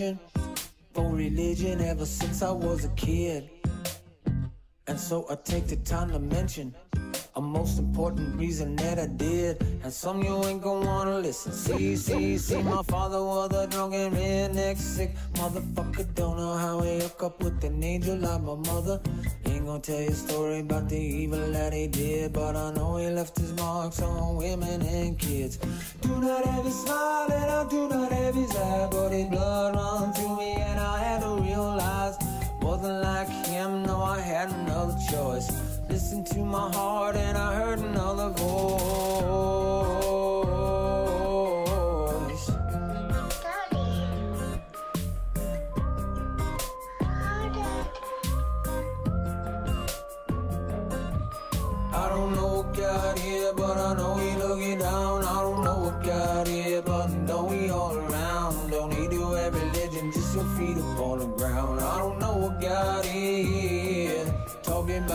searching for religion ever since I was a kid. And so I take the time to mention a most important reason that I did. And some you ain't gonna wanna listen. See, see, see, my father was a drunken redneck sick motherfucker. Don't know how he hooked up with an angel like my mother. Ain't gonna tell you a story about the evil that he did, but I know he left his marks on women and kids blood run through me and I had to realize. Wasn't like him, no I had another choice. Listened to my heart and I heard another voice. I don't know what got here but I know he looking down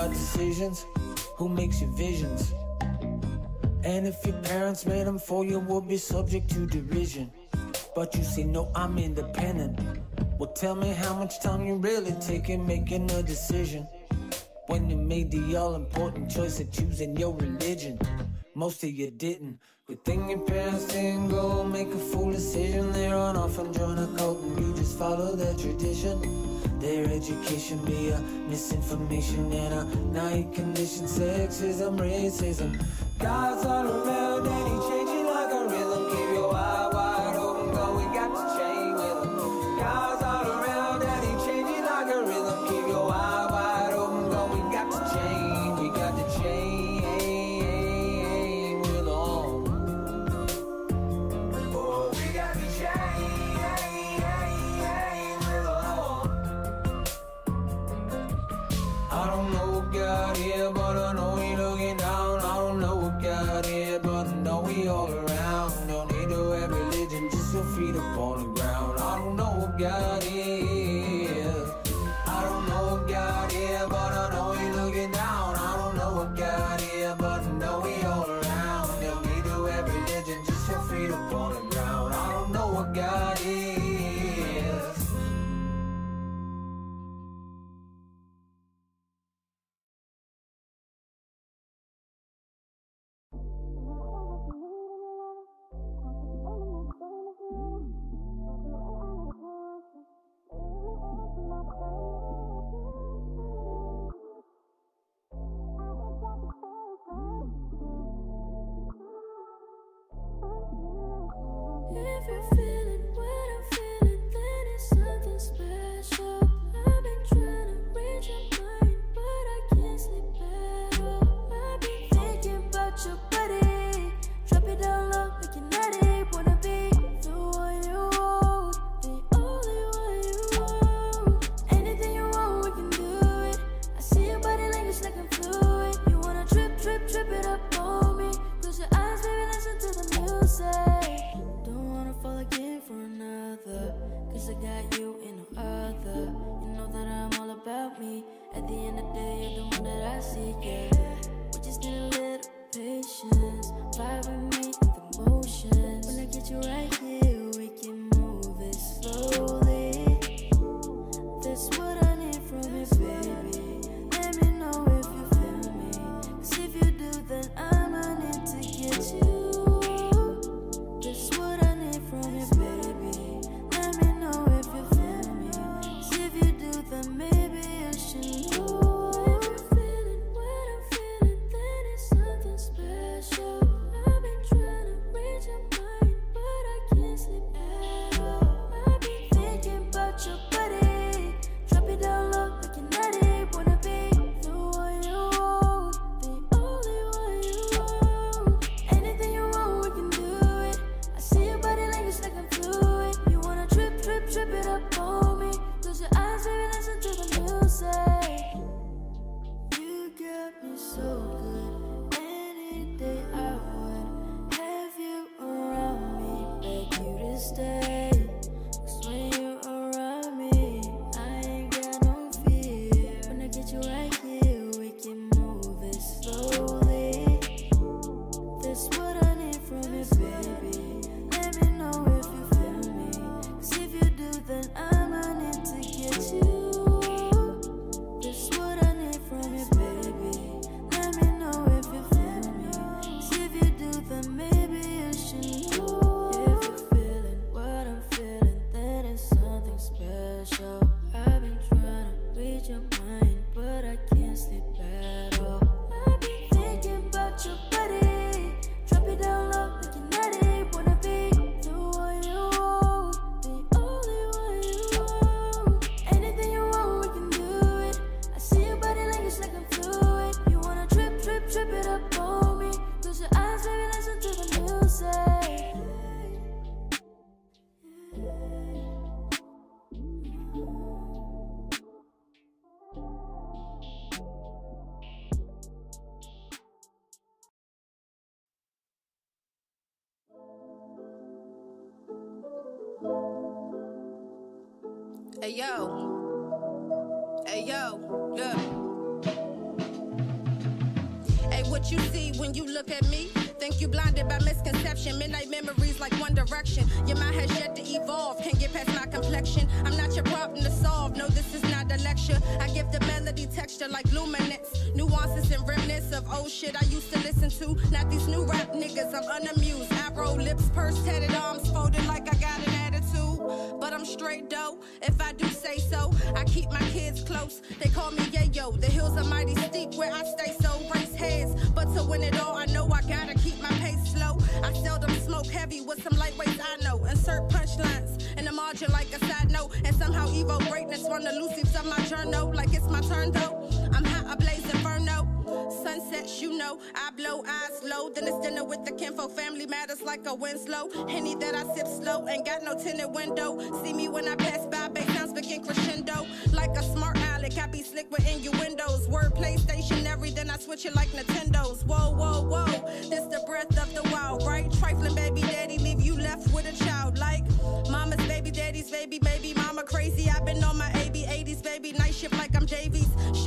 decisions? Who makes your visions? And if your parents made them for you, we'll be subject to derision. But you say, no, I'm independent. Well, tell me how much time you really taking making a decision. When you made the all important choice of choosing your religion. Most of you didn't. Good thing your parents didn't go make a fool decision. They run off and join a cult and you just follow their tradition. Their education be a misinformation and a night condition. Sexism, racism. God's all around and he. Remnants of old shit I used to listen to. Not these new rap niggas. I'm unamused. Arrow lips, purse, tatted arms folded like I got an attitude. But I'm straight though, if I do say so. I keep my kids close. They call me Yayo. The hills are mighty steep where I stay so race heads. But to win it all, I know I gotta keep my pace slow. I seldom smoke heavy with some lightweights I know. Insert punchlines in the margin like a side note. And somehow Evo greatness run the loose of my journal. Like it's my turn though. Sunsets, you know, I blow eyes low. Then it's dinner with the kinfolk. Family matters like a Winslow. Henny that I sip slow. Ain't got no tinted window. See me when I pass by, bass sounds begin crescendo. Like a smart aleck, I be slick with innuendos. Wordplay stationary, then I switch it like Nintendo's. Whoa, whoa, whoa. This the breath of the wild, right? Trifling baby daddy, leave you left with a child. Like mama's baby, daddy's baby, baby, mama crazy. I've been on my AB 80s, baby. Night shift like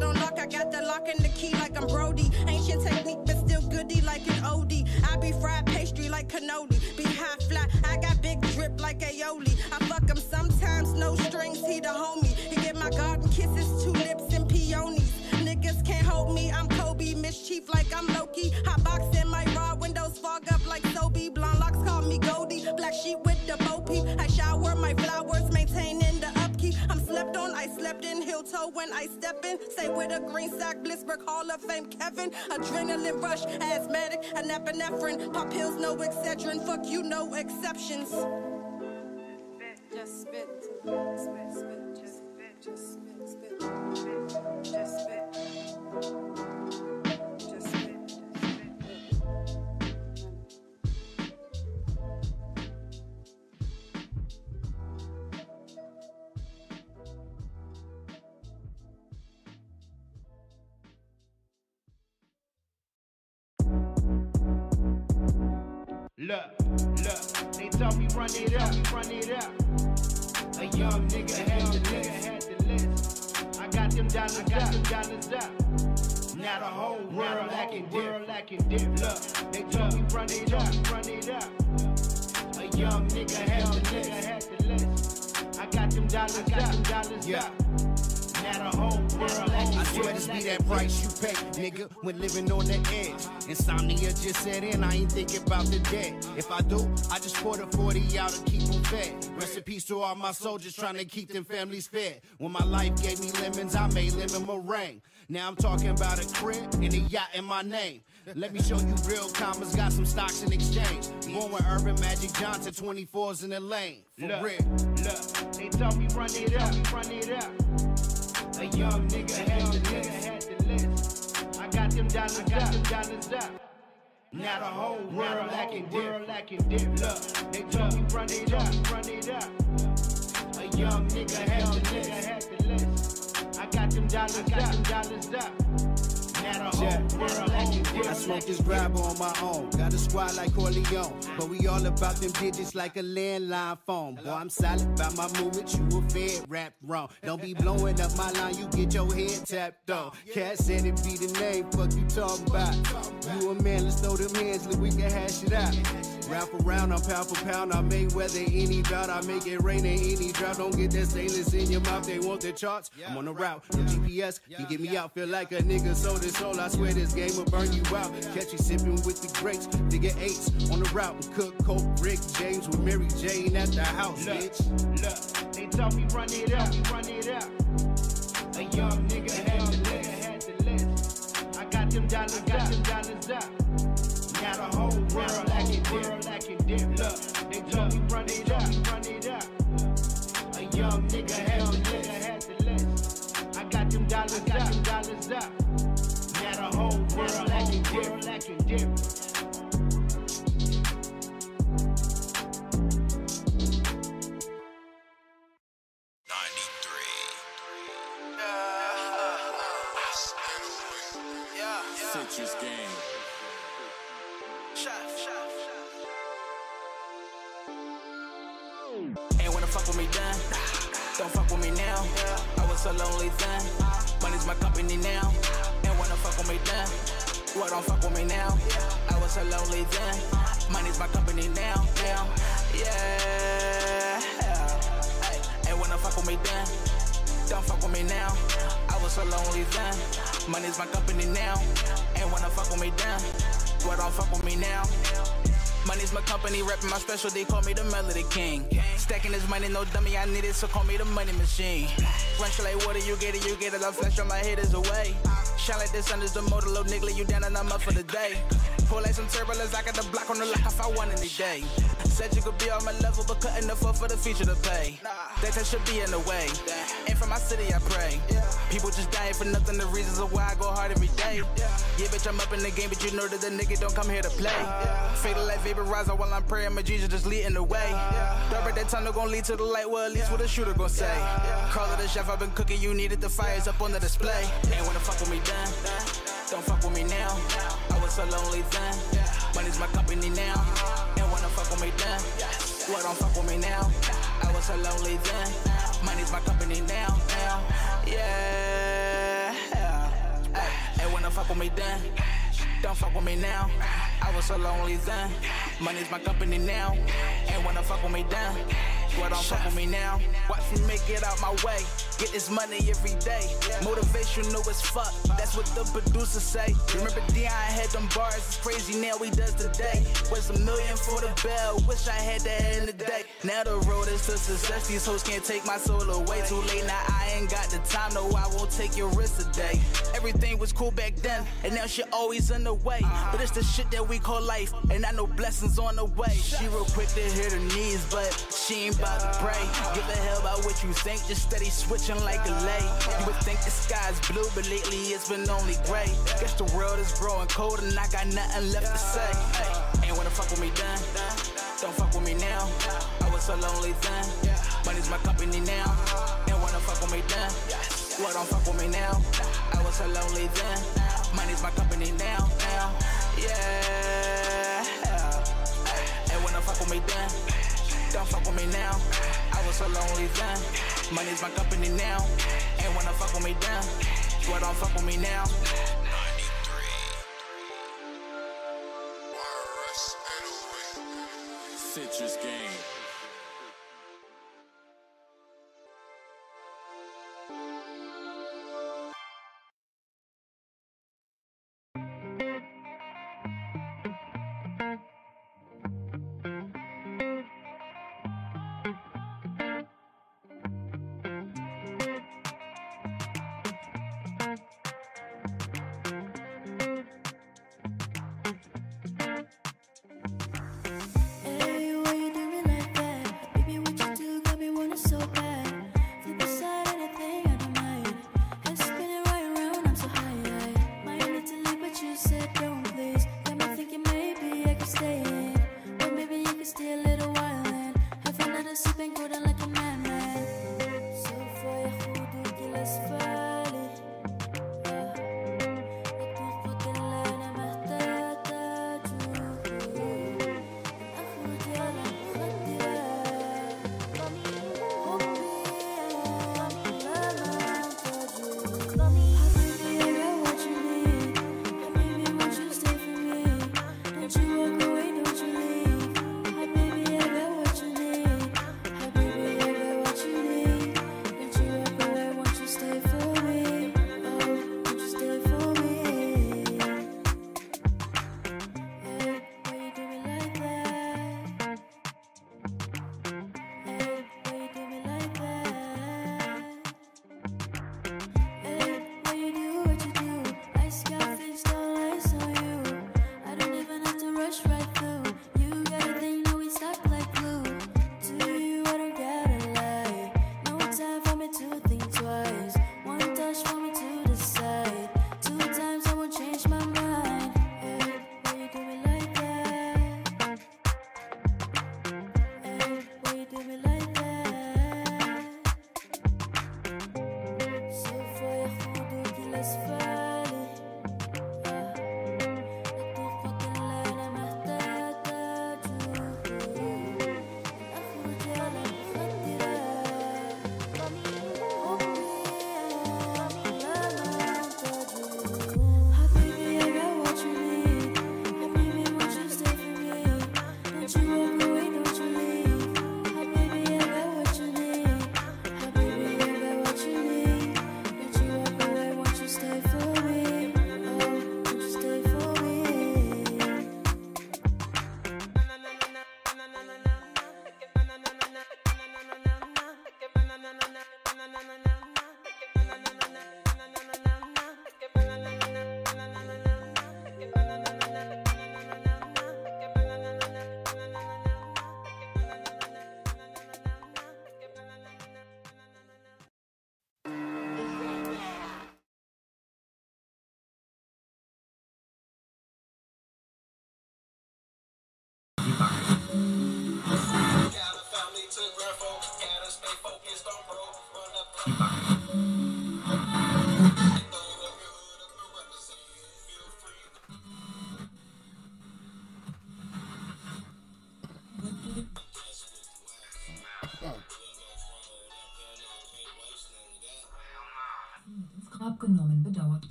Shit on lock, I got the lock and the key like I'm Brody. Ancient technique, but still goody like an OD. I be fried pastry like cannoli. Be high fly, I got big drip like aioli. I fuck him sometimes, no strings, he the homie. He get my garden kisses, tulips and peonies. Niggas can't hold me, I'm Kobe. Mischief like I'm Loki. Hot box in my raw windows fog up like Sobe. Blonde locks call me Goldie. Black sheep toe when I step in. Say with a green sack, Blissberg Hall of Fame, Kevin. Adrenaline rush, asthmatic, an epinephrine. Pop pills, no excedrin. Fuck you, no exceptions. Just spit, spit, spit, just spit, just spit, spit, just spit, Look, look, they told me run it up, run it up. A young nigga had the list. Had the list. I got them dollars, I got them dollars up. Now the whole world lacking dip, lacking dip. Look, they told me run it up, run it up. A young nigga had the list. Had the list. I got them dollars, I got them dollars up. Now the whole world lacking I swear this be that price you pay, nigga, when living on the edge. Insomnia just set in, I ain't thinking about the dead. If I do, I just pour the 40 out and keep them fed. Rest in peace to all my soldiers trying to keep them families fed. When my life gave me lemons, I made lemon meringue. Now I'm talking about a crib and a yacht in my name. Let me show you real commas, got some stocks in exchange. Born with Urban Magic Johnson, 24s in the lane. For Look, real. look, they told me run it up, run it up. A young nigga had the list. Had the list. I got them dollars, I got them dollars up. Now the whole world lacking dip, lacking dip. Look, they told me run it up, run it up. A young nigga had the list. Had the list. I got them dollars, I got them dollars up. Now Now the whole world acting I smoke this grabber on my own. Got a squad like Corleone. But we all about them digits like a landline phone. Boy, I'm silent about my movement. You a fed rap wrong. Don't be blowing up my line. You get your head tapped on. Cat said it be the name. Fuck you talking about. You a man, let's throw them hands. Look, we can hash it out. Rap around, I'm pound for pound. I make weather any drought. I make it rain in any drought. Don't get that stainless in your mouth. They want the charts. I'm on the route. No GPS can get me out. Feel like a nigga So his soul. I swear this game will burn you out. Catch you sipping with the grapes. Figure eights on the route. Cook coke, Rick James with Mary Jane at the house, Look, bitch. look, they told me run it up, run it up. A young nigga had the list, had the list. I got them dollars, I got them dollars up. Now the whole world don't fuck with me now. I was so lonely then. Money's my company now. Now, yeah. Hey, wanna fuck with me then. Don't fuck with me now. I was so lonely then. Money's my company now. Ain't wanna fuck with me then. Well, don't fuck with me now. Money's my company, reppin' my specialty, call me the Melody King. Stacking this money, no dummy, I need it, so call me the money machine. Run like water, you get it, you get it, I flash on my haters away. Shine like the sun is the motor, oh, little nigga, you down and I'm up for the day. Pull like some turbulence, I got the block on the lock if I want any day. Said you could be on my level, but cutting the fuck for the feature to pay. That that should be in the way. And from my city, I pray. People just dying for nothing, the reasons of why I go hard every day. Yeah, bitch, I'm up in the game, but you know that the nigga don't come here to play. Fatal life vaporizer while I'm praying, my Jesus just leading the way. Dark at that tunnel gon' lead to the light, well, at least what a shooter gon' say. Call it a chef, I've been cooking, you needed the fires up on the display. Ain't wanna fuck with me then. Don't fuck with me now. I was so lonely then. Money's my company now. Ain't wanna fuck with me then. Well, don't fuck with me now. I was so lonely then. Money's my company now. Now, yeah. Ain't wanna fuck with me then. Don't fuck with me now. I was so lonely then. Money's my company now. Ain't wanna fuck with me then. Well, don't fuck with me now. Watch me make it out my way. Get this money every day. Motivational as fuck. That's what the producers say. Remember Dion had them bars. It's crazy now he does today. Was a million for the bell. Wish I had that in the day. Now the road is to success. These hoes can't take my soul away. Too late now. I ain't got the time. No, I won't take your risk today. Everything was cool back then, and now she always in the way. But it's the shit that we call life, and I know blessings on the way. She real quick to hit her knees, but she ain't about to pray. Give a hell about what you think, just steady switching like a lay. You would think the sky's blue, but lately it's been only gray. Guess the world is growing cold, and I got nothing left to say. Hey, ain't wanna fuck with me then. Don't fuck with me now. I was so lonely then. Money's my company now. Ain't wanna fuck with me then. Well, don't fuck with me now. I was so lonely then. Money's my company now. Now, yeah. Hey, ain't wanna fuck with me then. Don't fuck with me now. I was so lonely then. Money's my company now. Ain't wanna fuck with me then. Well, don't fuck with me now. Citrus Game.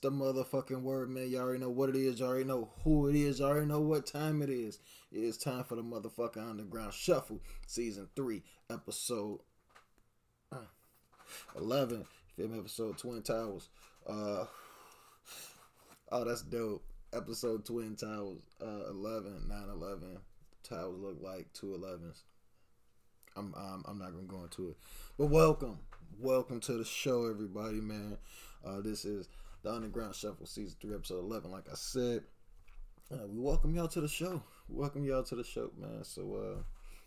The motherfucking word, man? Y'all already know what it is. Y'all already know who it is. Y'all already know what time it is. It is time for the motherfucking Underground Shuffle, Season 3, Episode uh, 11. Film episode Twin Towers. Uh, oh, that's dope. Episode Twin Towers. Uh, 11, 9 11. Towers look like two 11s. I'm, I'm I'm not gonna go into it, but welcome, welcome to the show, everybody, man. Uh, this is the Underground Shuffle, season three, episode eleven. Like I said, uh, we welcome y'all to the show. Welcome y'all to the show, man. So, uh,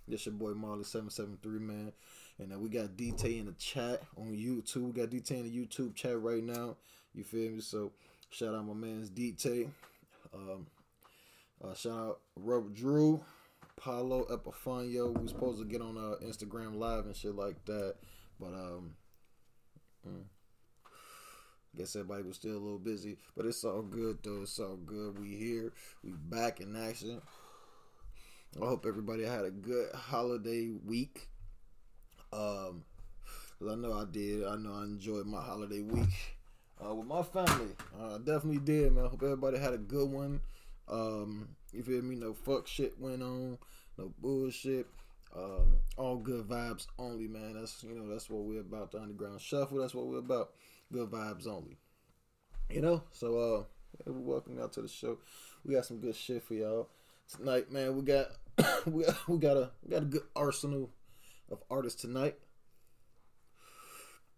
this your boy Marley seven seven three, man, and uh, we got DT in the chat on YouTube. We got DT in the YouTube chat right now. You feel me? So, shout out my man's DT. Um, uh, shout out Aurora Drew. Apollo Epifanio. We was supposed to get on uh, Instagram live and shit like that, but um, mm, guess everybody was still a little busy. But it's all good though. It's all good. We here. We back in action. I hope everybody had a good holiday week. Um, 'cause I know I did. I know I enjoyed my holiday week uh, with my family. Uh, I definitely did, man. I hope everybody had a good one. Um, you feel me? No fuck shit went on. No bullshit. Um, all good vibes only, man. That's you know that's what we're about. The underground shuffle. That's what we're about. Good vibes only. You know. So uh, welcome y'all to the show. We got some good shit for y'all tonight, man. We got we got, we got a we got a good arsenal of artists tonight.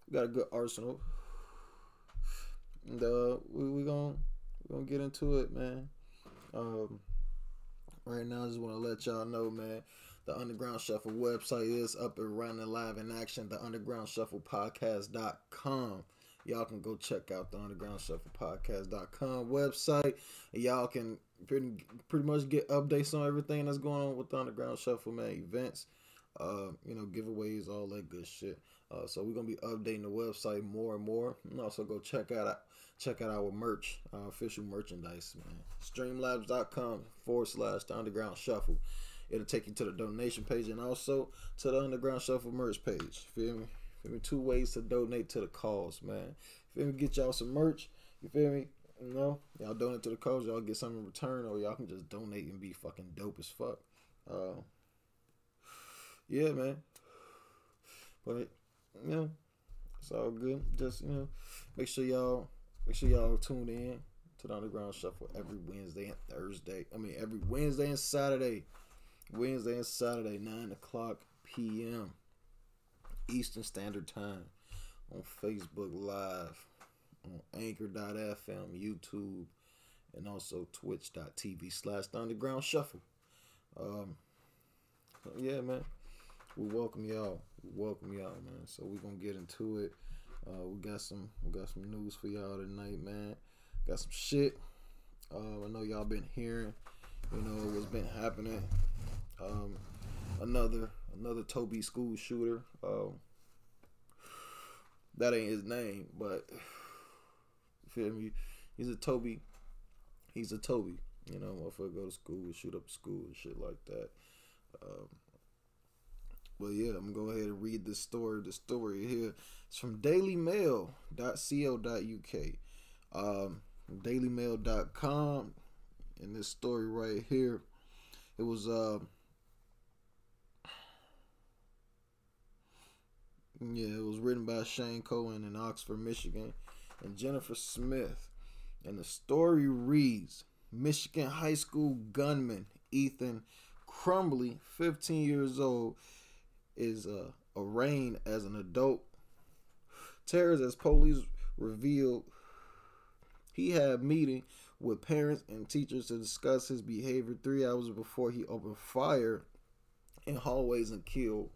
We got a good arsenal. And uh, we we gonna we gonna get into it, man. Um, right now, I just want to let y'all know, man. The Underground Shuffle website is up and running live in action. The Underground Shuffle Podcast.com. Y'all can go check out the Underground Shuffle Podcast.com website. Y'all can pretty pretty much get updates on everything that's going on with the Underground Shuffle, man. Events, uh, you know, giveaways, all that good shit. Uh, so we're gonna be updating the website more and more. And also go check out check out our merch, our official merchandise, man. Streamlabs.com forward slash the underground shuffle. It'll take you to the donation page and also to the underground shuffle merch page. Feel me? Feel me? Two ways to donate to the cause, man. Feel me? Get y'all some merch. You feel me? You know, y'all donate to the cause, y'all get something in return, or y'all can just donate and be fucking dope as fuck. Uh, yeah, man. But you know, it's all good. Just you know, make sure y'all make sure y'all tune in to the Underground Shuffle every Wednesday and Thursday. I mean, every Wednesday and Saturday. Wednesday and Saturday, nine o'clock p.m. Eastern Standard Time on Facebook Live, on Anchor.fm, YouTube, and also Twitch.tv slash Underground Shuffle. Um, yeah, man we welcome y'all. We welcome y'all, man. So we're gonna get into it. Uh, we got some we got some news for y'all tonight, man. Got some shit. Uh, I know y'all been hearing, you know, what's been happening. Um, another another Toby school shooter. Uh, that ain't his name, but feel me? He's a Toby. He's a Toby. You know, motherfucker go to school, shoot up school and shit like that. Um, but yeah, I'm gonna go ahead and read this story. The story here it's from dailymail.co.uk. Um, dailymail.com. And this story right here, it was uh yeah, it was written by Shane Cohen in Oxford, Michigan, and Jennifer Smith. And the story reads Michigan high school gunman Ethan Crumbley, 15 years old, is uh, arraigned as an adult. Terrors as police revealed he had meeting with parents and teachers to discuss his behavior three hours before he opened fire in hallways and killed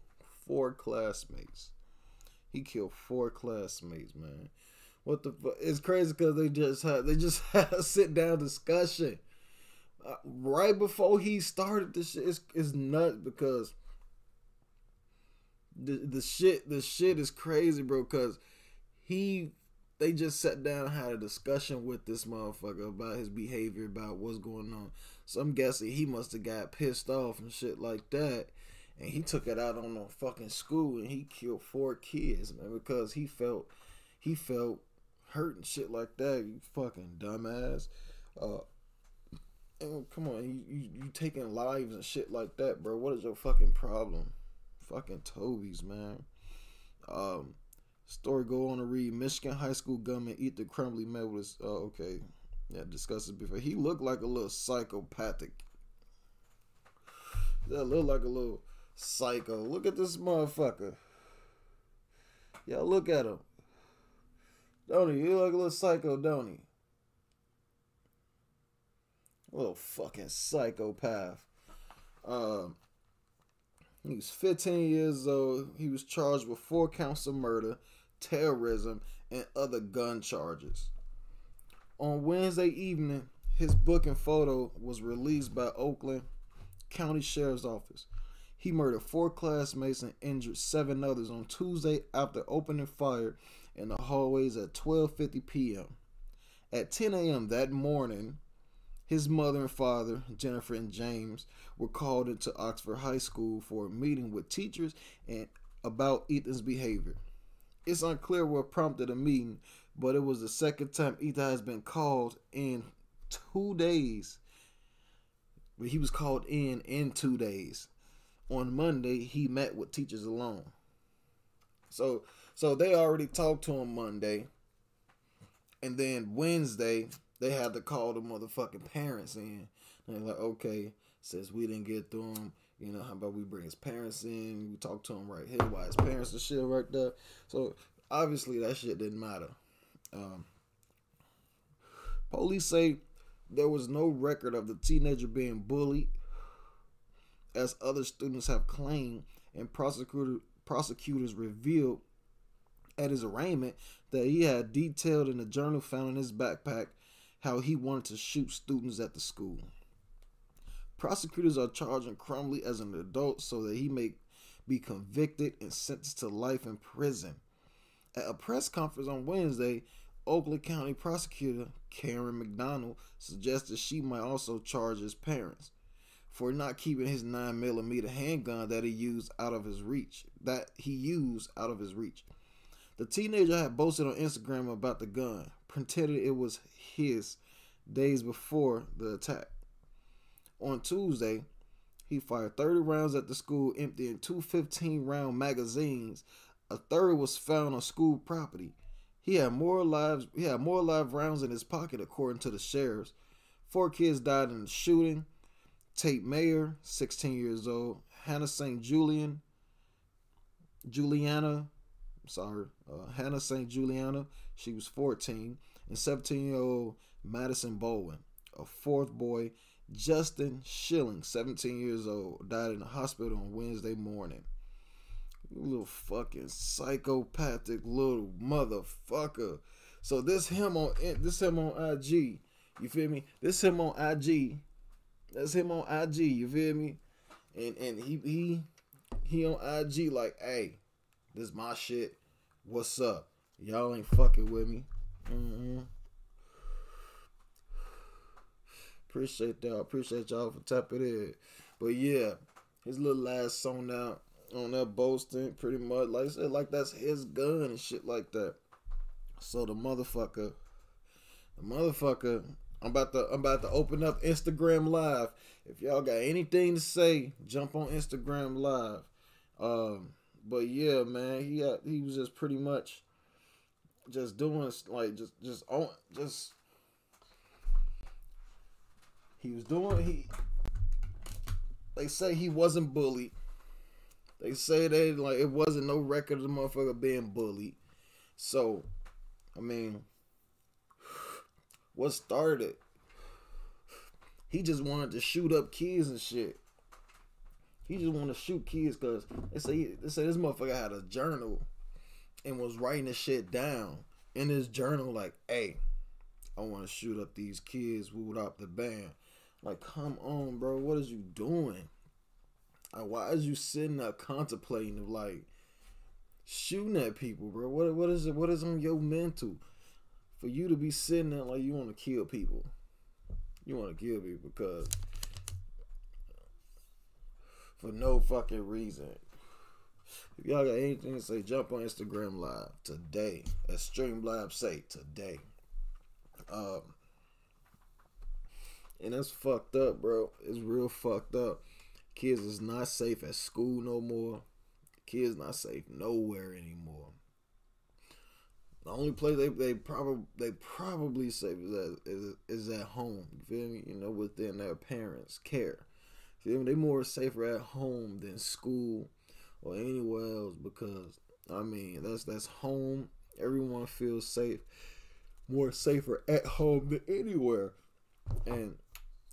four classmates. He killed four classmates, man. What the fuck? It's crazy because they just had they just had a sit down discussion uh, right before he started this shit. It's, it's nuts because the the shit the shit is crazy, bro. Cause he they just sat down had a discussion with this motherfucker about his behavior, about what's going on. So I'm guessing he must have got pissed off and shit like that. And he took it out on the fucking school and he killed four kids, man, because he felt he felt hurt and shit like that. You fucking dumbass. Uh and come on, you, you you taking lives and shit like that, bro. What is your fucking problem? Fucking Toby's, man. Um Story go on to read Michigan high school gunman Ethan Crumbley met with his. Oh, okay. Yeah, discussed it before. He looked like a little psychopathic. That looked like a little psycho. Look at this motherfucker. Y'all look at him. Don't he? He look like a little psycho, don't he? Little fucking psychopath. Um, he was 15 years old. He was charged with four counts of murder, terrorism, and other gun charges. On Wednesday evening, his book and photo was released by Oakland County Sheriff's Office. He murdered four classmates and injured seven others on Tuesday after opening fire in the hallways at 12:50 p.m. At 10 a.m. that morning, his mother and father, Jennifer and James, were called into Oxford High School for a meeting with teachers and about Ethan's behavior. It's unclear what prompted the meeting, but it was the second time Ethan has been called in two days. But he was called in in two days. On Monday, he met with teachers alone. So, so they already talked to him Monday, and then Wednesday they had to call the motherfucking parents in. And they're like, okay, since we didn't get through him, you know, how about we bring his parents in? We talk to him right here while his parents and shit right there. So obviously that shit didn't matter. Um, police say there was no record of the teenager being bullied, as other students have claimed, and prosecutor, prosecutors revealed at his arraignment that he had detailed in a journal found in his backpack how he wanted to shoot students at the school. Prosecutors are charging Crumbley as an adult so that he may be convicted and sentenced to life in prison. At a press conference on Wednesday, Oakland County prosecutor Karen McDonald suggested she might also charge his parents for not keeping his 9mm handgun that he used out of his reach. That he used out of his reach. The teenager had boasted on Instagram about the gun, pretended it was his days before the attack. On Tuesday, he fired 30 rounds at the school, emptying two 15 round magazines. A third was found on school property. He had more lives he had more live rounds in his pocket, according to the sheriffs. Four kids died in the shooting. Tate Myre, 16 years old, Hannah St. Julian, Juliana, sorry, uh, Hana St. Juliana, she was 14, and 17 year old Madison Bowen. A fourth boy, Justin Shilling, 17 years old, died in the hospital on Wednesday morning. Little fucking psychopathic little motherfucker. So this him on this him on IG. You feel me? This him on IG. That's him on IG. You feel me? And and he he he on IG like, hey, this my shit. What's up? Y'all ain't fucking with me. Mm-hmm. Appreciate that. Appreciate y'all for tapping in. But yeah, his little last song out on that boasting, pretty much like I said, like that's his gun and shit like that. So the motherfucker, the motherfucker, I'm about to I'm about to open up Instagram Live. If y'all got anything to say, jump on Instagram Live. Um, but yeah, man, he he was just pretty much just doing like just just on just he was doing he they say he wasn't bullied. They say they like it wasn't no record of the motherfucker being bullied. So, I mean, what started? He just wanted to shoot up kids and shit. He just wanted to shoot kids because they say they say this motherfucker had a journal and was writing this shit down in his journal like, "Hey, I want to shoot up these kids. Woot up the band." Like, come on, bro. What is you doing? Like, why is you sitting there contemplating like shooting at people, bro? What what is it? What is on your mental? For you to be sitting there like you want to kill people. You want to kill people because for no fucking reason. If y'all got anything to say, jump on Instagram Live today. At Streamlab say today. Um, and that's fucked up, bro. It's real fucked up. Kids is not safe at school no more. Kids not safe nowhere anymore. The only place they they probably they probably safe is at is, is at home. You feel me? You know, within their parents' care. Feel me? They more safer at home than school or anywhere else because I mean that's that's home. Everyone feels safe, more safer at home than anywhere. And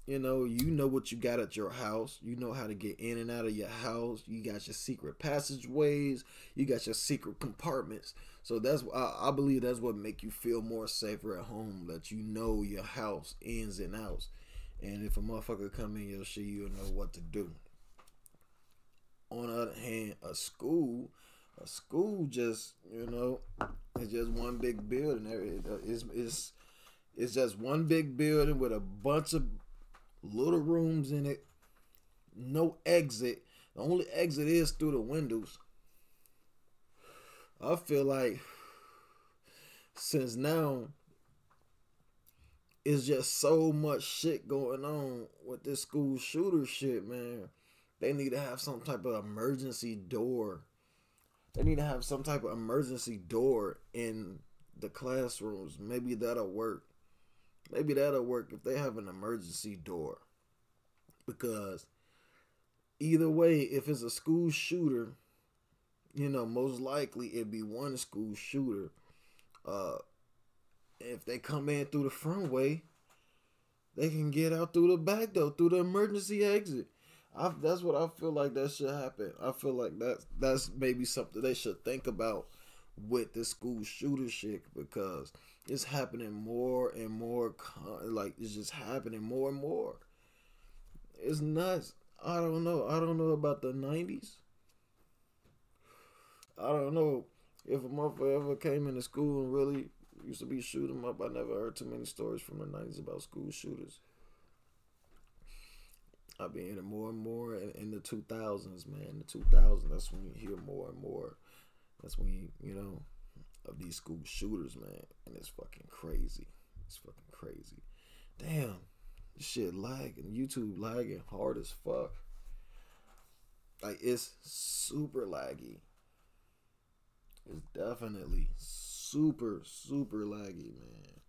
you know, you know what you got at your house. You know how to get in and out of your house. You got your secret passageways. You got your secret compartments. So that's I, I believe that's what make you feel more safer at home. That you know your house ins and outs. And if a motherfucker come in your shit, you'll know what to do. On the other hand, a school, a school just you know, it's just one big building. It's it's it's just one big building with a bunch of little rooms in it, no exit. The only exit is through the windows. I feel like since now it's just so much shit going on with this school shooter shit, man. They need to have some type of emergency door. They need to have some type of emergency door in the classrooms. Maybe that'll work. Maybe that'll work if they have an emergency door. Because either way, if it's a school shooter, you know, most likely it'd be one school shooter. Uh if they come in through the front way, they can get out through the back door, through the emergency exit. I, that's what I feel like that should happen. I feel like that's that's maybe something they should think about with the school shooter shit because it's happening more and more. Like it's just happening more and more. It's nuts. I don't know. I don't know about the nineties. I don't know if a motherfucker ever came into school and really used to be shooting up. I never heard too many stories from the nineties about school shooters. I've been hearing more and more in, in the two thousands, man. The two thousands, that's when you hear more and more. That's when you, you know, of these school shooters, man. And it's fucking crazy. It's fucking crazy. Damn. This shit lagging. YouTube lagging hard as fuck. Like it's super laggy. It's definitely super, super laggy, man.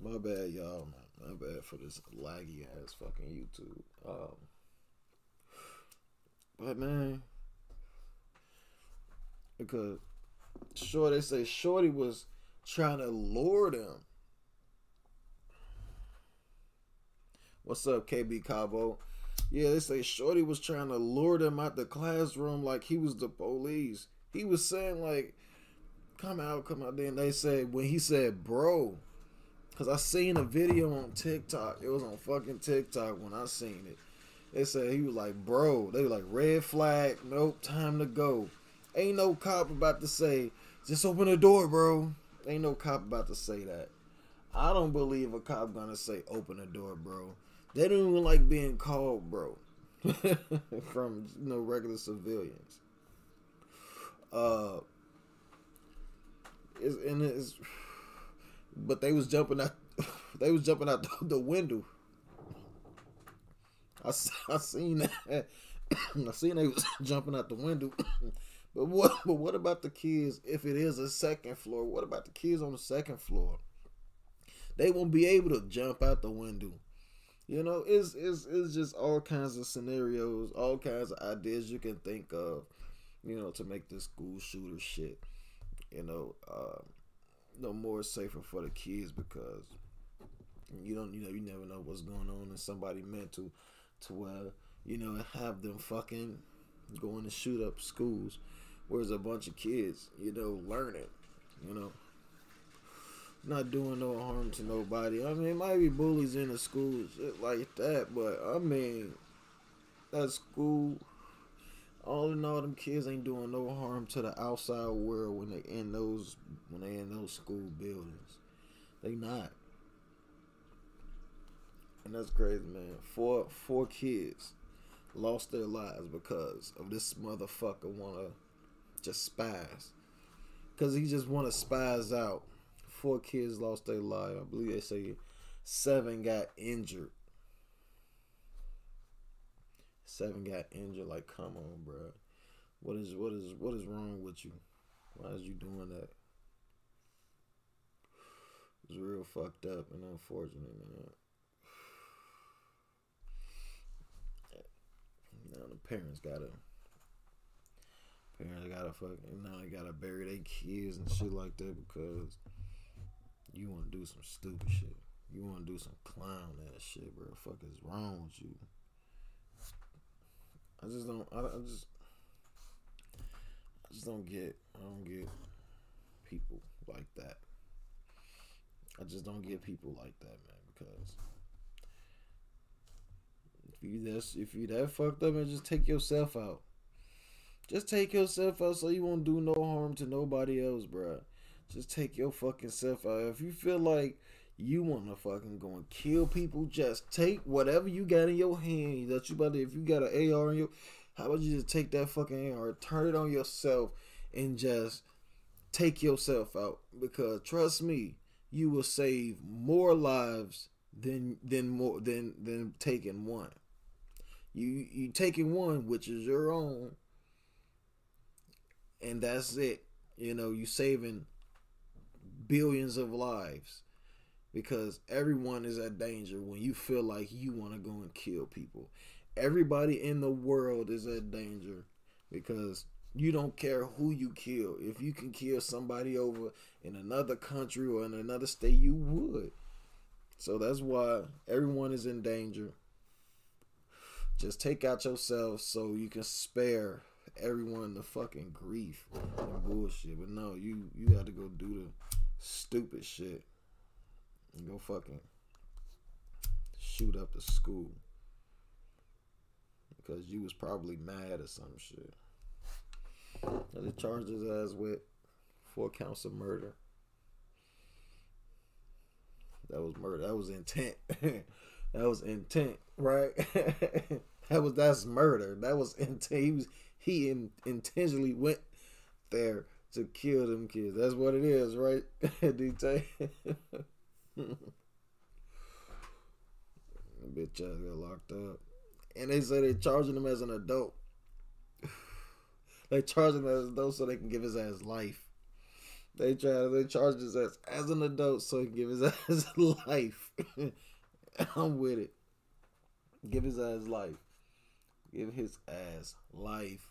My bad, y'all. My bad for this laggy ass fucking YouTube. Um, but man, because sure they say Shorty was trying to lure them. What's up, KB Kabo? Yeah, they say Shorty was trying to lure them out the classroom like he was the police. He was saying like, "Come out, come out." Then they said when he said, "Bro," because I seen a video on TikTok. It was on fucking TikTok when I seen it. They said he was like, "Bro," they were like, "Red flag, nope, time to go." Ain't no cop about to say, "Just open the door, bro." Ain't no cop about to say that. I don't believe a cop gonna say, "Open the door, bro." They don't even like being called, bro, from you know regular civilians. Uh, it's, and it's, but they was jumping out, they was jumping out the, the window. I, I seen that. I seen they was jumping out the window. but what? But what about the kids? If it is a second floor, what about the kids on the second floor? They won't be able to jump out the window. You know, it's it's it's just all kinds of scenarios, all kinds of ideas you can think of, you know, to make this school shooter shit, you know, uh, no more safer for the kids because you don't, you know, you never know what's going on in somebody mental to where you know have them fucking going to shoot up schools, where's a bunch of kids, you know, learning, you know not doing no harm to nobody. I mean, it might be bullies in the school, shit like that, but I mean, that school, all in all, them kids ain't doing no harm to the outside world when they in those when they in those school buildings. They not. And that's crazy, man. Four four kids lost their lives because of this motherfucker wanna just spies. Cause he just wanna spaz out. Four kids lost their life. I believe they say seven got injured. Seven got injured. Like, come on, bro. What is what is what is wrong with you? Why is you doing that? It's real fucked up and unfortunate, man. Now the parents gotta parents gotta fucking now they gotta bury their kids and shit like that because you wanna do some stupid shit. You wanna do some clown ass shit, bro. Fuck is wrong with you? I just don't I, I just I just don't get I don't get people like that. I just don't get people like that, man, because if you that's if you that fucked up and just take yourself out. Just take yourself out so you won't do no harm to nobody else, bro. Just take your fucking self out. If you feel like you wanna fucking go and kill people, just take whatever you got in your hand that you about to if you got an AR in your how about you just take that fucking AR, turn it on yourself and just take yourself out. Because trust me, you will save more lives than than more than than taking one. You you taking one, which is your own, and that's it. You know, you saving billions of lives because everyone is at danger when you feel like you want to go and kill people. Everybody in the world is at danger because you don't care who you kill. If you can kill somebody over in another country or in another state, you would. So that's why everyone is in danger. Just take out yourself so you can spare everyone the fucking grief and bullshit. But no, you you got to go do the stupid shit and go fucking shoot up the school because you was probably mad or some shit. And they charged his ass with four counts of murder. That was murder. That was intent. that was intent, right? that was that's murder. That was intent. He was he in, intentionally went there to kill them kids. That's what it is, right? DT. Bitch ass got locked up. And they say they're charging him as an adult. they charging him as an adult so they can give his ass life. They try to they charge his ass as an adult so he can give his ass life. I'm with it. Give his ass life. Give his ass life.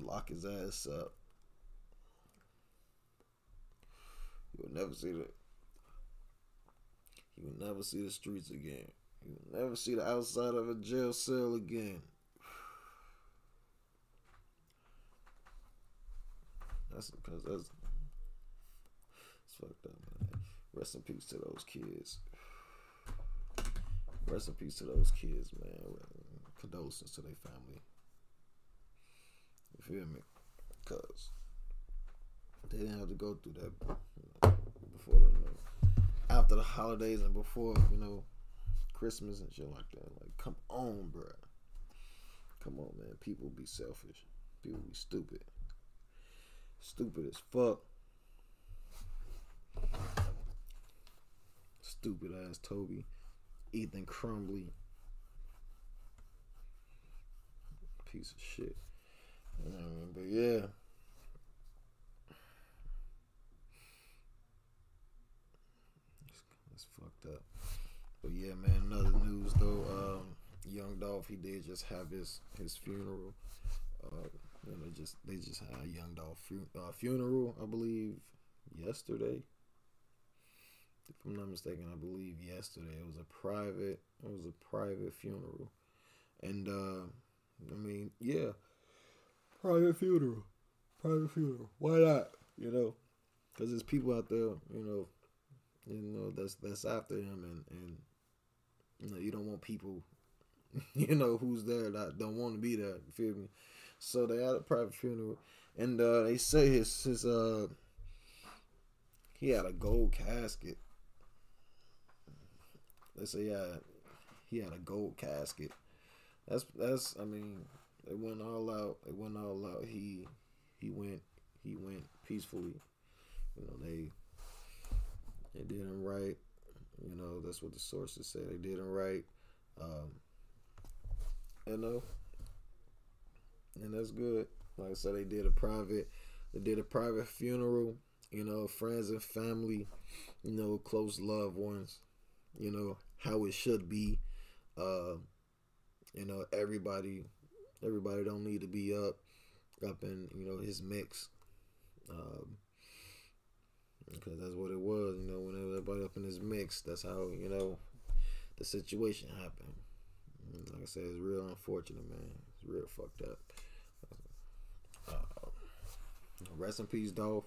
Lock his ass up. You will never see the you will never see the streets again. You will never see the outside of a jail cell again. That's because that's it's fucked up, man. Rest in peace to those kids. Rest in peace to those kids, man. Condolences to their family. You feel me? Cause they didn't have to go through that before the you know, after the holidays and before you know Christmas and shit like that. Like, come on, bruh. Come on, man. People be selfish. People be stupid. Stupid as fuck. Stupid ass Toby. Ethan Crumbley. Piece of shit. You know what I mean? But yeah. It's, it's fucked up. But yeah, man. Another news though. Um, Young Dolph, he did just have his his funeral. Uh, just they just had a Young Dolph fu- uh, funeral, I believe, yesterday. If I'm not mistaken, I believe yesterday it was a private it was a private funeral, and uh, I mean, yeah, private funeral, private funeral. Why not? You know, because there's people out there, you know, you know that's that's after him, and and you know you don't want people, you know, who's there that don't want to be there. You feel me? So they had a private funeral, and uh, they say his his uh he had a gold casket. Let's say yeah, he had a gold casket. That's that's I mean, they went all out. They went all out. He he went he went peacefully. You know, they they did him right. You know, that's what the sources say. They did him right. Um you know. And that's good. Like I said, they did a private they did a private funeral, you know, friends and family, you know, close loved ones, you know, how it should be. Uh, you know, everybody everybody don't need to be up up in, you know, his mix. Um because that's what it was, you know, when everybody up in his mix, that's how, you know, the situation happened. And Like I said, it's real unfortunate, man. It's real fucked up. Uh, rest in peace, Dolph.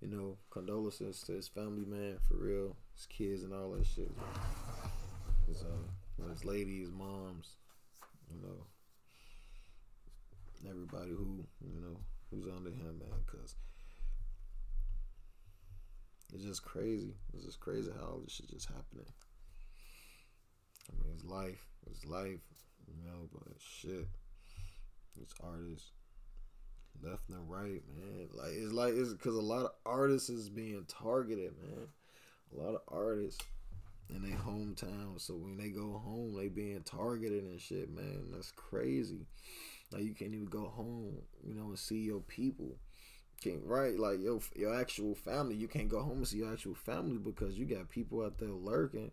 You know, condolences to his family, man, for real. His kids and all that shit. His, uh, his lady, his moms, you know, everybody who, you know, who's under him, man, because it's just crazy. It's just crazy how all this shit just happening. I mean, it's life. It's life, you know, but shit. It's artists left and right, man. Like it's like it's because a lot of artists is being targeted, man. A lot of artists in their hometown, so when they go home, they being targeted and shit, man. That's crazy. Like you can't even go home, you know, and see your people. Can't right like your your actual family. You can't go home and see your actual family because you got people out there lurking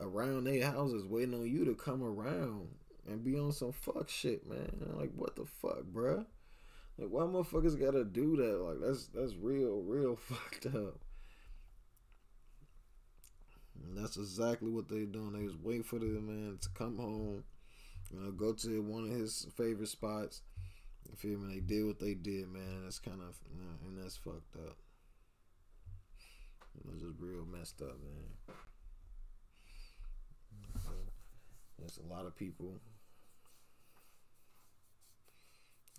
around their houses waiting on you to come around and be on some fuck shit, man. Like what the fuck, bruh? Like why motherfuckers gotta do that? Like that's that's real, real fucked up. And that's exactly what they doing. They was waiting for the man to come home, you know, go to one of his favorite spots. You feel me? They did what they did, man. That's kind of, you and that's fucked up. It's just real messed up, man. So, there's a lot of people.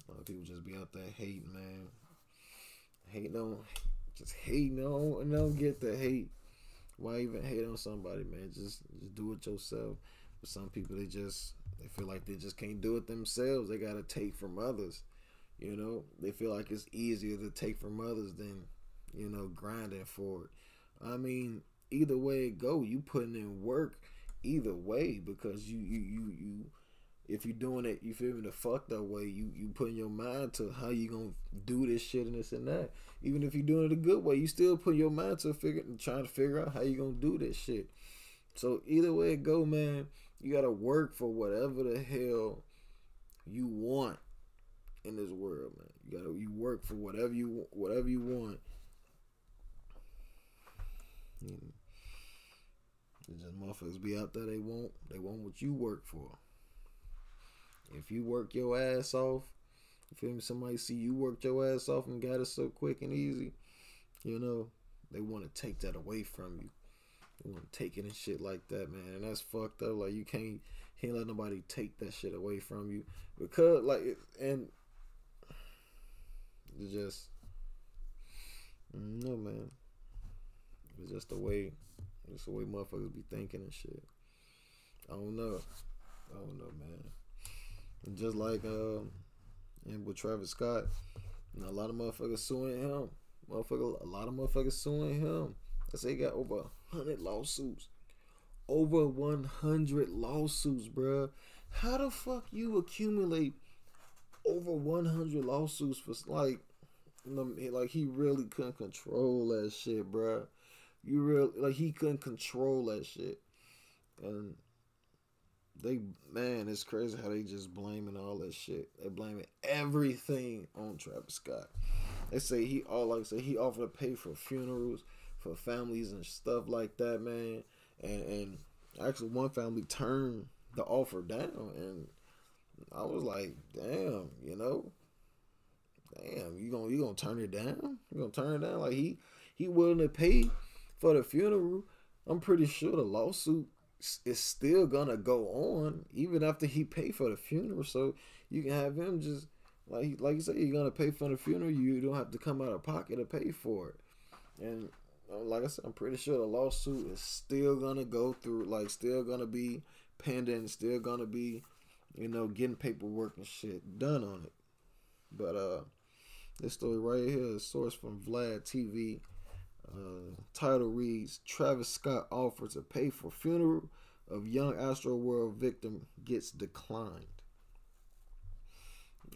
A lot of people just be out there hating, man. Hating on, just hating on, and don't get the hate. Why even hate on somebody, man? Just, just do it yourself. But some people, they just, they feel like they just can't do it themselves. They gotta take from others. You know, they feel like it's easier to take from others than, you know, grinding for it. I mean, either way it go, you putting in work either way because you you you you if you're doing it, you feel me the fucked up way, you you putting your mind to how you gonna do this shit and this and that. Even if you're doing it a good way, you still put your mind to figure trying to figure out how you gonna do this shit. So either way it go, man, you gotta work for whatever the hell you want in this world, man. You gotta you work for whatever you whatever you want. Mm. It's just motherfuckers be out there. They want they want what you work for. If you work your ass off, you feel me? Somebody see you worked your ass off and got it so quick and easy. You know they want to take that away from you. They want to take it and shit like that, man. And that's fucked up. Like you can't can't let nobody take that shit away from you because like and it's just no man. It's just the way, it's the way motherfuckers be thinking and shit. I don't know. I don't know, man. Just like um, and with Travis Scott, a lot of motherfuckers suing him. Motherfucker, a lot of motherfuckers suing him. I say he got over hundred lawsuits. Over one hundred lawsuits, bruh. How the fuck you accumulate over one hundred lawsuits for like, like he really couldn't control that shit, bruh. You real like he couldn't control that shit, and they man, it's crazy how they just blaming all that shit. They blaming everything on Travis Scott. They say he all like I say he offered to pay for funerals for families and stuff like that, man. And and actually one family turned the offer down, and I was like, damn, you know, damn, you gonna you gonna turn it down? You gonna turn it down? Like he he willing to pay for the funeral? I'm pretty sure the lawsuit is still gonna go on even after he pay for the funeral. So you can have him just like like you say, you're gonna pay for the funeral. You don't have to come out of pocket to pay for it. And uh, like I said, I'm pretty sure the lawsuit is still gonna go through, like still gonna be pending, still gonna be, you know, getting paperwork and shit done on it. But uh, this story right here is sourced from Vlad TV. Uh, title reads: Travis Scott offered to pay for funeral of young Astro World victim gets declined.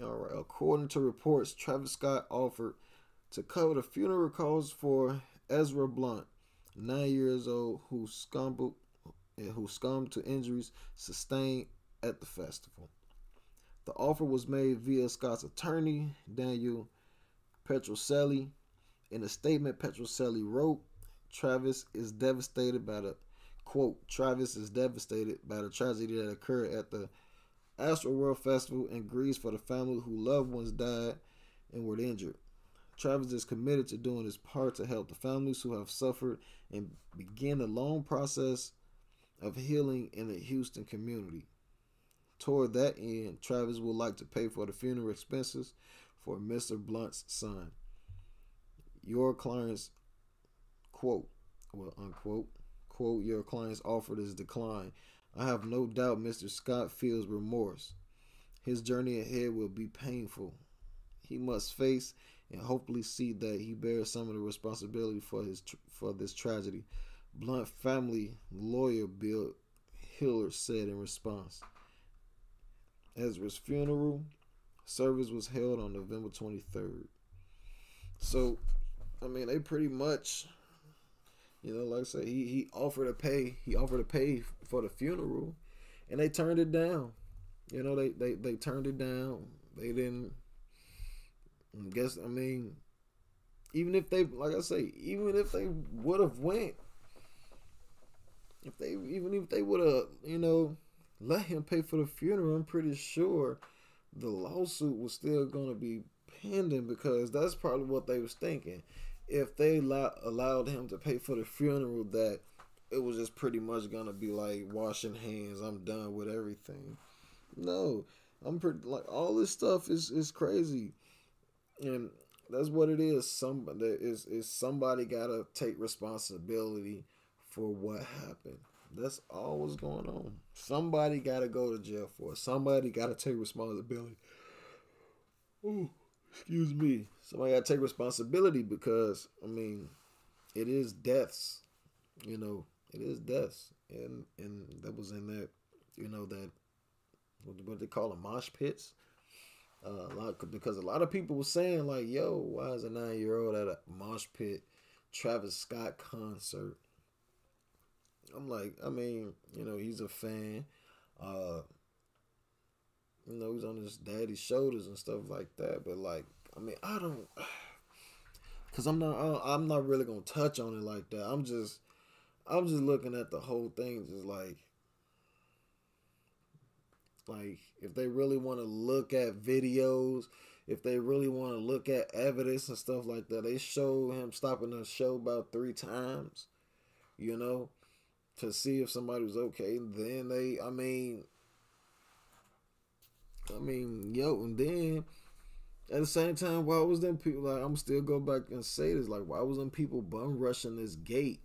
All right. According to reports, Travis Scott offered to cover the funeral costs for Ezra Blunt, nine years old, who scumbled, who succumbed to injuries sustained at the festival. The offer was made via Scott's attorney, Daniel Petrocelli. In a statement, Petrocelli wrote, Travis is devastated by the quote, Travis is devastated by the tragedy that occurred at the Astro World Festival and grieves for the family who loved ones died and were injured. Travis is committed to doing his part to help the families who have suffered and begin the long process of healing in the Houston community. Toward that end, Travis would like to pay for the funeral expenses for Mr. Blunt's son. Your client's quote, well, unquote, quote, your client's offer is declined. I have no doubt Mr. Scott feels remorse. His journey ahead will be painful. He must face and hopefully see that he bears some of the responsibility for his for this tragedy. Blunt family lawyer Bill Hiller said in response. Ezra's funeral service was held on November 23rd. So, I mean, they pretty much, you know, like I said, he, he offered to pay, he offered to pay for the funeral, and they turned it down. You know, they they, they turned it down. They didn't. I guess I mean, even if they, like I say, even if they would have went, if they even if they would have, you know, let him pay for the funeral, I'm pretty sure the lawsuit was still gonna be pending because that's probably what they was thinking. If they allow, allowed him to pay for the funeral, that it was just pretty much gonna be like washing hands. I'm done with everything. No, I'm pretty like all this stuff is is crazy, and that's what it is. Somebody is is somebody gotta take responsibility for what happened. That's all what's going on. Somebody gotta go to jail for it. Somebody gotta take responsibility. Ooh, excuse me. Somebody gotta take responsibility because I mean, it is deaths. You know, it is deaths, and and that was in that. You know that what, what they call them mosh pits. Uh, a lot because a lot of people were saying like, "Yo, why is a nine year old at a mosh pit Travis Scott concert?" I'm like, I mean, you know, he's a fan. Uh, you know, he's on his daddy's shoulders and stuff like that. But like, I mean, I don't, cause I'm not, I'm not really gonna touch on it like that. I'm just, I'm just looking at the whole thing, just like, like if they really want to look at videos, if they really want to look at evidence and stuff like that, they show him stopping the show about three times, you know, to see if somebody was okay. Then they, I mean, I mean, yo, and then at the same time, why was them people like I'm still go back and say this, like why was them people bum rushing this gate?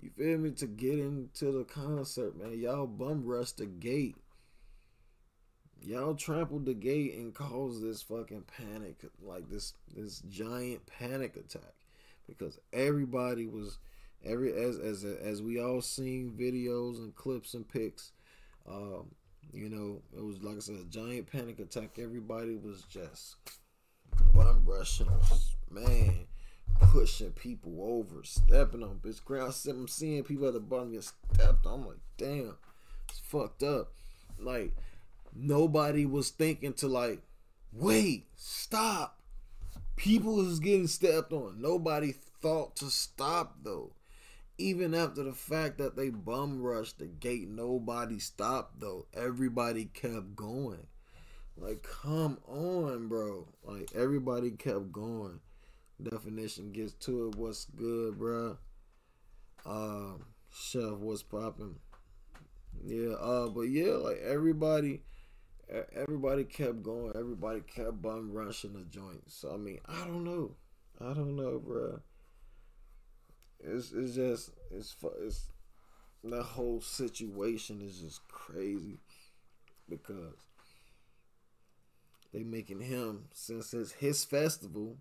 You feel me? To get into the concert, man. Y'all bum rushed the gate. Y'all trampled the gate and caused this fucking panic, like this this giant panic attack, because everybody was every as as as we all seen videos and clips and pics. Um, you know, it was like I said, a giant panic attack. Everybody was just bum rushing, man, pushing people over, stepping on bitch ground. I'm seeing people at the bottom get stepped on. I'm like, damn, it's fucked up. Like nobody was thinking to like, wait, stop. People is getting stepped on. Nobody thought to stop though. Even after the fact that they bum rushed the gate, nobody stopped though. Everybody kept going. Like, come on, bro. Like, everybody kept going. Definition gets to it. What's good, bro? Uh, chef, what's popping? Yeah, uh, but yeah, like everybody, everybody kept going. Everybody kept bum rushing the joint. So I mean, I don't know. I don't know, bro. It's it's just it's it's that whole situation is just crazy because they making him since it's his festival.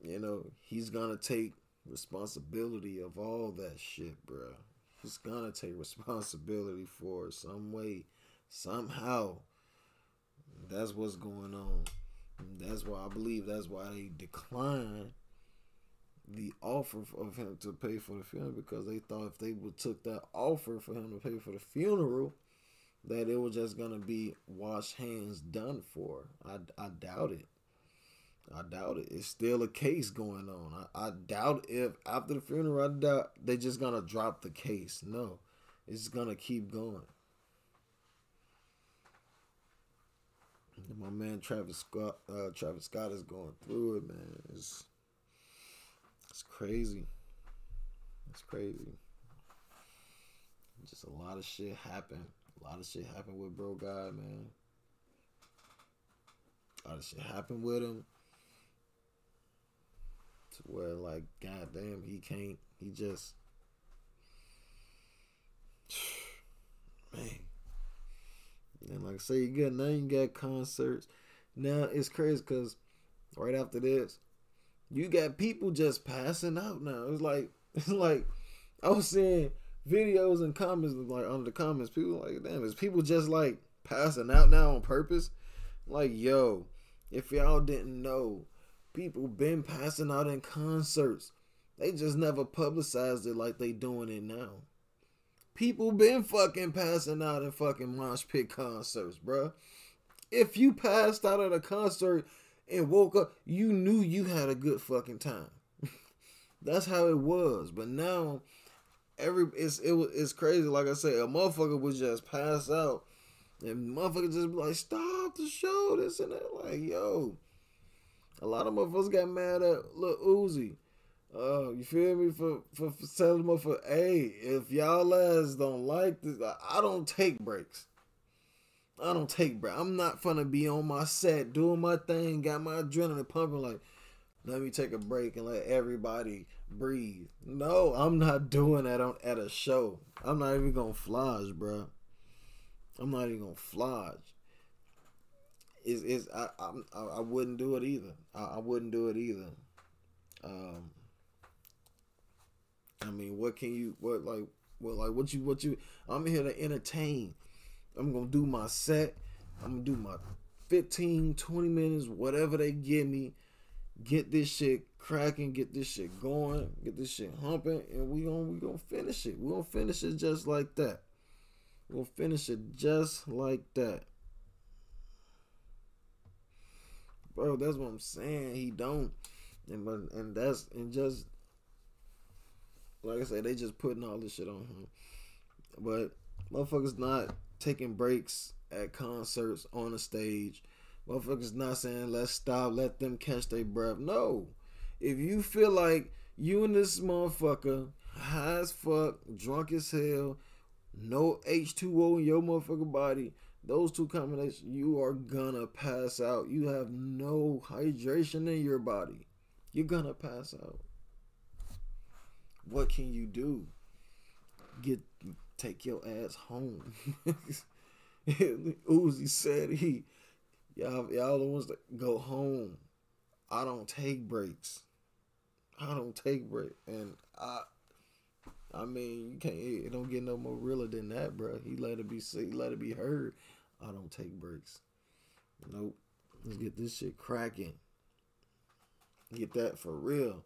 You know he's gonna take responsibility of all that shit, bro. He's gonna take responsibility for it some way, somehow. That's what's going on. That's why I believe that's why they declined the offer of him to pay for the funeral because they thought if they would took that offer for him to pay for the funeral, that it was just gonna be wash hands done for. I, I doubt it. I doubt it. It's still a case going on. I, I doubt if after the funeral, I doubt they just gonna drop the case. No, it's gonna keep going. My man Travis Scott, uh, Travis Scott is going through it, man. It's it's crazy. It's crazy. Just a lot of shit happened. A lot of shit happened with bro guy, man. A lot of shit happened with him. To where like, goddamn, he can't. He just, man. And like I say, you got now you got concerts. Now it's crazy because right after this, you got people just passing out now. It's like it's like I was seeing videos and comments like under the comments, people like, damn, is people just like passing out now on purpose? Like, yo, if y'all didn't know, people been passing out in concerts. They just never publicized it like they doing it now. People been fucking passing out in fucking mosh pit concerts, bruh. If you passed out at a concert and woke up, you knew you had a good fucking time. That's how it was. But now, every it's it it's crazy. Like I said, a motherfucker would just pass out, and motherfucker just be like, "Stop the show!" This and that. Like, yo, a lot of motherfuckers got mad at Lil Uzi. Uh, you feel me? For for, for telling them for hey, if y'all ass don't like this, I don't take breaks. I don't take break. I'm not gonna be on my set doing my thing, got my adrenaline pumping. Like, let me take a break and let everybody breathe. No, I'm not doing that on at a show. I'm not even gonna flage, bro. I'm not even gonna flage. Is is I, I I wouldn't do it either. I, I wouldn't do it either. Um, I mean, what can you what like what like what you what you? I'm here to entertain. I'm gonna do my set. I'm gonna do my 15, 20 minutes, whatever they give me. Get this shit cracking, get this shit going, get this shit humping, and we gonna we gonna finish it. We gonna finish it just like that. We'll finish it just like that. Bro, that's what I'm saying. He don't. And but and that's and just like I said, they just putting all this shit on him. But motherfuckers not taking breaks at concerts on the stage. Motherfuckers not saying let's stop, let them catch their breath. No. If you feel like you and this motherfucker high as fuck, drunk as hell, no H2O in your motherfucking body, those two combinations, you are gonna pass out. You have no hydration in your body. You're gonna pass out. What can you do? Get take your ass home. Uzi said he y'all y'all the ones that go home. I don't take breaks. I don't take breaks. And I I mean, you can't it don't get no more realer than that, bro. He let it be seen, let it be heard. I don't take breaks. Nope. Let's get this shit cracking. Get that for real.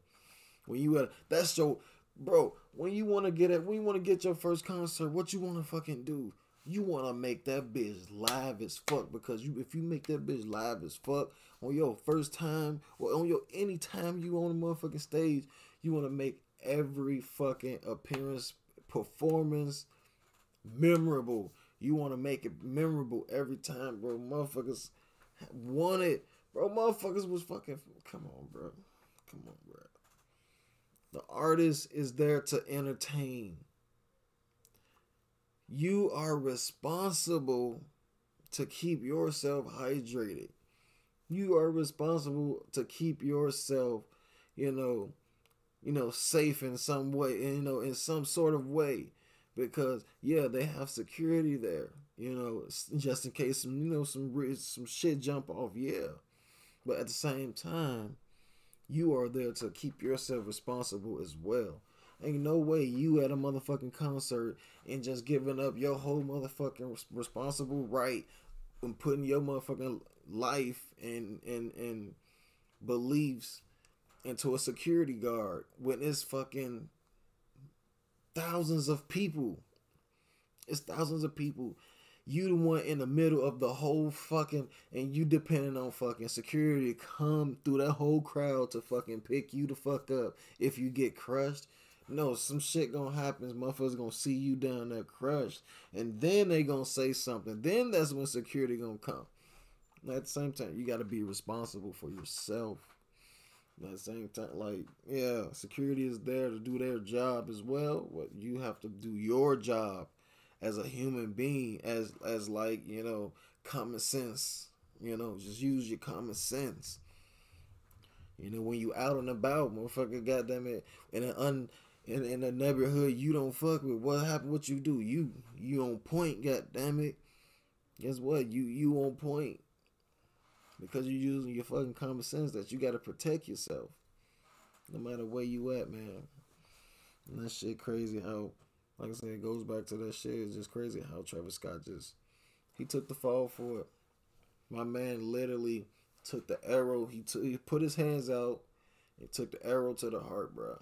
When you at that's your bro, when you wanna get it when you wanna get your first concert, what you wanna fucking do? You wanna make that bitch live as fuck because you if you make that bitch live as fuck on your first time or on your any time you on a motherfucking stage, you wanna make every fucking appearance performance memorable. You wanna make it memorable every time, bro. Motherfuckers want it. Bro, motherfuckers was fucking come on, bro. Come on, bro. The artist is there to entertain. You are responsible to keep yourself hydrated. You are responsible to keep yourself, you know, you know, safe in some way, you know, in some sort of way, because yeah, they have security there, you know, just in case some, you know, some some shit jump off, yeah. But at the same time, you are there to keep yourself responsible as well. Ain't no way you at a motherfucking concert and just giving up your whole motherfucking responsible right and putting your motherfucking life and and and beliefs into a security guard when it's fucking thousands of people. It's thousands of people. You the one in the middle of the whole fucking and you depending on fucking security to come through that whole crowd to fucking pick you the fuck up if you get crushed. No, some shit gonna happen. Motherfuckers gonna see you down there crushed. And then they gonna say something. Then that's when security gonna come. At the same time, you gotta be responsible for yourself. At the same time, like, yeah, security is there to do their job as well. But you have to do your job as a human being, as as like, you know, common sense. You know, just use your common sense. You know, when you out and about, motherfucker, goddamn it, in an un in, in a neighborhood you don't fuck with, what happened? What you do? You you on point, goddamn it. Guess what? You you on point because you're using your fucking common sense that you got to protect yourself, no matter where you at, man. And that shit crazy how, like I said, it goes back to that shit. It's just crazy how Travis Scott just he took the fall for it. My man literally took the arrow. He took he put his hands out and took the arrow to the heart, bro.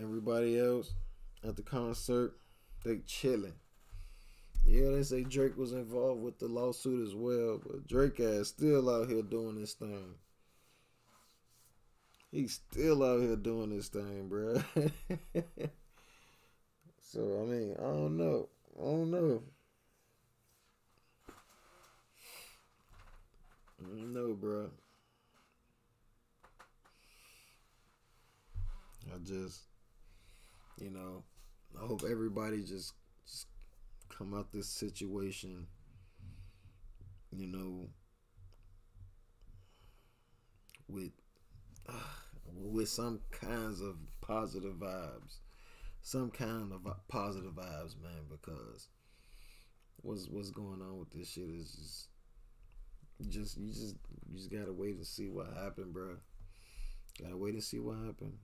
Everybody else at the concert, they chilling. Yeah, they say Drake was involved with the lawsuit as well, but Drake ass still out here doing this thing. He's still out here doing this thing, bro. so I mean, I don't know. I don't know. No, bro. I just, you know, I hope everybody just, just come out this situation, you know, with with some kinds of positive vibes, some kind of positive vibes, man. Because what's what's going on with this shit is just. Just you just you just gotta wait and see what happened, bro. Gotta wait and see what happened.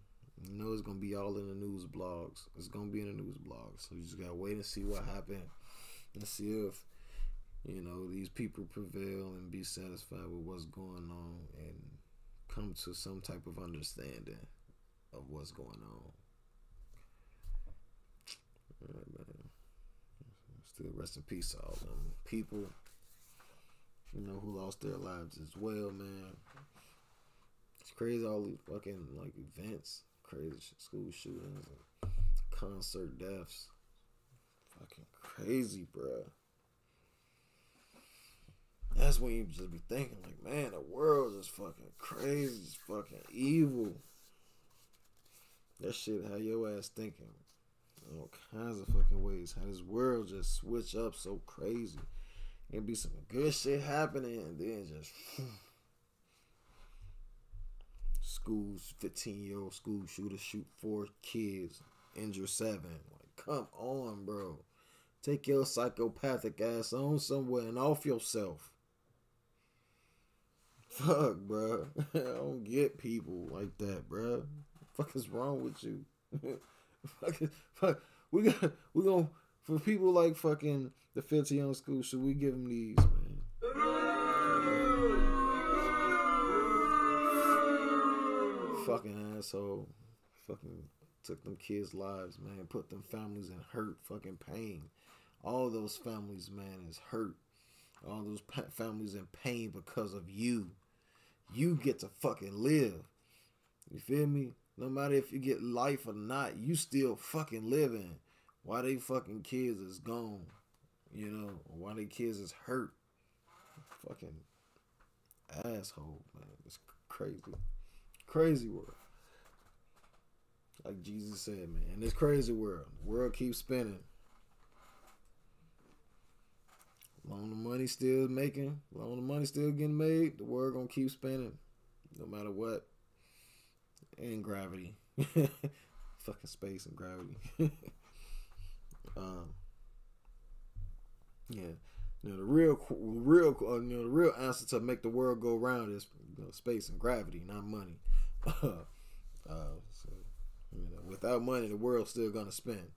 You know it's gonna be all in the news blogs. It's gonna be in the news blogs. So you just gotta wait and see what happened and see if you know these people prevail and be satisfied with what's going on and come to some type of understanding of what's going on. Still rest in peace all them people. You know who lost their lives as well, man. It's crazy all these fucking like events, crazy school shootings, concert deaths. Fucking crazy, bruh. That's when you just be thinking, like, man, the world is fucking crazy, it's fucking evil. That shit, how your ass thinking, all kinds of fucking ways. How this world just switch up so crazy. It'd be some good shit happening, and then just schools, fifteen year old school shooter shoot four kids, injure seven. Like, come on, bro. Take your psychopathic ass on somewhere and off yourself. Fuck, bro. I don't get people like that, bro. Fuck is wrong with you? fuck, fuck. We got we gonna for people like fucking the 15 year old school. Should we give them these, man? Fucking asshole. Fucking took them kids' lives, man. Put them families in hurt, fucking pain. All those families, man, is hurt. All those pa- families in pain because of you. You get to fucking live. You feel me? No matter if you get life or not, you still fucking living. Why they fucking kids is gone? You know, why they kids is hurt? Fucking asshole, man. It's crazy. Crazy world. Like Jesus said, man, in this crazy world, the world keeps spinning. Long the money still making, long the money still getting made, the world gonna keep spinning. no matter what. And gravity. Fucking space and gravity. um, yeah. You know the real, real, uh, you know the real answer to make the world go round is you know, space and gravity, not money. uh, so, you know, without money, the world's still gonna spin.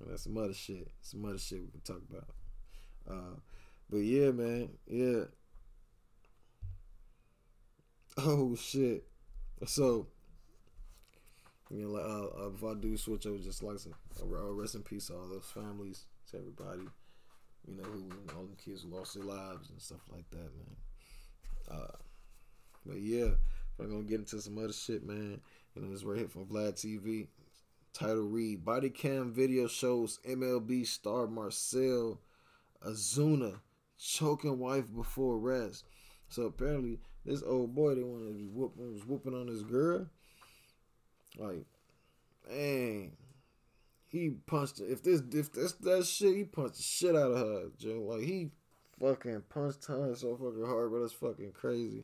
That's some other shit. Some other shit we can talk about. Uh, but yeah, man, yeah. Oh shit. So, you know, uh, uh, if I do switch over, just like some uh, rest in peace to all those families, to everybody, you know, who all the kids who lost their lives and stuff like that, man. Uh, but yeah, if I'm gonna get into some other shit, man. You know, this right here from Vlad TV. Title read Body cam video shows MLB star Marcell Ozuna choking wife before arrest. So apparently this old boy that wanted to whoop was whooping on his girl. Like, man, he punched Her. if this if this that shit, he punched the shit out of her, Joe. Like he fucking punched her so fucking hard, but that's fucking crazy.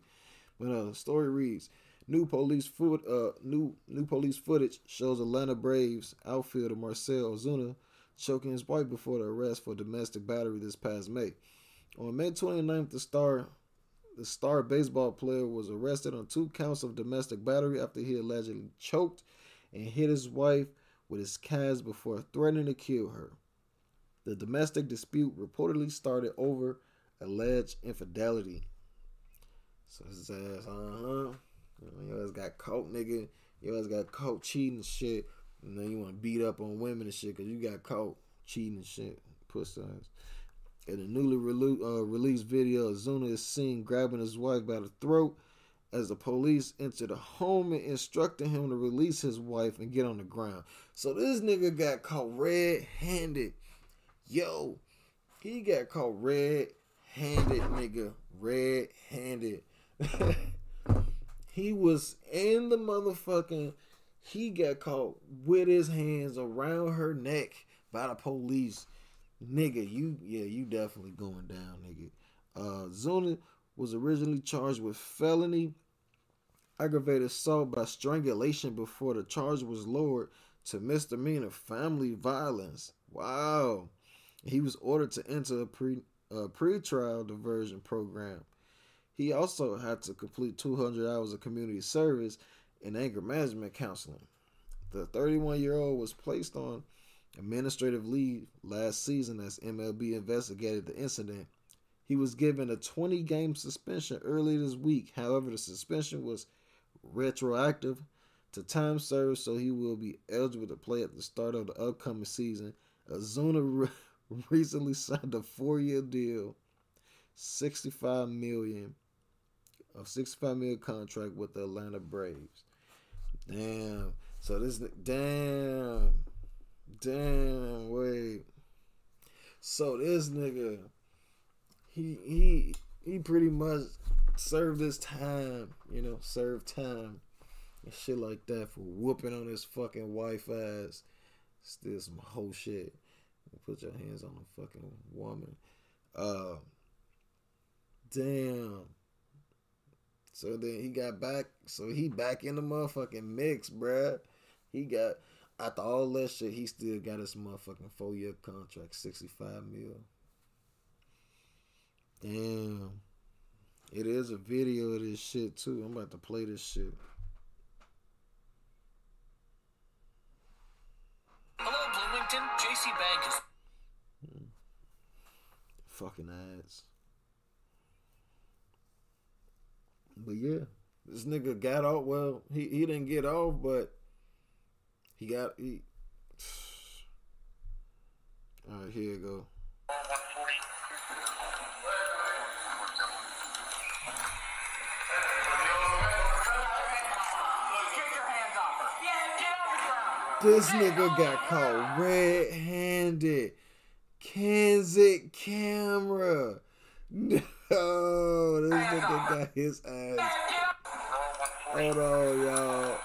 But uh, the story reads. New police foot, uh, new new police footage shows Atlanta Braves outfielder Marcell Ozuna choking his wife before the arrest for domestic battery this past May. On May 29th, the star the star baseball player was arrested on two counts of domestic battery after he allegedly choked and hit his wife with his calves before threatening to kill her. The domestic dispute reportedly started over alleged infidelity. So his ass, uh huh. You always got caught, nigga. You always got caught cheating shit. And then you want to beat up on women and shit because you got caught cheating shit. Pussy ass. In a newly rele- uh, released video, Zuna is seen grabbing his wife by the throat as the police enter the home and instructing him to release his wife and get on the ground. So this nigga got caught red-handed. Yo, he got caught red-handed, nigga. Red-handed. he was in the motherfucking he got caught with his hands around her neck by the police. Nigga, you yeah, you definitely going down, nigga. Uh Zuna was originally charged with felony aggravated assault by strangulation before the charge was lowered to misdemeanor family violence. Wow. He was ordered to enter a pre a pre-trial diversion program. He also had to complete 200 hours of community service and anger management counseling. The 31 year old was placed on administrative leave last season as MLB investigated the incident. He was given a 20 game suspension early this week. However, the suspension was retroactive to time served, so he will be eligible to play at the start of the upcoming season. Ozuna re- recently signed a four year deal, 65 million of 65 million contract with the Atlanta Braves. Damn. So this damn. Damn, wait. So this nigga he he he pretty much served his time, you know, served time and shit like that for whooping on his fucking wife ass. Still some whole shit. Put your hands on a fucking woman. Uh damn. So then he got back. So he back in the motherfucking mix, bruh. He got after all that shit, he still got his motherfucking four year contract, sixty five mil. Damn. It is a video of this shit too. I'm about to play this shit. Hello, Bloomington. JC Bank is. Hmm. Fucking ass. But yeah, this nigga got off. Well, he, he didn't get off, but he got he. All right, here you go. This nigga got caught red-handed. Kansas camera. No, oh, this nigga got his ass. Hold on, y'all.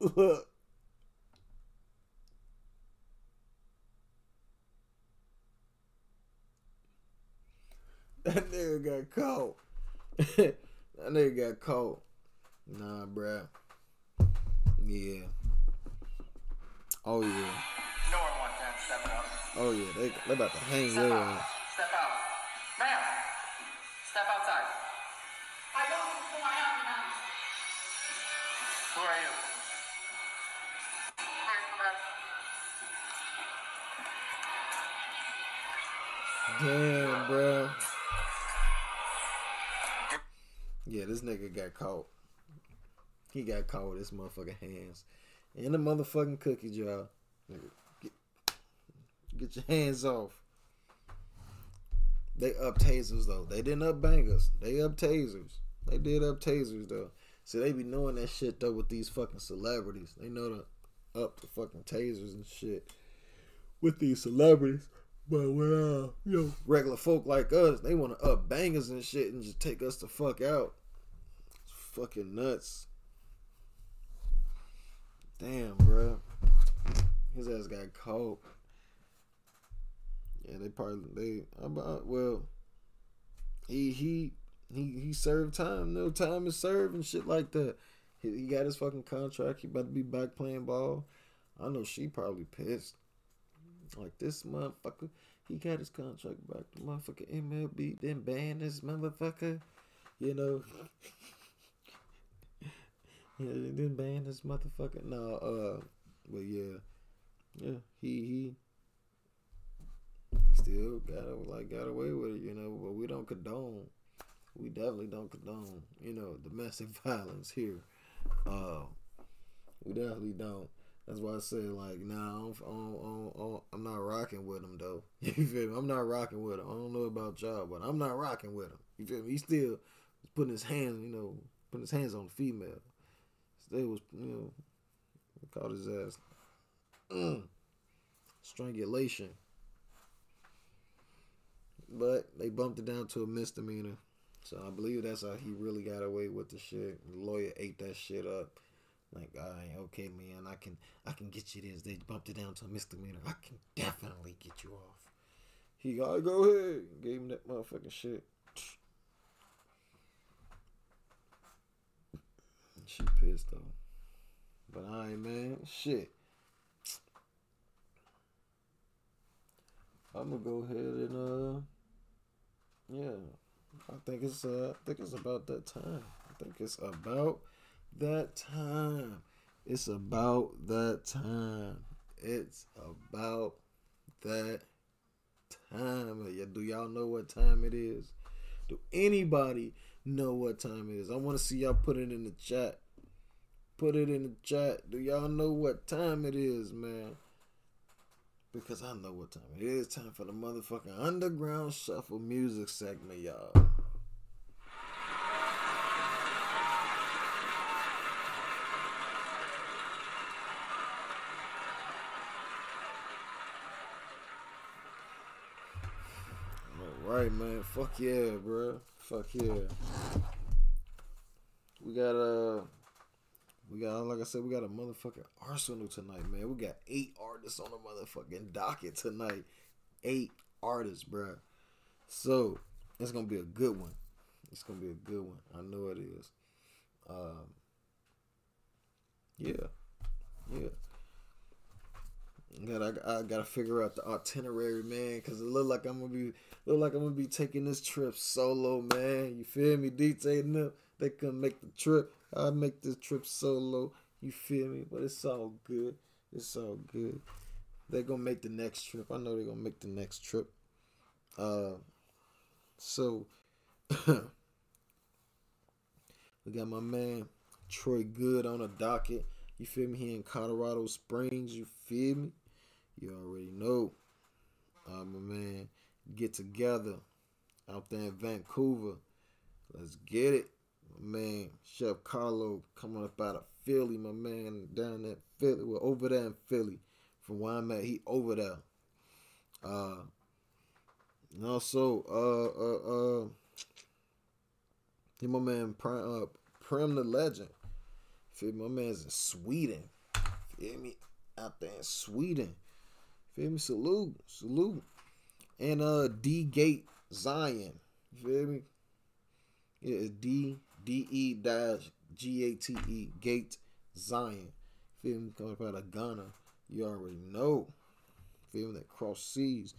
Look. That nigga got caught. that nigga got caught. Nah, bruh. Yeah. Oh yeah. No one wants that. Step up. Oh yeah. They they about to hang Step your out. ass. Step out. Ma'am. Step outside. I don't know who I am now. Who are you? Damn, bruh. Yeah, this nigga got caught. He got caught with his motherfucking hands in the motherfucking cookie jar. Get, get your hands off. They up tasers though. They didn't up bangers. They up tasers. They did up tasers though. So they be knowing that shit though with these fucking celebrities. They know to up the fucking tasers and shit with these celebrities. But when uh, you know, regular folk like us, they want to up bangers and shit and just take us the fuck out. It's fucking nuts. Damn, bro. His ass got caught. Yeah, they probably they about well. He he he he served time. No time is served and shit like that. He, he got his fucking contract. He about to be back playing ball. I know she probably pissed. Like this motherfucker, he got his contract back. The motherfucker MLB then ban this motherfucker. You know. Yeah, they didn't ban this motherfucker. No, uh, but yeah, yeah, he he still got like got away with it, you know. But we don't condone. We definitely don't condone, you know, domestic violence here. Uh, we definitely don't. That's why I say like, nah, I don't, I don't, I don't, I don't, I'm not rocking with him though. You feel me? I'm not rocking with him. I don't know about y'all, but I'm not rocking with him. You feel me? He still putting his hands, you know, putting his hands on the female. Still was, you know, caught his ass. Mm. Strangulation. But they bumped it down to a misdemeanor. So I believe that's how he really got away with the shit. The lawyer ate that shit up. Like, all right, okay, man, I can, I can get you this. They bumped it down to a misdemeanor. I can definitely get you off. He gotta go ahead. Gave him that motherfucking shit. She pissed though. But all right, man, shit. I'm gonna go ahead and uh, yeah. I think it's uh, I think it's about that time. I think it's about that time. It's about that time. It's about that time. Do y'all know what time it is? Do anybody know what time it is? I want to see y'all put it in the chat. Put it in the chat. Do y'all know what time it is, man? Because I know what time it is. Time for the motherfucking underground shuffle music segment, y'all. All right, man. Fuck yeah, bro. Fuck yeah. We got uh we got like I said, we got a motherfucking arsenal tonight, man. We got eight artists on the motherfucking docket tonight. Eight artists, bro. So it's gonna be a good one. It's gonna be a good one. I know it is. Um Yeah. Yeah. Got I, I gotta figure out the itinerary, man, cause it look like I'm gonna be look like I'm gonna be taking this trip solo, man. You feel me? Detailing them, they can make the trip. I make this trip solo. You feel me? But it's all good. It's all good. They're gonna make the next trip. I know they're gonna make the next trip. Uh, so we got my man Troy Good on a docket. You feel me? He in Colorado Springs. You feel me? You already know. Uh, my man, get together out there in Vancouver. Let's get it. My man, Chef Karllo coming up out of Philly. My man down there, Philly. Well, over there in Philly. From where I'm at, he over there. Uh, and also, uh, uh, uh, he my man, Prim, uh, Prim the Legend. Feel? My man's in Sweden. Feel me? Out there in Sweden. Feel me? Salute. Salute. And uh D Gate Zion. Feel me? Yeah, D D E dash G A T E Gate Zion. Feel me? Coming out of Ghana. You already know. Feel me? That cross seas.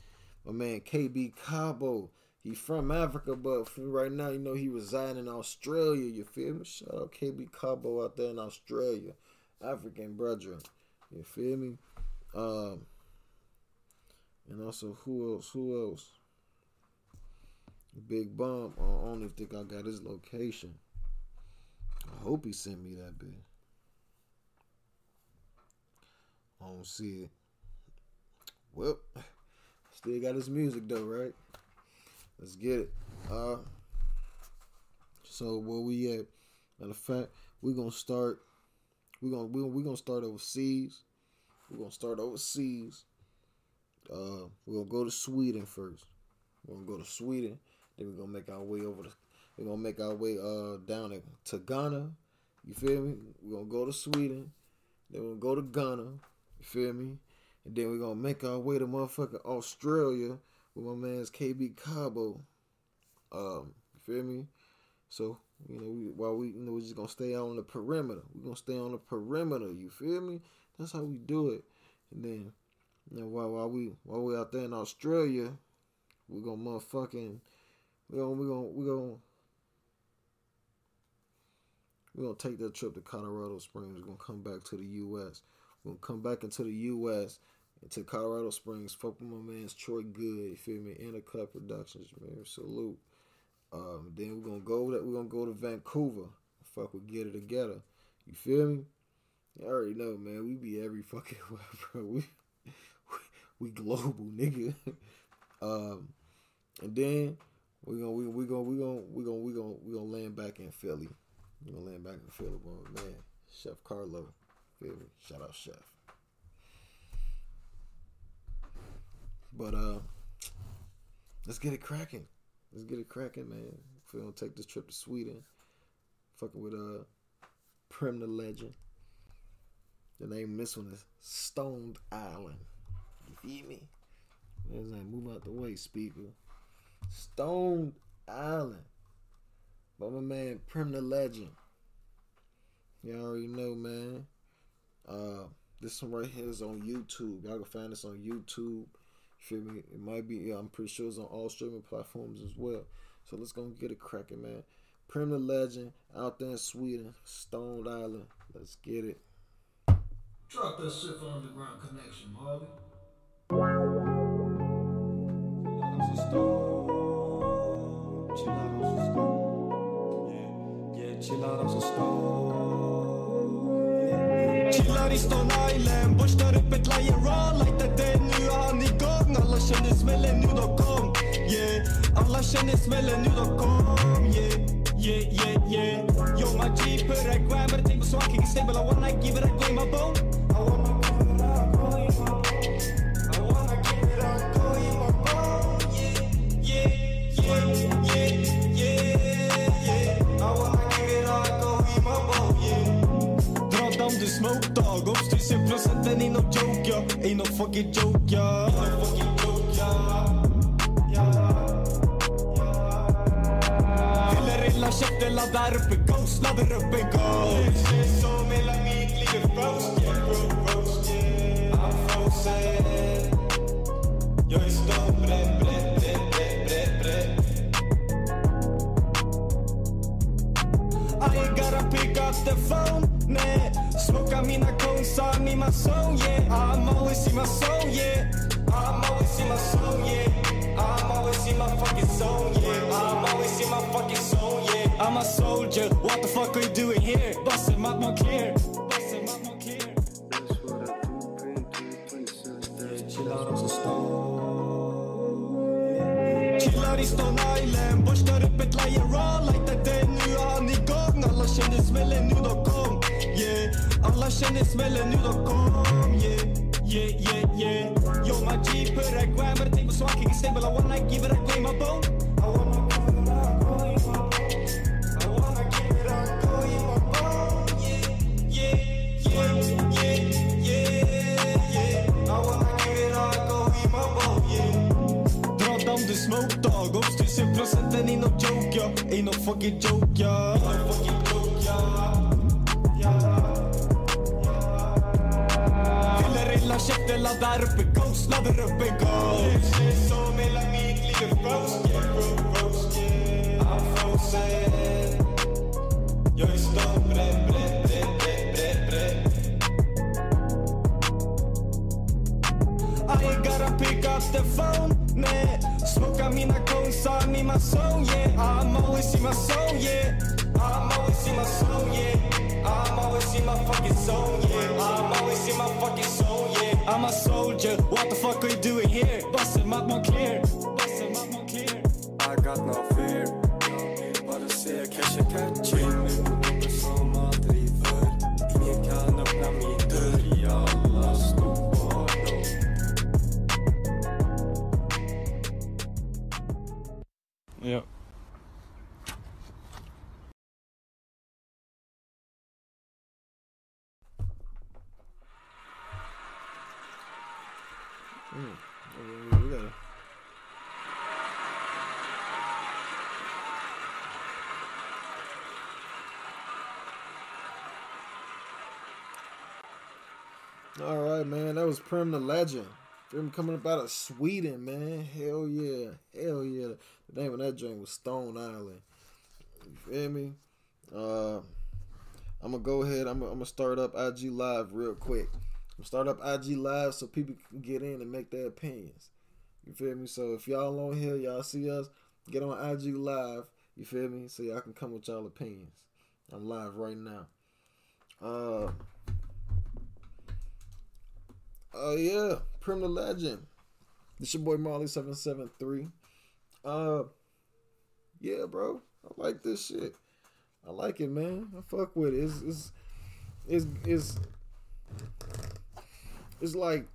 My man KB Kabo. He from Africa, but right now, you know, he reside in Australia. You feel me? Shout out KB Kabo out there in Australia. African brethren. You feel me? Um and also who else? Who else? Big Bump. I don't even think I got his location. I hope he sent me that bit. I don't see it. Well, still got his music though, right? Let's get it. Uh so where we at? Matter of fact, we're gonna start we're gonna we're, we gonna start overseas. We're gonna start overseas. Uh we're gonna go to Sweden first. We're gonna go to Sweden. Then we're gonna make our way over to we're gonna make our way uh down to, Ghana. You feel me? We're gonna go to Sweden. Then we're gonna go to Ghana. You feel me? And then we're gonna make our way to motherfucking Australia with my man's KB Kabo. Um, you feel me? So, you know, we, while we you know we're just gonna stay on the perimeter. We're gonna stay on the perimeter, you feel me? That's how we do it. And then know while while we while we out there in Australia, we're gonna motherfucking we're gonna we're gonna we're gonna we're gonna take that trip to Colorado Springs. We're gonna come back to the US. We're gonna come back into the US into Colorado Springs. Fuck with my man's Troy Good, you feel me? Intercut Productions, man. Salute. Um, then we're gonna go that we're gonna go to Vancouver. Fuck we Get It Together. You feel me? You already know, man. We be every fucking where, bro. We, we global, nigga. um, and then we gonna we we gonna we gonna we gonna we gonna we gonna land back in Philly. We gonna land back in Philly, boy, man. Chef Karllo, feel me? Shout out Chef. But uh, let's get it cracking. Let's get it cracking, man. If we gonna take this trip to Sweden, fucking with uh, Prim the Legend. The name of this one is Stone Island. Feel me? There's that move out the way, speaker. Stone Island. By my man Prim the Legend. Y'all already know, man. Uh, this one right here is on YouTube. Y'all can find this on YouTube. You feel me? It might be, yeah, I'm pretty sure it's on all streaming platforms as well. So let's go get it cracking, man. Prim the Legend out there in Sweden, Stone Island. Let's get it. Drop that shit for Underground Connection, Marley. stone, chill out on some stone. Yeah, yeah chill out on some stone. Yeah. Chiller ist on island, boşları petlaye raw like the dead new honeycomb. Allah şen ismele new.com, yeah. Allah şen ismele new.com, yeah. Yeah, yeah, yeah. Yo, my G, put a grind, but I think it's walking stable. I wanna give it a claim, my bone. No joke yo. Ain't no fucking joke yo. Ain't no fucking joke ja Fyller illa käften, laddar upp en ghost Laddar upp en ghost Det känns som hela mitt liv är frost Yeah bro, roast yeah I'm frozen Jag är stoned, bränd, bränd, bränd, bränd, bränd. brett I ain't gotta pick up the phone, nej. Nah Smoka mina cones, I'm in my soul, yeah. I'm always in my soul, yeah. I'm always in my soul, yeah. I'm always in my fucking soul, yeah. I'm always in my fucking soul, yeah. I'm a soldier, what the fuck are you doing here? Clear. Bustin' my mouth clear Chillar också Chillar i Stone Island, borstar upp ett lion raw Lightar den, nu är han igång Alla känner smällen, nu de kom Yeah, Alla känner smällen nu de kom yeah Yeah, yeah, yeah. Yo my G put a grammar Tänk på svaking stable I wanna give it a game of bone. I wanna give it a game my bone. I wanna give it a game of bone Yeah, yeah, yeah, yeah, yeah, yeah I wanna give it a game of bone Yeah. Dra down the smoke dog Obs tusen procenten ain't joke yeah. Ain't no fucking joke yeah. Håll käften, laddar upp en ghost, laddar upp en ghost. Det är som hela mitt liv är frozen, yeah, bro, frozen, yeah. I'm frozen. Jag är stolt, bränd, bränd, bränd, bränd, bränd, bränd. I ain't gotta pick up the phone, nej Smoka mina cones, I'm in my zone, yeah I'm always in my zone, yeah I'm always in my zone, yeah I'm always in my fucking zone, yeah. I'm always in my fucking zone, yeah. I'm a soldier, what the fuck are you doing here? Bustin' mot Montclair Bustin' mot Montclair I got no fear. But se jag kanske kan chill med was Prim the Legend. Prim coming up out of Sweden, man. Hell yeah. Hell yeah. The name of that joint was Stone Island. You feel me? Uh, I'm gonna go ahead. I'm, I'm gonna start up IG Live real quick. I'm start up IG Live so people can get in and make their opinions. You feel me? So if y'all on here, y'all see us, get on IG Live. You feel me? So y'all can come with y'all opinions. I'm live right now. Uh. Oh yeah, Prim the Legend. This your boy Marley seven seven three. Uh, yeah, bro. I like this shit. I like it, man. I fuck with it. It's it's it's it's, it's like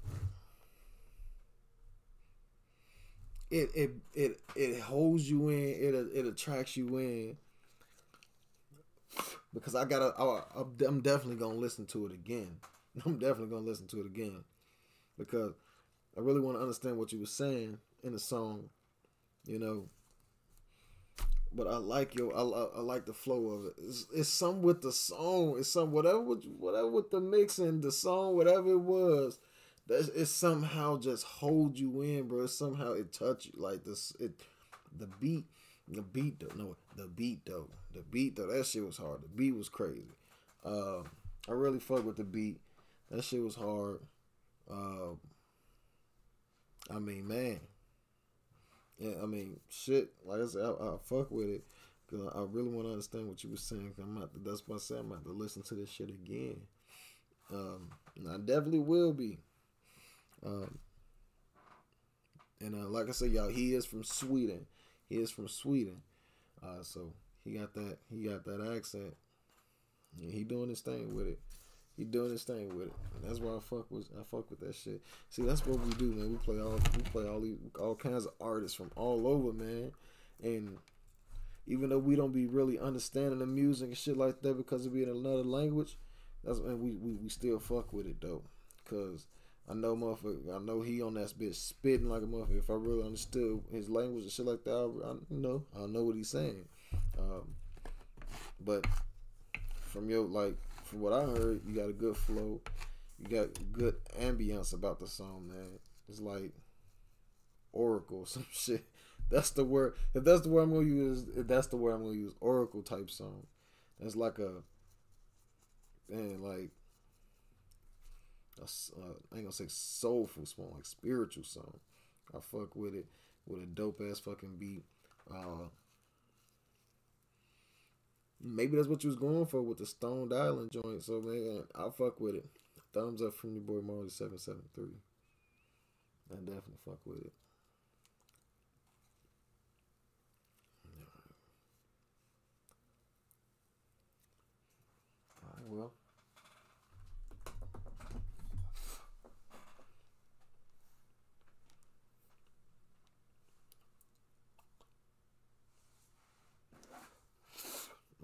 it it it it holds you in. It it attracts you in. Because I gotta, I, I'm definitely gonna listen to it again. I'm definitely gonna listen to it again because I really want to understand what you were saying in the song, you know. But I like your, I, I, I like the flow of it. It's, it's some with the song. It's some whatever, with, whatever with the mixing, the song, whatever it was. That it somehow just hold you in, bro. Somehow it touch you like this. It, the beat, the beat though. No, the beat though. The beat though. That shit was hard. The beat was crazy. Uh, I really fuck with the beat. That shit was hard. Uh, I mean, man. Yeah, I mean, shit. Like I said, I, I fuck with it because I really want to understand what you were saying. I'm to, that's why I said I'm about to listen to this shit again. Um, I definitely will be. Um, and uh, like I said, y'all, he is from Sweden. He is from Sweden. Uh, so he got that. He got that accent. And he doing his thing with it. He doing his thing with it. And that's why I fuck with I fuck with that shit. See, that's what we do, man. We play all we play all all kinds of artists from all over, man. And even though we don't be really understanding the music and shit like that because it be in another language, that's and we, we, we still fuck with it though. Cause I know motherfucker I know he on that bitch spitting like a motherfucker. If I really understood his language and shit like that, I, I know, I know what he's saying. Um, but from your like from what I heard, you got a good flow. You got good ambience about the song, man. It's like Oracle, some shit. That's the word. If that's the word I'm gonna use, if that's the word I'm gonna use. Oracle type song. That's like a man, like a uh, I ain't gonna say soulful song, like spiritual song. I fuck with it with a dope ass fucking beat. Uh, maybe that's what you was going for with the Stone Island joint. So man, I fuck with it. Thumbs up from your boy Marley seven seven three. I definitely fuck with it. Well.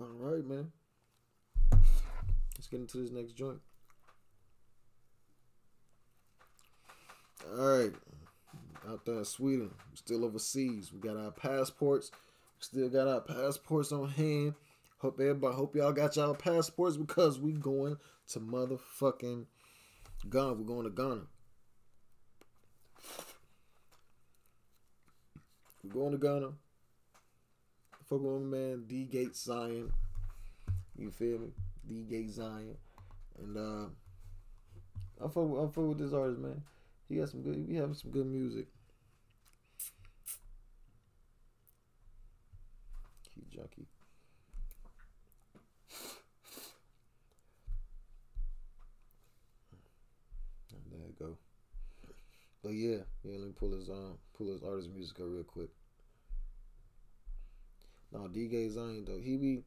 All right, man. Let's get into this next joint. All right, out there in Sweden, still overseas. We got our passports. Still got our passports on hand. Hope everybody, hope y'all got y'all passports because we going to motherfucking Ghana. We're going to Ghana. We're going to Ghana. Fuck with my man D Gate Zion. You feel me? D Gate Zion. And uh I fuck with, I fuck with this artist, man. He got some good. He having some good music. Key junkie. There you go. But yeah, yeah. Let me pull his um pull his artist music up real quick. No, D Gay Zion though. He be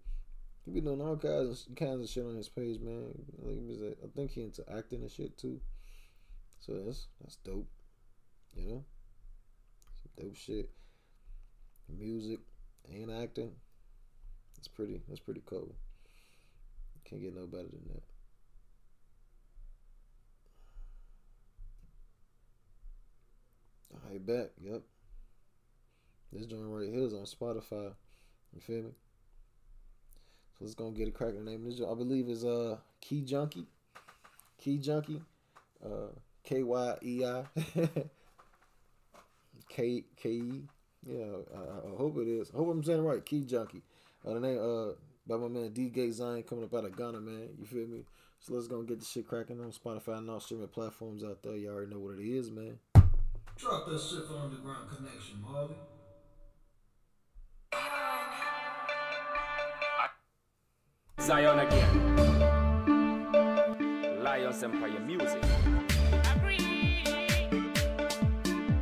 he be doing all kinds of kinds of shit on his page, man. I think, he into acting and shit too. So that's that's dope. You know? Some dope shit. Music and acting. It's pretty that's pretty cool. Can't get no better than that. I bet, yep. This joint right here is on Spotify. You feel me? So let's go and get it cracking. The name of this I believe is uh Key Junkie. Key Junkie. Uh K Y E I K K E. Yeah, I, I hope it is. I hope I'm saying right. Key Junkie. Uh, the name uh by my man D Gay Zion coming up out of Ghana, man. You feel me? So let's go get the shit cracking on Spotify and all streaming platforms out there. You already know what it is, man. Drop that shit for Underground Connection, Marley. Zion again. Lions Empire Music.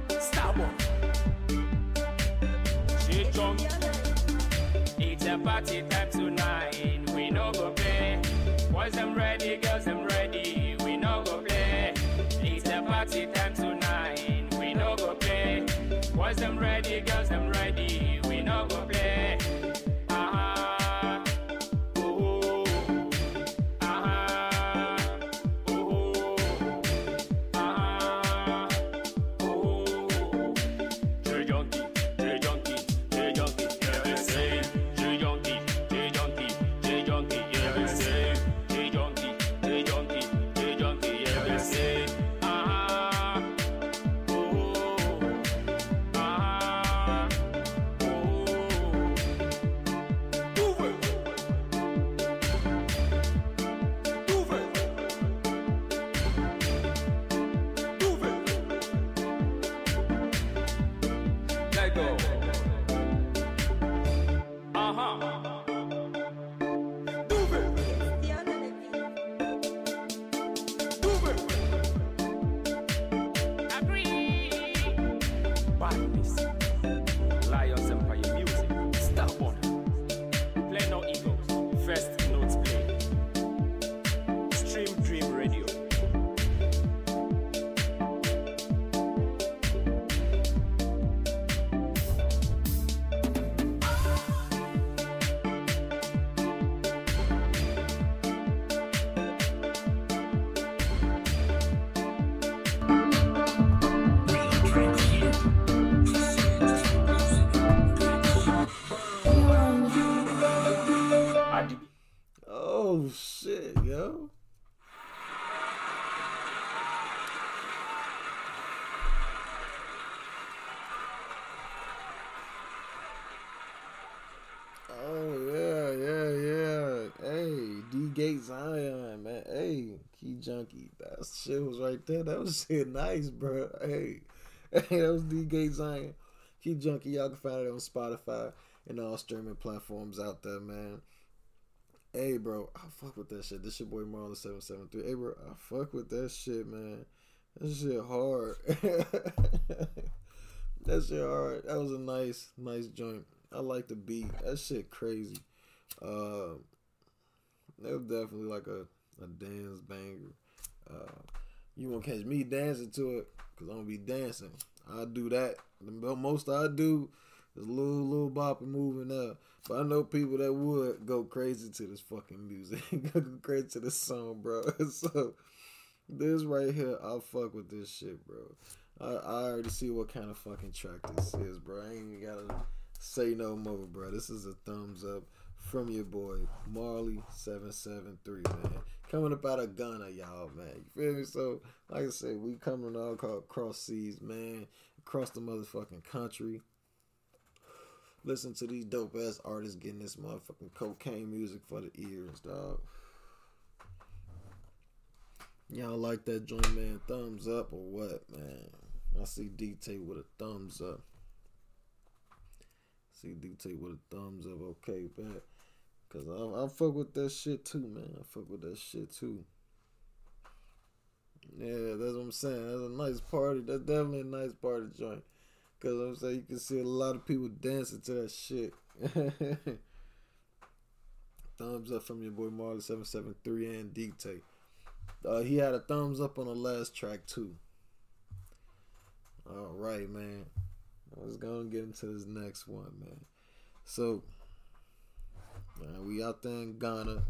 Starboy. It's a party time tonight. We no go play. Boys them ready, girls Zion, man. Hey, Key Junkie. That shit was right there. That was shit nice, bro. Hey, hey, that was D Gate Zion. Key Junkie. Y'all can find it on Spotify and all streaming platforms out there, man. Hey, bro, I fuck with that shit. This your boy Marlon seven seven three. Hey, bro, I fuck with that shit, man. That shit hard. that shit hard. That was a nice, nice joint. I like the beat. That shit crazy. Uh, that was definitely like a, a dance banger. Uh, you won't catch me dancing to it because I'm gonna be dancing. I do that. The most I do is little little bop and moving up. But I know people that would go crazy to this fucking music, go crazy to this song, bro. so this right here, I'll fuck with this shit, bro. I, I already see what kind of fucking track this is, bro. I ain't even gotta Say no more, bro. This is a thumbs up from your boy Marley seven seven three, man. Coming up out of Ghana, y'all, man. You feel me? So, like I said, we coming all called across seas, man, across the motherfucking country. Listen to these dope ass artists getting this motherfucking cocaine music for the ears, dog. Y'all like that joint, man? Thumbs up or what, man? I see DT with a thumbs up. See DT with a thumbs up. Okay, bet. Cause I, I fuck with that shit too, man. I fuck with that shit too. Yeah, that's what I'm saying. That's a nice party. That's definitely a nice party joint. Cause I'm saying you can see a lot of people dancing to that shit. thumbs up from your boy Marley seven seven three and DT. Uh, he had a thumbs up on the last track too. All right, man. Let's go and get into this next one, man. So, we out there in Ghana.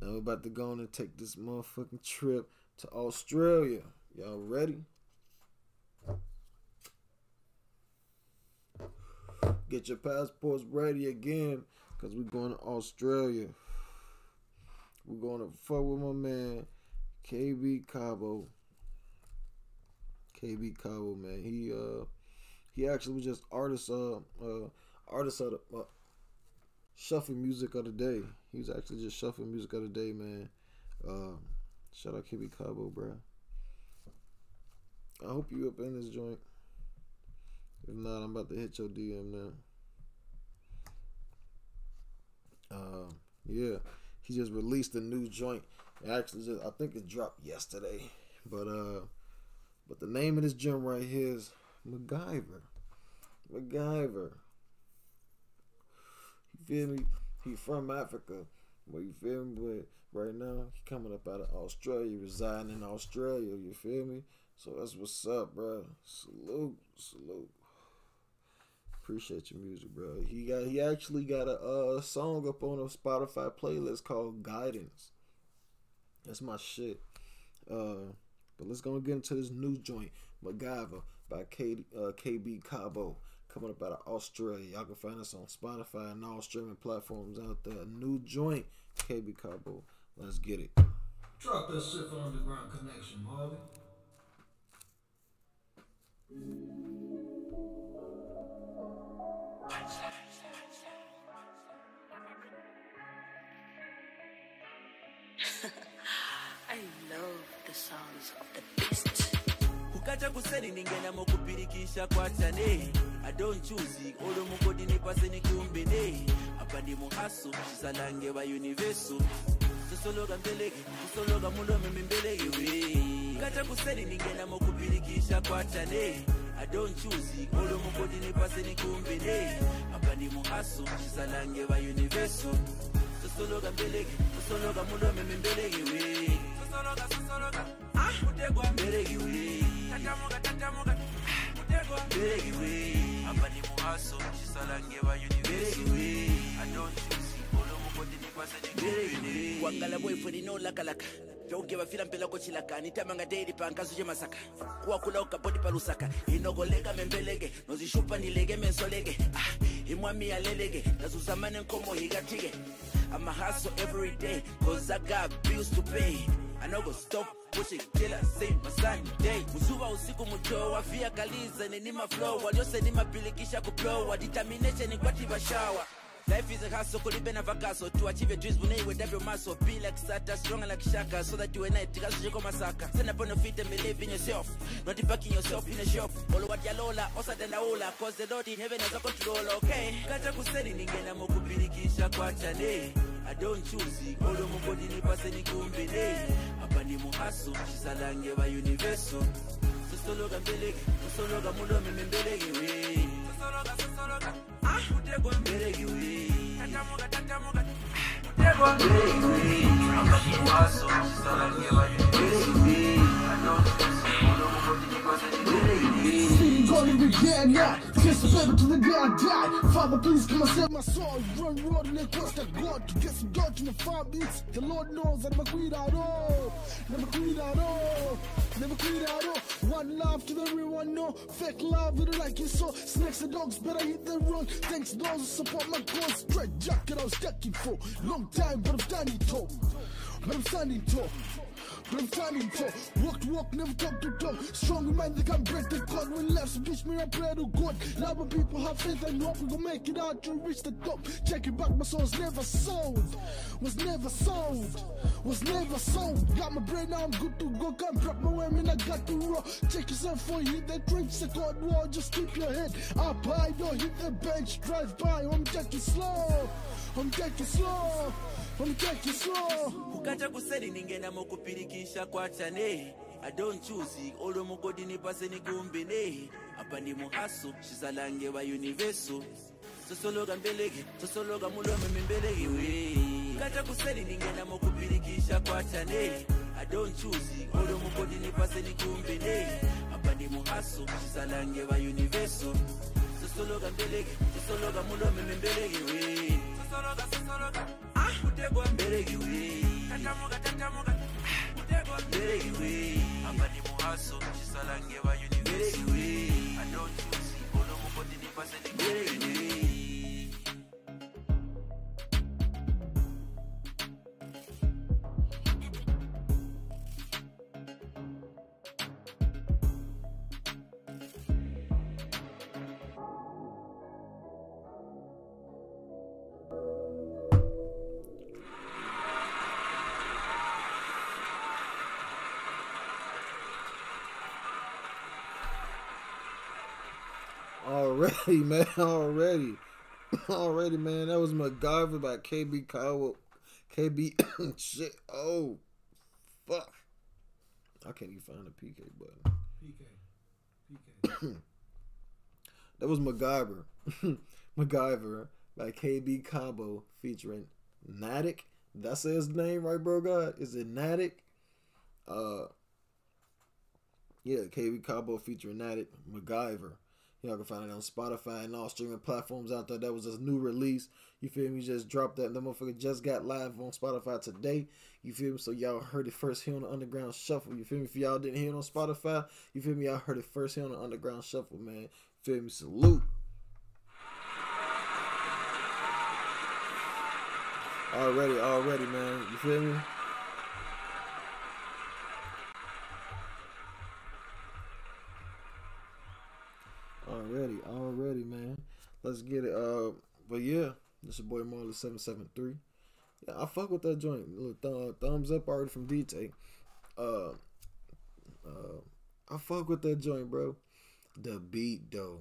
Now we're about to go on and take this motherfucking trip to Australia. Y'all ready? Get your passports ready again, cause we're going to Australia. We're going to fuck with my man KB Kabo. KB Kabo, man. He uh he actually was just artist uh uh artist of the uh, shuffle music of the day. He was actually just shuffling music of the day, man. Uh, shout out KB Kabo, bro. I hope you up in this joint. If not, I'm about to hit your DM now. Uh, yeah, he just released a new joint. It actually, just I think it dropped yesterday, but uh, but the name of this joint right here is MacGyver. MacGyver. Feel me? He from Africa, but you feel me? But right now he coming up out of Australia, residing in Australia. You feel me? So that's what's up, bro. Salute, salute. Appreciate your music, bro. He got he actually got a uh, song up on a Spotify playlist called Guidance. That's my shit. Uh, but let's go and get into this new joint, MacGyver by K, uh, KB Kabo, coming up out of Australia. Y'all can find us on Spotify and all streaming platforms out there. New joint, KB Kabo. Let's get it. Drop that shit for Underground Connection, Marley. I love the sounds of the beast. Kukacha kuseni ningena mokupirikisha kwachane i don't choose olo mukodi nipase nikumbene apa ndi muhaso chisalange va universo. Sosoloka mbeleke kusoloka mulome mimbeleke we. Kacha kuseni ningena mokupirikisha kwachane i don't choose olo mukodi nipase nikumbene apa ndi muhaso chisalange va universo. Sosoloka mbeleke kusoloka mulome mimbeleke we. Sosoloka sosoloka ah. Kutegwa mbeleke we mbeleke we apa ndi muhaso chisalange va universo we i don't choose olo mukodi nipase nikumbene wangala boyfriend no lakalaka vyauge fila mpela kochilaka nitamanga daily pankazo chemasaka kuwakula ukapoti palusaka inogoleka membeleke nozishupa ndileke mensoleke ah, imwami aleleke nazuzamane nkomo hikatike I'm a hustle every day, cause I got bills to pay. I no go stop pushing till I see my Sunday. Musuba usiku mutoa, via kaliza nini ma flow. Waliose ni mapilikisha kuplowa, determination kwati bashawa. Life is a hustle, kulibe na vakaso. To achieve your dreams, bunei with every muscle. Be like Sata, strong like Shaka So that you and I, tika suche koma saka Stand up on your feet and believe in yourself. Not backing yourself in a shop. All what ya lola, osa than ola Cause the Lord in heaven has a control, okay? Kacha kuseni ningena mokupirikisha kwa chane I don't choose it. Olo mukodi nipase nikumbine Apa ni muhaso, chisalange va universo Sosologa mbeleke, sosologa mulome membeleke we Sosologa, sosologa, ah, kutegwa mbeleke we Tatamuka, tatamuka, kutegwa mbeleke we Apa ni muhaso, chisalange va universo I don't choose it Olo mukodi nipase nikumbine City calling Rihanna Kiss the baby to the day I die. Father, please come and save my soul. Run road and request that God to get some God to my five beats. The Lord knows I never quit at all. Never quit at all. Never quit at all. One love to everyone, no fake love. We don't like it so. Snakes and dogs better hit the road. Thanks those who support my cause. Straight jacket I was checking for. Long time, but I'm standing tall. But I'm standing tall. I'm standing tall. Walk to walk, never talk to talk. Strong in mind, they can break the code. When left, so teach me I pray to God. Love when people have faith and hope we gon' make it out to reach the top. Check it back, my soul's never sold. Was never sold. Was never sold. Got my brain now, I'm good to go. Can't drop my women, I got to roll. Check yourself for hit the trips, the God war. Just keep your head up high, don't hit the bench. Drive by, I'm taking slow. I'm taking slow. I'm taking slow. kukacha kuseri ningena mukupirikisha kwachane I don't choose olo mugodi nipase nigumbine apa ndi muhaso shizalange wa universo. Sosologa mbeleke sosologa mulome mimbeleke we. Kukacha kuseri ningena mukupirikisha kwachane I don't choose olo mugodi nipase nigumbine apa ndi muhaso shizalange wa universo. Sosologa mbeleke sosologa mulome mimbeleke we. Sosologa sosologa ah kutegwa mbeleke we tatamuka we I don't nigumbine Already, man. Already. Already, man. That was MacGyver by KB Cowell. KB shit. Oh, fuck. I can't even find the PK button. PK. PK. That was MacGyver. MacGyver by KB Combo featuring Natic. That's his name, right, bro? God, is it Natic? Uh, yeah, KB Combo featuring Natic. MacGyver. Y'all can find it on Spotify and all streaming platforms out there. That was a new release. You feel me? Just dropped that. The motherfucker just got live on Spotify today. You feel me? So y'all heard it first here on the Underground Shuffle. You feel me? If y'all didn't hear it on Spotify, you feel me? Y'all heard it first here on the Underground Shuffle, man. Feel me? Salute. Already, already, man. You feel me? Let's get it. Uh, but yeah, this your boy Marley seven seven three. Yeah, I fuck with that joint. Th- thumbs up already from DT. Uh, uh, I fuck with that joint, bro. The beat though.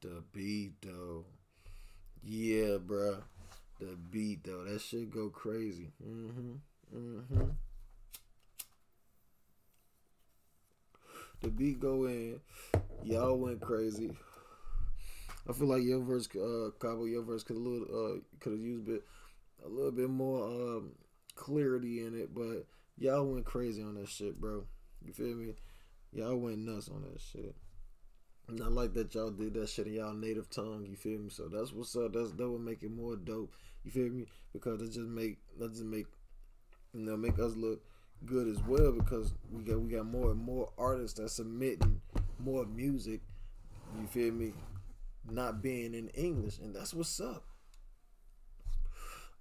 The beat though. Yeah, bro. The beat though. That shit go crazy. Mm-hmm. Mm-hmm. The beat go in. Y'all went crazy. I feel like your verse, uh, Kabo, your verse could a little, uh, could have used a bit, a little bit more um clarity in it, but y'all went crazy on that shit, bro. You feel me? Y'all went nuts on that shit. And I like that y'all did that shit in y'all native tongue. You feel me? So that's what's up. That's that would make it more dope. You feel me? Because it just make that just make you know make us look good as well because we got we got more and more artists that submitting more music. You feel me? Not being in English, and that's what's up.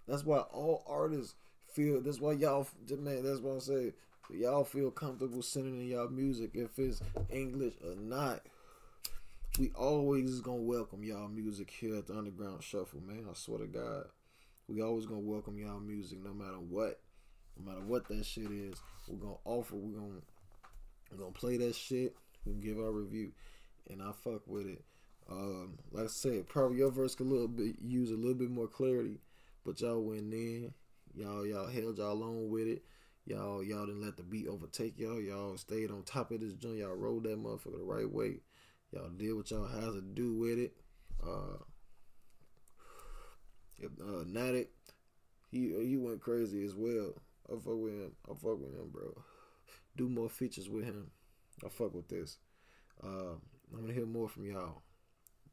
That's why all artists feel. That's why y'all, man. That's why I say y'all feel comfortable sending in y'all music if it's English or not. We always gonna welcome y'all music here at the Underground Shuffle, man. I swear to God, we always gonna welcome y'all music no matter what, no matter what that shit is. We're gonna offer. We're gonna we're gonna play that shit and give our review, and I fuck with it. Um, like I said, probably your verse could little bit use a little bit more clarity, but y'all went in. Y'all y'all held y'all on with it. Y'all y'all didn't let the beat overtake y'all. Y'all stayed on top of this joint. Y'all rolled that motherfucker the right way. Y'all did what y'all had to do with it. Uh, if, uh, Natic, he he went crazy as well. I fuck with him. I fuck with him, bro. Do more features with him. I fuck with this. Uh, I'm gonna hear more from y'all.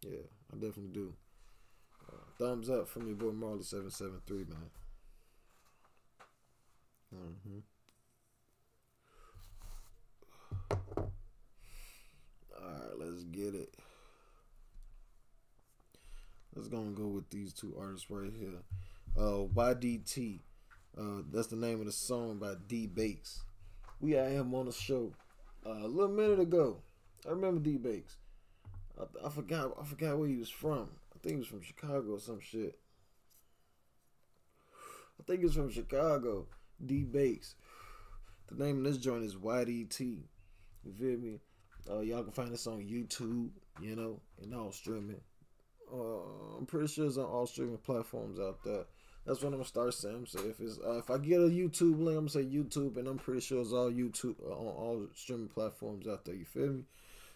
Yeah, I definitely do. Uh, thumbs up from your boy Marley seven seven three, man. hmm All right, let's get it. Let's go and go with these two artists right here. Uh, YDT. Uh, that's the name of the song by D Bakes. We had him on the show uh, a little minute ago. I remember D Bakes. I, I forgot. I forgot where he was from. I think he was from Chicago or some shit. I think he's from Chicago. D Bakes. The name of this joint is YDT. You feel me? Uh, y'all can find this on YouTube, you know, and all streaming. Uh, I'm pretty sure it's on all streaming platforms out there. That's what I'm gonna start saying. So if it's uh, if I get a YouTube link, I'm gonna say YouTube, and I'm pretty sure it's all YouTube uh, on all streaming platforms out there. You feel me?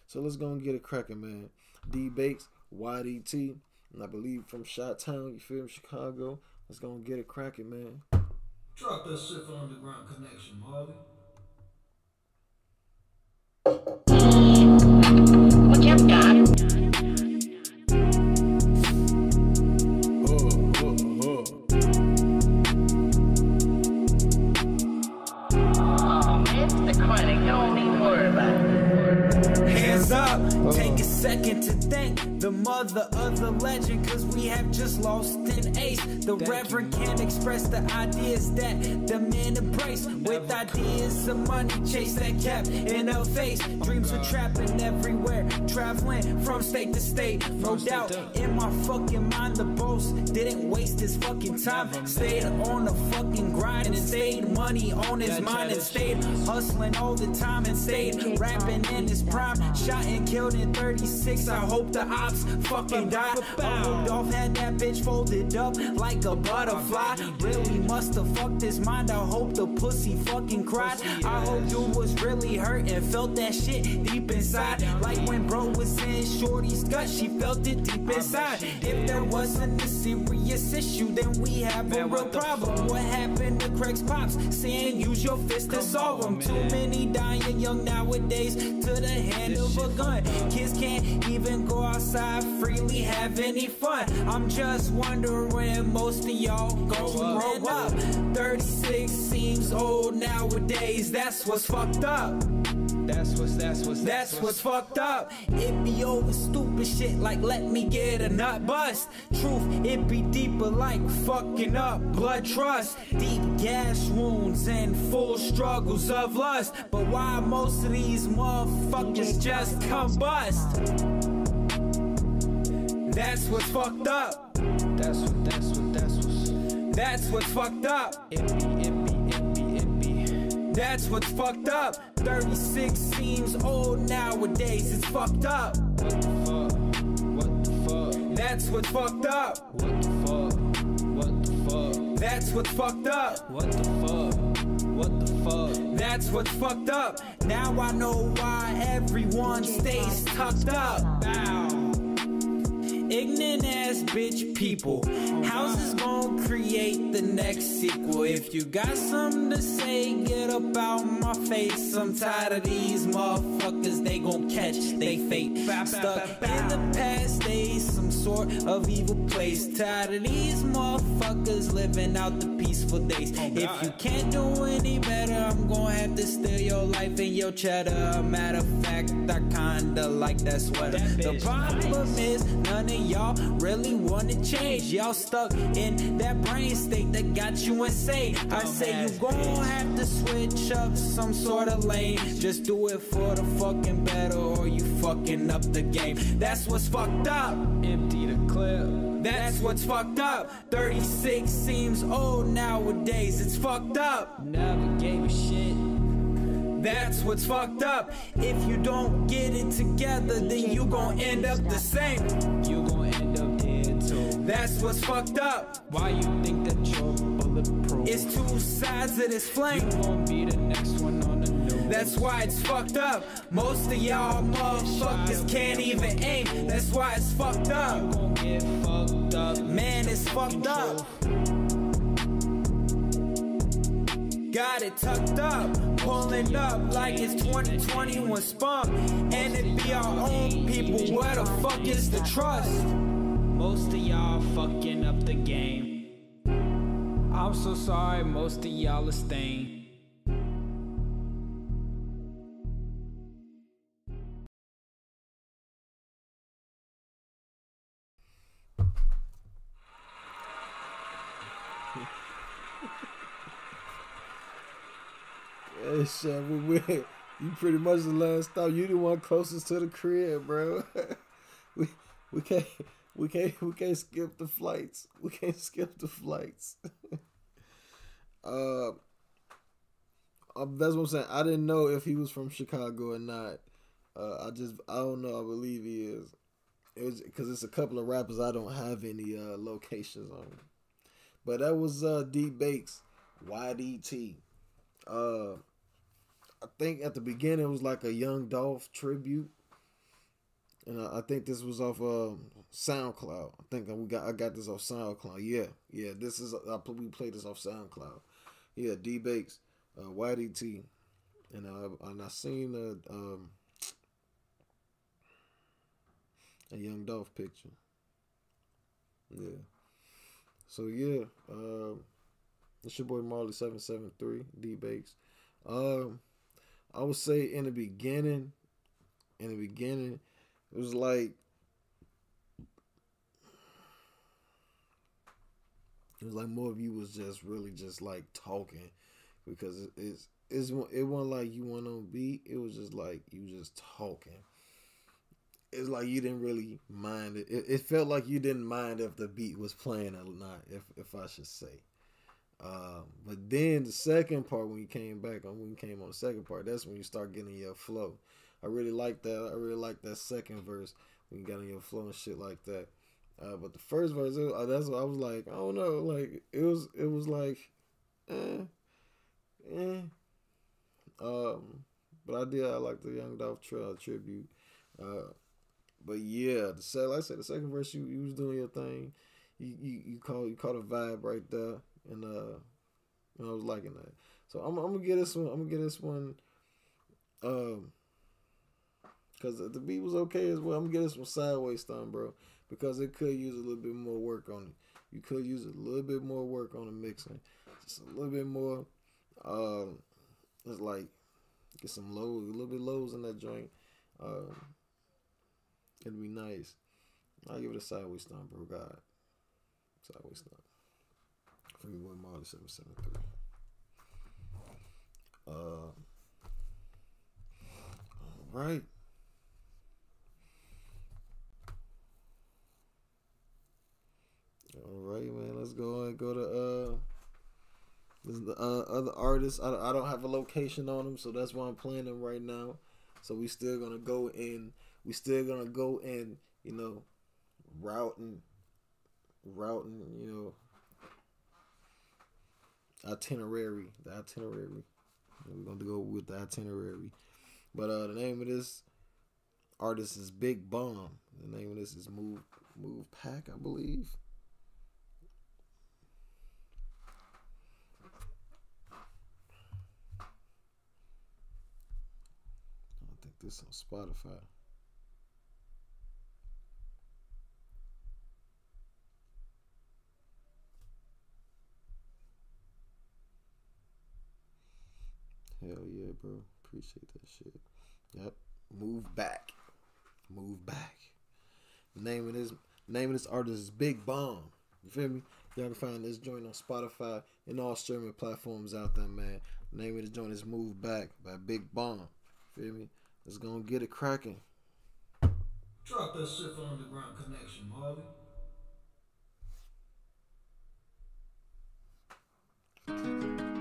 So let's go and get it cracking, man. D Bakes, YDT, and I believe from Shot Town. You feel me? Chicago. Let's go and get it cracking, man. Drop that shit for Underground Connection, Marley. Take a second to thank the mother of the legend, cause we have just lost an ace. The Reverend can't express the ideas that the man embraced. With ideas of money chase that kept in her face. Dreams were trapping everywhere, traveling from state to state. No doubt, in my fucking mind, the boss didn't waste his fucking time. Stayed on the fucking grind and stayed money on his mind and stayed hustling all the time and stayed rapping in his prime. Shot and killed in 36. I hope the ops fucking die. I hope Dolph had that bitch folded up like a butterfly. Really must have fucked his mind. I hope the pussy fucking cried. I hope dude was really hurt and felt that shit deep inside. Like when bro was in Shorty's gut, she felt it deep inside. If there wasn't a serious issue, then we have a real problem. What happened to Craig's pops? Saying use your fist to solve them. Too many dying young nowadays to the hand of a gun. Kids can't even go outside freely, have any fun. I'm just wondering most of y'all grow up. 36 seems old nowadays, that's what's fucked up. That's what's that's what's that's what's fucked up. It be over stupid shit like let me get a nut bust. Truth, it be deeper like fucking up blood trust. Deep gas wounds and full struggles of lust. But why most of these motherfuckers just combust? That's what's fucked up. That's what that's what that's what's That's what's fucked up. It be it be it be it be That's what's fucked up. 36 seems old nowadays. It's fucked up. What the fuck? What the fuck? That's what's fucked up. What the fuck? What the fuck? That's what's fucked up. What the fuck? What the fuck? That's what's fucked up. Now I know why everyone stays tucked up. Bow. Ignorant ass bitch people. How's this gonna create the next sequel? If you got something to say, get up out my face. I'm tired of these motherfuckers, they gon' catch they fate. Stuck in the past days, some sort of evil place. Tired of these motherfuckers living out the peaceful days. If you can't do any better, I'm gonna have to steal your life and your cheddar. Matter of fact, I kinda like that sweater. The problem is, none of y'all really wanna change. Y'all stuck in that brain state that got you insane. I say you gon' have to switch up some sort of lane. Just do it for the fucking better, or you fucking up the game. That's what's fucked up. Empty the clip. That's what's fucked up. 36 seems old nowadays. It's fucked up. Never gave a shit. That's what's fucked up. If you don't get it together, then you gon' end up the same. You gon' end up dead too. That's what's fucked up. Why you think that you're bulletproof? It's two sides of this flame. You gon' be the next one on the news. That's why it's fucked up. Most of y'all motherfuckers can't even aim. That's why it's fucked up. You gon' get fucked up. Man, it's fucked up. Got it tucked up. pulling up like it's 2021 spunk. And it be our own people, where the fuck is the trust? Most of y'all fucking up the game. I'm so sorry, most of y'all are staying. Shit, we, you pretty much the last stop. You the one closest to the crib, bro. we we can't we can't we can't skip the flights. We can't skip the flights. uh, um, that's what I'm saying. I didn't know if he was from Chicago or not. Uh, I just I don't know. I believe he is. It was because it's a couple of rappers I don't have any uh, locations on. But that was uh, D Bakes, YDT. Uh, I think at the beginning it was like a Young Dolph tribute, and I, I think this was off um, SoundCloud. I think we got I got this off SoundCloud. Yeah, yeah. This is I we played this off SoundCloud. Yeah, D Bakes, uh, YDT, and I and I seen a um, a Young Dolph picture. Yeah. So yeah, um, it's your boy Marley seven seven three D Bakes. Um, I would say in the beginning, in the beginning, it was like it was like more of you was just really just like talking because it's it's it wasn't like you went on beat. It was just like you just talking. It's like you didn't really mind it. It, it felt like you didn't mind if the beat was playing or not, if if I should say. Um, but then the second part when you came back on when you came on the second part, that's when you start getting your flow. I really like that. I really like that second verse when you got in your flow and shit like that. Uh, but the first verse, uh, that's what I was like. I don't know, like it was, it was like, eh, eh. Um, but I did. I like the Young Dolph tri- tribute. Uh, but yeah, the like I said, the second verse, you, you was doing your thing. You you you caught you caught a vibe right there, and uh, and I was liking that. So I'm I'm gonna get this one. I'm gonna get this one. Um, cause the beat was okay as well. I'm gonna get this one sideways thumb, bro, because it could use a little bit more work on it. You could use a little bit more work on the mixing, just a little bit more. Um, it's like get some low, a little bit lows in that joint. Um, it'd be nice. I'll give it a sideways thumb, bro. God, sideways thumb. Seven seven three. Uh, all right. All right, man. Let's go and go to uh. This is the uh, other artists. I, I don't have a location on them, so that's why I'm playing them right now. So we still gonna go in. We still gonna go in. You know, routing, routing. You know, itinerary. The itinerary. We're gonna go with the itinerary. But uh, the name of this artist is Big Bomb. The name of this is Move Move Pack, I believe. I think this on Spotify. Hell yeah, bro. Appreciate that shit. Yep. Move back. Move back. The name of this name of this artist is Big Bomb. You feel me? Y'all can find this joint on Spotify and all streaming platforms out there, man. The name of the joint is Move Back by Big Bomb. Feel me? Let's go and get it cracking. Drop that shit for Underground Connection, Marley. Keep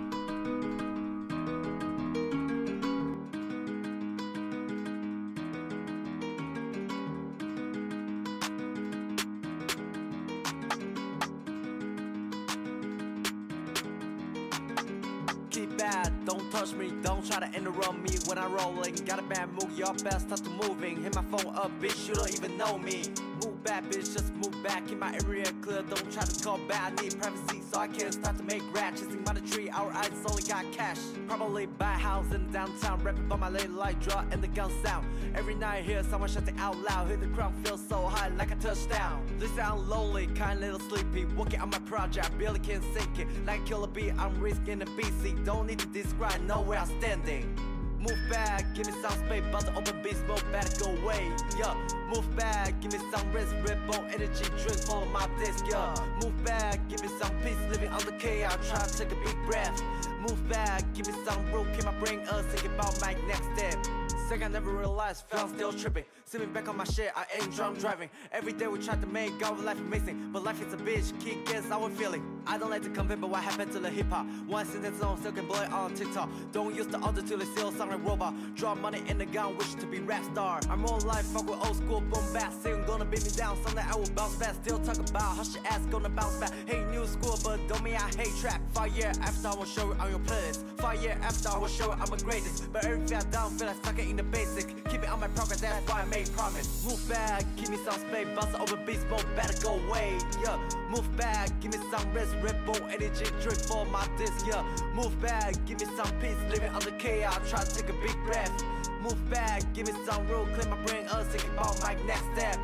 try to interrupt me when I'm rolling. Got a bad mood, y'all best start to moving. Hit my phone up, bitch, you don't even know me. Move back, bitch, just move back. Keep my area clear, don't try to call back. I need privacy, so I can't start to make rap. Chasing monetary, our eyes only got cash. Probably buy a house in downtown, rapping by my late light draw and the gun sound. Every night hear someone shouting out loud, hear the crowd feel so high like a touchdown. Listen, I'm lonely, kind little sleepy. Working on my project, barely can sink it. Like a killer bee, I'm risking the BC. Don't need to describe, know where I'm standing. Move back, give me some space, the open beast smoke better go away. Yeah, move back, give me some rest, rip on energy drink, follow my disc. Yeah, move back, give me some peace, living the chaos, try to take a big breath. Move back, give me some room, keep my brain up, think about my next step. Second, I never realized, felt still tripping. See me back on my shit, I ain't drunk driving. Every day we try to make our life amazing, but life is a bitch, kick gets our feeling. I don't like to compare, but what happened to the hip hop? One sentence on still can blow it on TikTok. Don't use the auto till they still sound like robot. Drop money in the gun, wish to be rap star. I'm more life, fuck with old school bombast. Soon gonna beat me down, someday I will bounce back. Still talk about how shit ass gonna bounce back. Hey, new school, but don't mean I hate trap. Five year after I will show it on your playlist. Five year after I will show it I'm the greatest. But everything I done feel like stuck in the basic. Keep it on my progress, that's why I made promise. Move back, give me some space, bounce over beats, but better go away. Yeah, move back, give me some rest, Bull energy drink for my disc. Yeah, move back, give me some peace, living on the chaos, try to take a big breath. Move back, give me some room, clear my brain up, think about my next step.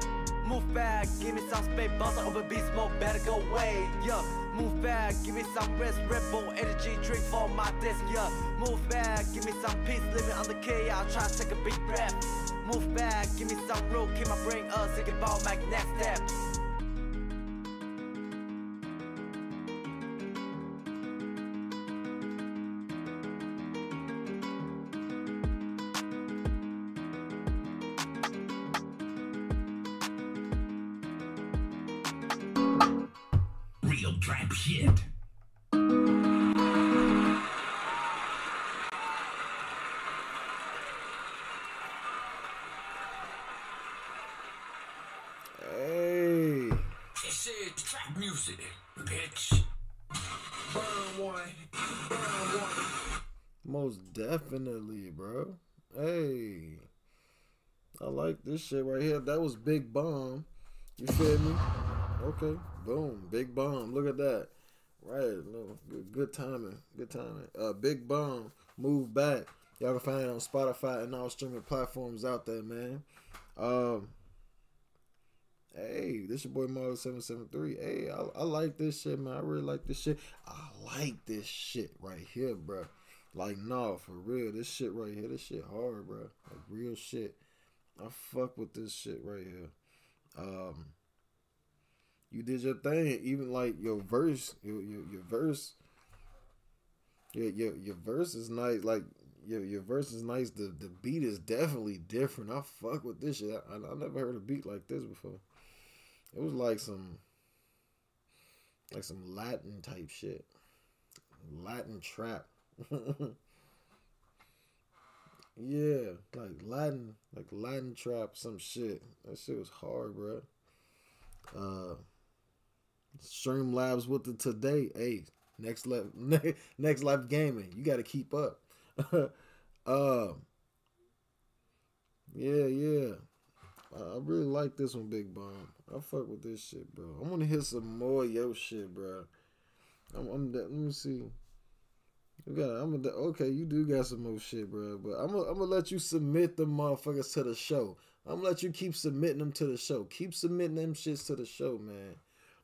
Move back, give me some space, bounce over beats, smoke, better go away. Yeah, move back, give me some rest, Bull energy drink for my disc. Yeah, move back, give me some peace, living on the chaos, try to take a big breath. Move back, give me some room, keep my brain up, think about my next step. Real trap shit. Music, bitch. Burn one. Burn one. Most definitely, bro. Hey. I like this shit right here. That was Big Bomb. You feel me? Okay. Boom. Big Bomb. Look at that. Right. No, good, good timing. Good timing. Uh, Big Bomb. Move back. Y'all can find it on Spotify and all streaming platforms out there, man. Um. Hey, this your boy Marlon seven seven three. Hey, I, I like this shit, man. I really like this shit. I like this shit right here, bro. Like, nah, for real. This shit right here, this shit hard, bro. Like real shit. I fuck with this shit right here. Um, you did your thing. Even like your verse, your your, your verse, your, your your verse is nice. Like your your verse is nice. The the beat is definitely different. I fuck with this shit. I, I never heard a beat like this before. It was like some like some Latin type shit. Latin trap. yeah, like Latin, like Latin trap, some shit. That shit was hard, bro. Uh, Stream Streamlabs with the today. Hey, next level, next life gaming. You got to keep up. uh, yeah, yeah. I really like this one, Big Bomb. I fuck with this shit, bro. I want to hear some more yo shit, bro. I'm, I'm let me see. You got, I'm gonna, okay, you do got some more shit, bro. But I'm gonna, I'm gonna let you submit them motherfuckers to the show. I'm gonna let you keep submitting them to the show. Keep submitting them shits to the show, man.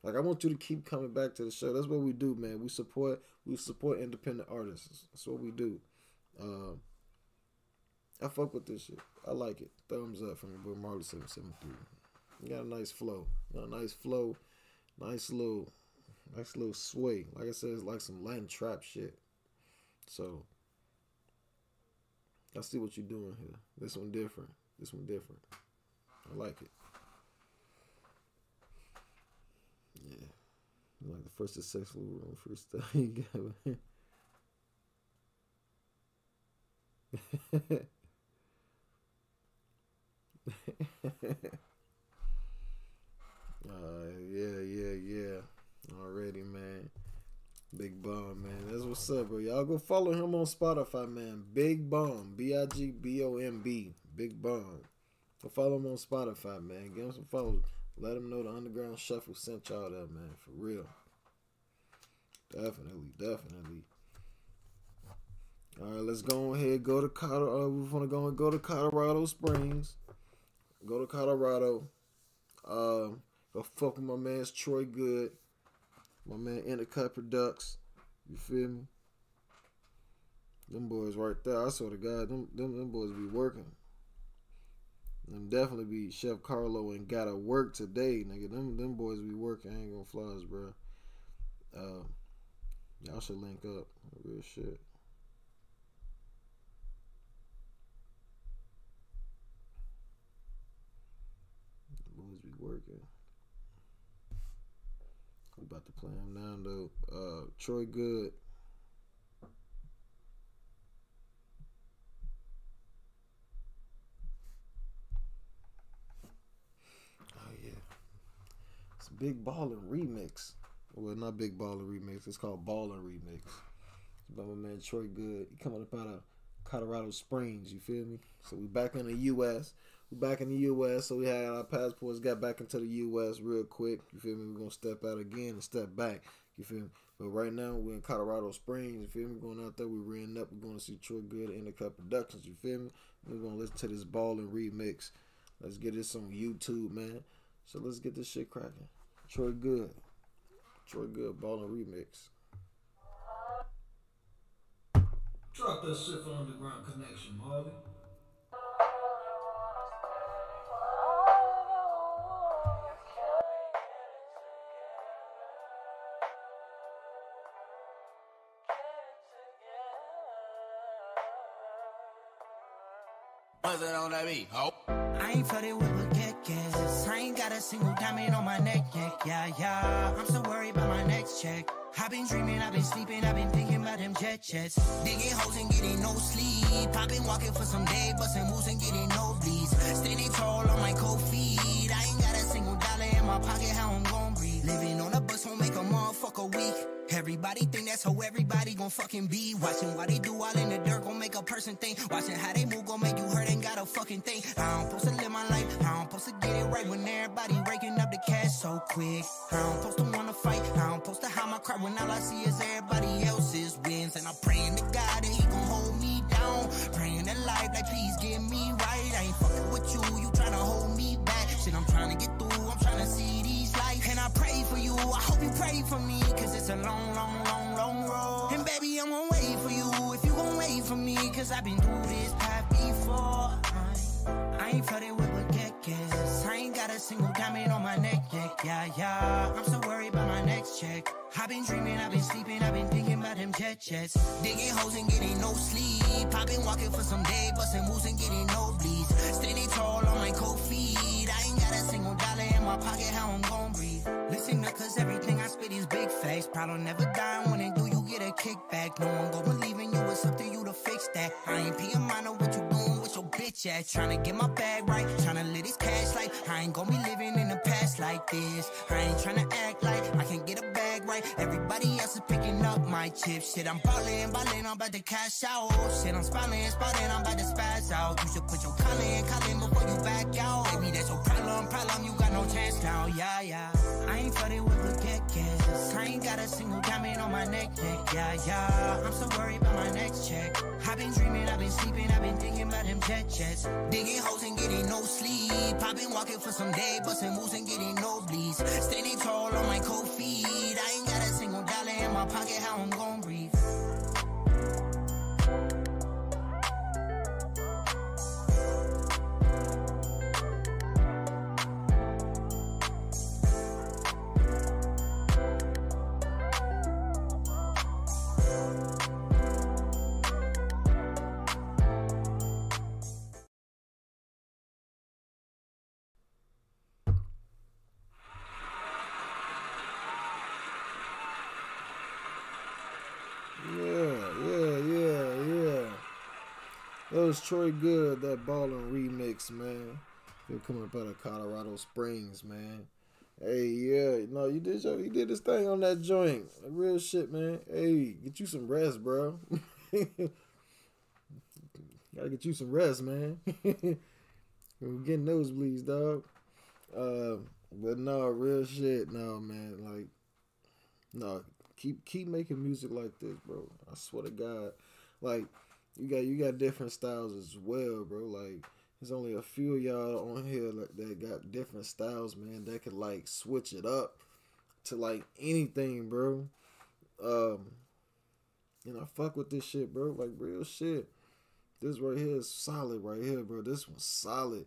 Like I want you to keep coming back to the show. That's what we do, man. We support, we support independent artists. That's what we do. Um, I fuck with this shit. I like it. Thumbs up from your boy Marley seven seven three. You got a nice flow. You got a nice flow. Nice little, nice little sway. Like I said, it's like some Latin trap shit. So I see what you're doing here. This one different. This one different. I like it. Yeah. Like the first successful room time you got. uh, yeah, yeah, yeah. Already, man. Big Bomb, man. That's what's up, bro. Y'all go follow him on Spotify, man. Big Bomb. B I G B O M B. Big Bomb. Go follow him on Spotify, man. Give him some follow. Let him know the Underground Shuffle sent y'all that, man. For real. Definitely, definitely. All right, let's go ahead. Go to Colorado. Uh, we want to go and go to Colorado Springs. Go to Colorado. Um, go fuck with my man's Troy Good. My man Intercut Products. You feel me? Them boys right there. I swear to God, them them, them boys be working. Them definitely be Chef Karllo and gotta work today, nigga. Them them boys be working. I ain't gonna flies, bro. Uh, y'all should link up. Real shit. The boys be working. About to play him now though. Uh, Troy Good. Oh yeah, it's a big ballin' remix. Well, not big ballin' remix. It's called ballin' remix. It's by my man Troy Good. He coming up out of Colorado Springs. You feel me? So we back in the U.S. Back in the U.S. So we had our passports. Got back into the U.S. real quick. You feel me? We're gonna step out again and step back. You feel me? But right now we're in Colorado Springs. You feel me? Going out there, we're reading up. We're going to see Troy Good and the Cut Productions. You feel me? We're gonna listen to this ballin' remix. Let's get this on YouTube, man. So let's get this shit cracking. Troy Good. Troy Good Ballin' Remix. Drop that shit for Underground Connection, Marley. Buzzing on that beat. I ain't flooded with baguettes. I ain't got a single diamond on my neck yet. Yeah, yeah. I'm so worried about my next check. I've been dreaming, I've been sleeping, I've been thinking about them jet jets. Digging holes and getting no sleep. I've been walking for some day, busting moves and getting nosebleeds. Standing tall on my cold feet. I ain't got a single dollar in my pocket, make a week. Everybody think that's how everybody gon' fucking be. Watching what they do all in the dirt gon' make a person think. Watching how they move gon' make you hurt, ain't got a fucking thing. I don't supposed to live my life, I don't supposed to get it right when everybody raking up the cash so quick. I don't supposed to wanna fight, I don't supposed to hide my cry when all I see is everybody else's wins. And I'm praying to God that He gon' hold me down. Praying to life, like please get me right. I ain't fucking with you, you tryna hold me back. Shit, I'm tryna get through, I'm see these lights. And Pray for you, I hope you pray for me, cause it's a long, long, long, long road. And baby, I'm gonna wait for you if you gon' wait for me, cause I've been through this path before. I, I ain't flooded with baguettes. I ain't got a single diamond on my neck yet. Yeah, yeah. I'm so worried about my next check. I've been dreaming, I've been sleeping, I've been thinking about them jet jets. Digging holes and getting no sleep. I've been walking for some day, busting moves and getting nosebleeds. Standing tall on my cold feet. My pocket, how I'm gon' breathe. Cause everything I spit is big facts. Problem never die when they do, you get a kickback. No one gon' believe in you, it's up to you to fix that. I ain't paying mind on what you doing with your bitch ass. Tryna get my bag right, tryna live this cash life. I ain't gon' be living in the past like this. I ain't tryna act like I can't get a bag right. Everybody else is picking up my chips. Shit, I'm ballin', ballin', I'm about to cash out. Shit, I'm spallin', spallin', I'm about to spaz out. You should put your collar in, collar before you back out. Baby, that's your problem, problem, you got no chance now. Yeah, yeah. I ain't flooded with baguettes. I ain't got a single diamond on my neck yet. Yeah, yeah. I'm so worried about my next check. I've been dreaming, I've been sleeping, I've been thinking about them jet jets. Digging holes and getting no sleep. I've been walking for some day, busting moves and getting nosebleeds. Standing tall on my cold feet. I ain't got a single dollar in my pocket, how I'm gonna breathe. That was Troy Good, that ballin' remix, man. They're coming up out of Colorado Springs, man. Hey, yeah, no, you did your, you did this thing on that joint. Like, real shit, man. Hey, get you some rest, bro. Gotta get you some rest, man. We're getting nosebleeds, dog. Uh, But no, real shit. No, man. Like, no, keep keep making music like this, bro. I swear to God. Like, you got you got different styles as well, bro. Like, there's only a few y'all on here like, that got different styles, man. That could like switch it up to like anything, bro. Um, and I fuck with this shit, bro. Like real shit. This right here is solid, right here, bro. This one's solid.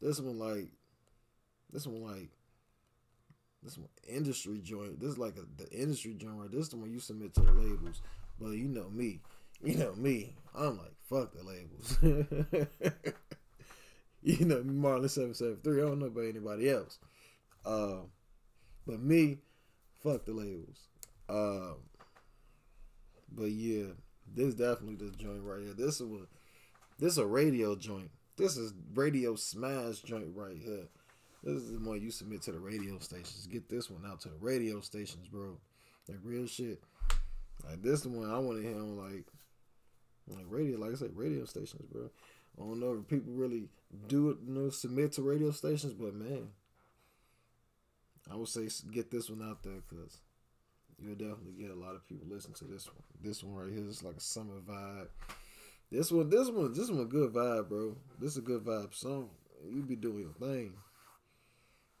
This one like, this one like, this one industry joint. This is like a, the industry joint, right? This is the one you submit to the labels. But you know me, you know me. I'm like fuck the labels. you know Marley seven seven three. I don't know about anybody else. Um, but me, fuck the labels. Um, but yeah, this definitely this joint right here. This is a this a radio joint. This is radio smash joint right here. This is the one you submit to the radio stations. Get this one out to the radio stations, bro. Like real shit. Like this one I want to hear like like radio. Like I said, radio stations, bro. I don't know if people really do it, you know, submit to radio stations, but man, I would say get this one out there because you'll definitely get a lot of people listening to this one. This one right here is like a summer vibe. This one, this one, this one, a good vibe, bro. This is a good vibe song. You be doing your thing.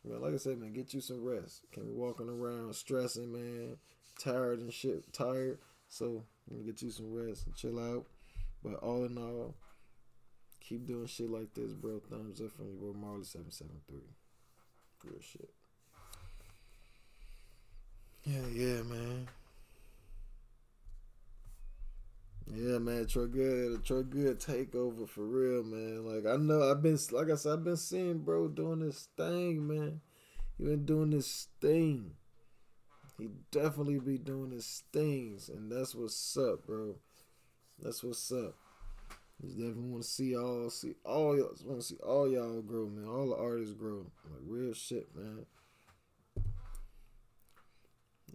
Well, like I said, man, get you some rest. Can't be walking around stressing, man, tired and shit, tired. So you know, get you some rest and chill out. But all in all, keep doing shit like this, bro. Thumbs up from your boy Marley seven seven three. Real shit. Yeah, yeah, man. Yeah, man, Troy Good, Troy Good takeover for real, man. Like I know I've been, like I said, I've been seeing bro doing this thing, man. He been doing this thing. He definitely be doing his things, and that's what's up, bro. That's what's up. Just definitely want to see all, see all y'all, want to see all y'all grow, man. All the artists grow, like real shit, man.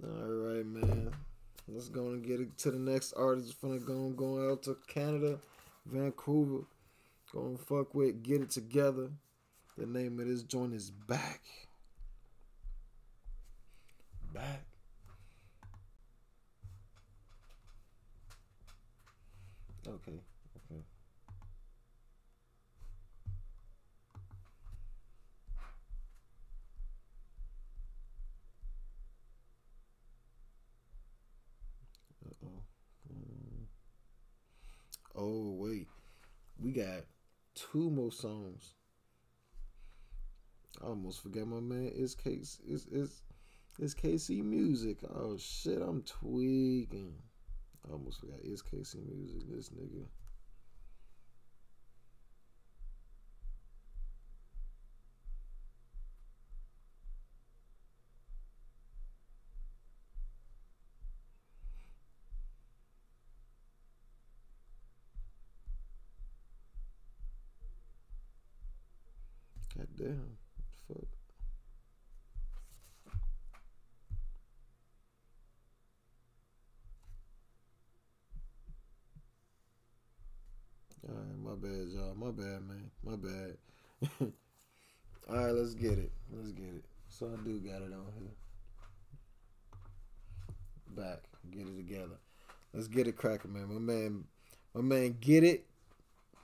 All right, man. Let's go and get it to the next artist. Gonna go going out to Canada, Vancouver. Gonna fuck with Get It Together. The name of this joint is Back. Back. Okay, okay. Uh-oh. Mm. Oh wait, we got two more songs. I almost forgot my man is case is is is KC music. Oh shit, I'm tweaking. I almost forgot is KC music. This nigga. God damn. Fuck. All right, my bad, y'all. My bad, man. My bad. All right, let's get it. Let's get it. So I do got it on here. Back, get it together. Let's get it cracking, man. My man, my man, get it.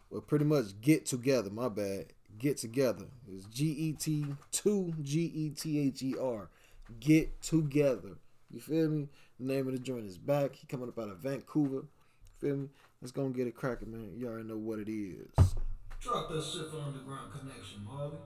Well, pretty much get together. My bad. Get together. It's G E T two G E T H E R. Get together. You feel me? The name of the joint is back. He coming up out of Vancouver. Feel me? Let's go and get it cracking, man. You already know what it is. Drop that shit for underground connection, Marley.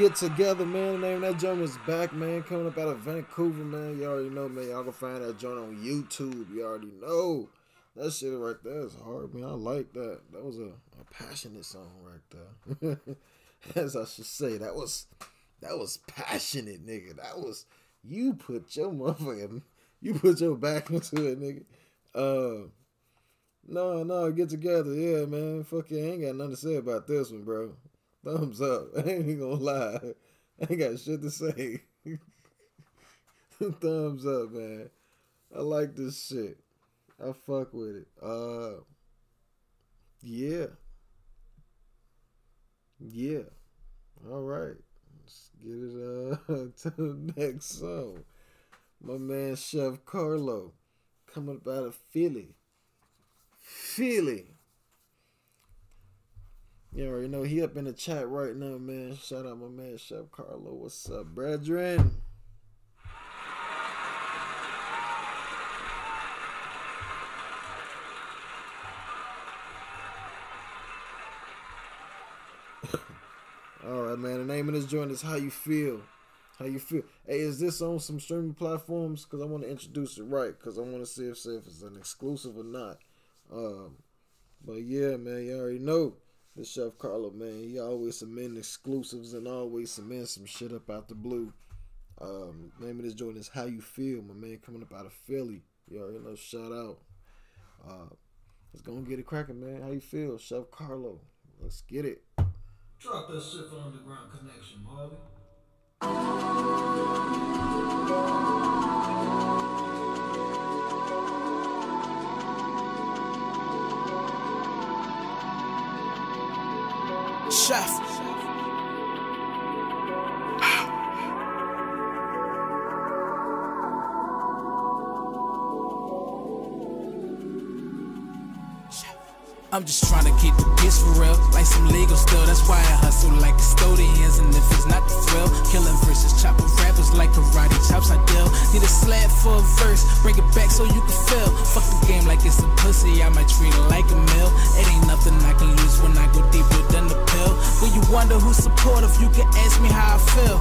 Get together, man. The name of that joint was back, man. Coming up out of Vancouver, man. You all already know, man. Y'all can find that joint on YouTube. You already know. That shit right there is hard, man. I like that. That was a, a passionate song right there. As I should say, that was that was passionate, nigga. That was you put your motherfucking you put your back into it, nigga. Uh no, no, get together, yeah, man. Fuck I ain't got nothing to say about this one, bro. Thumbs up. I ain't gonna lie. I ain't got shit to say. Thumbs up, man. I like this shit. I fuck with it. Uh yeah. Yeah. All right. Let's get it uh to the next song. My man Chef Karllo coming up out of Philly. Philly. You already know he up in the chat right now, man. Shout out my man Chef Karllo. What's up, brethren? All right, man. The name of this joint is How You Feel. How you feel? Hey, is this on some streaming platforms? Because I want to introduce it right. Because I want to see if, if it's an exclusive or not. Um, but yeah, man, you already know the Chef Karllo, man. He always submitting exclusives and always submitting some shit up out the blue. Um, name of this joint is How You Feel, my man, coming up out of Philly. You know, shout out. Uh, let's go and get it cracking, man. How you feel, Chef Karllo? Let's get it. Drop that shit for Underground Connection, Marley. Chef. I'm just trying to keep the peace for real, like some legal still. That's why I hustle like custodians, and if it's not the thrill, killing versus chopping rappers like karate chops. I deal. Need a slab for a verse, bring it back so you can feel. Fuck the game like it's a pussy, I might treat it like a meal. It ain't nothing I can lose when I go deeper than the pill. When you wonder who's supportive, you can ask me how I feel.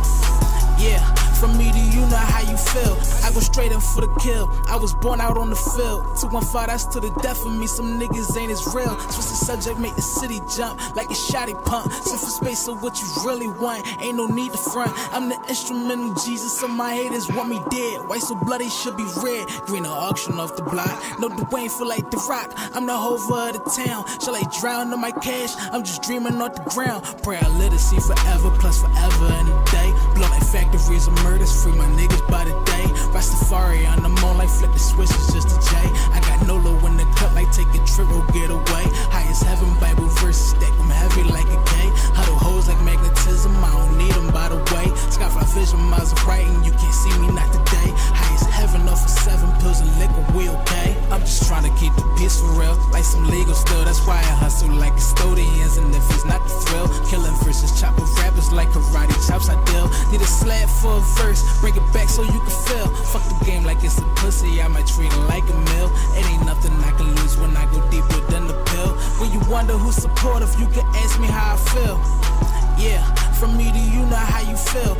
Yeah, from me to you know how you feel. I go straight in for the kill. I was born out on the field. 215, that's to the death of me. Some niggas ain't as real. Switch the subject, make the city jump like a shotty pump. Send for space of what you really want. Ain't no need to front. I'm the instrumental Jesus, so my haters want me dead. White so bloody should be red. Green auction off the block. No Dwayne feel like the rock. I'm the hover of the town. Shall I drown in my cash? I'm just dreaming off the ground. Pray Prayer literacy forever, plus forever in a day. Blow like factories of murders. Free my niggas by the day. Rastafari on the moon like flip the switch, switches just a J. I got Nolo in the cup like take a trip or get away. High as heaven, Bible verses stack them heavy like a K. Huddle hoes like I don't need them by the way. Skyfly vision, miles of writing, you can't see me not today. High as heaven, off of seven pills and liquor, we okay. I'm just trying to keep the peace for real, like some legal still. That's why I hustle like custodians, and if it's not the thrill, killing versus chopping rappers like karate chops, I deal. Need a slab for a verse, bring it back so you can feel. Fuck the game like it's a pussy, I might treat it like a meal. It ain't nothing I can lose when I go deeper than the pill. When you wonder who's supportive, you can ask me how I feel. Yeah, from me to you know how you feel.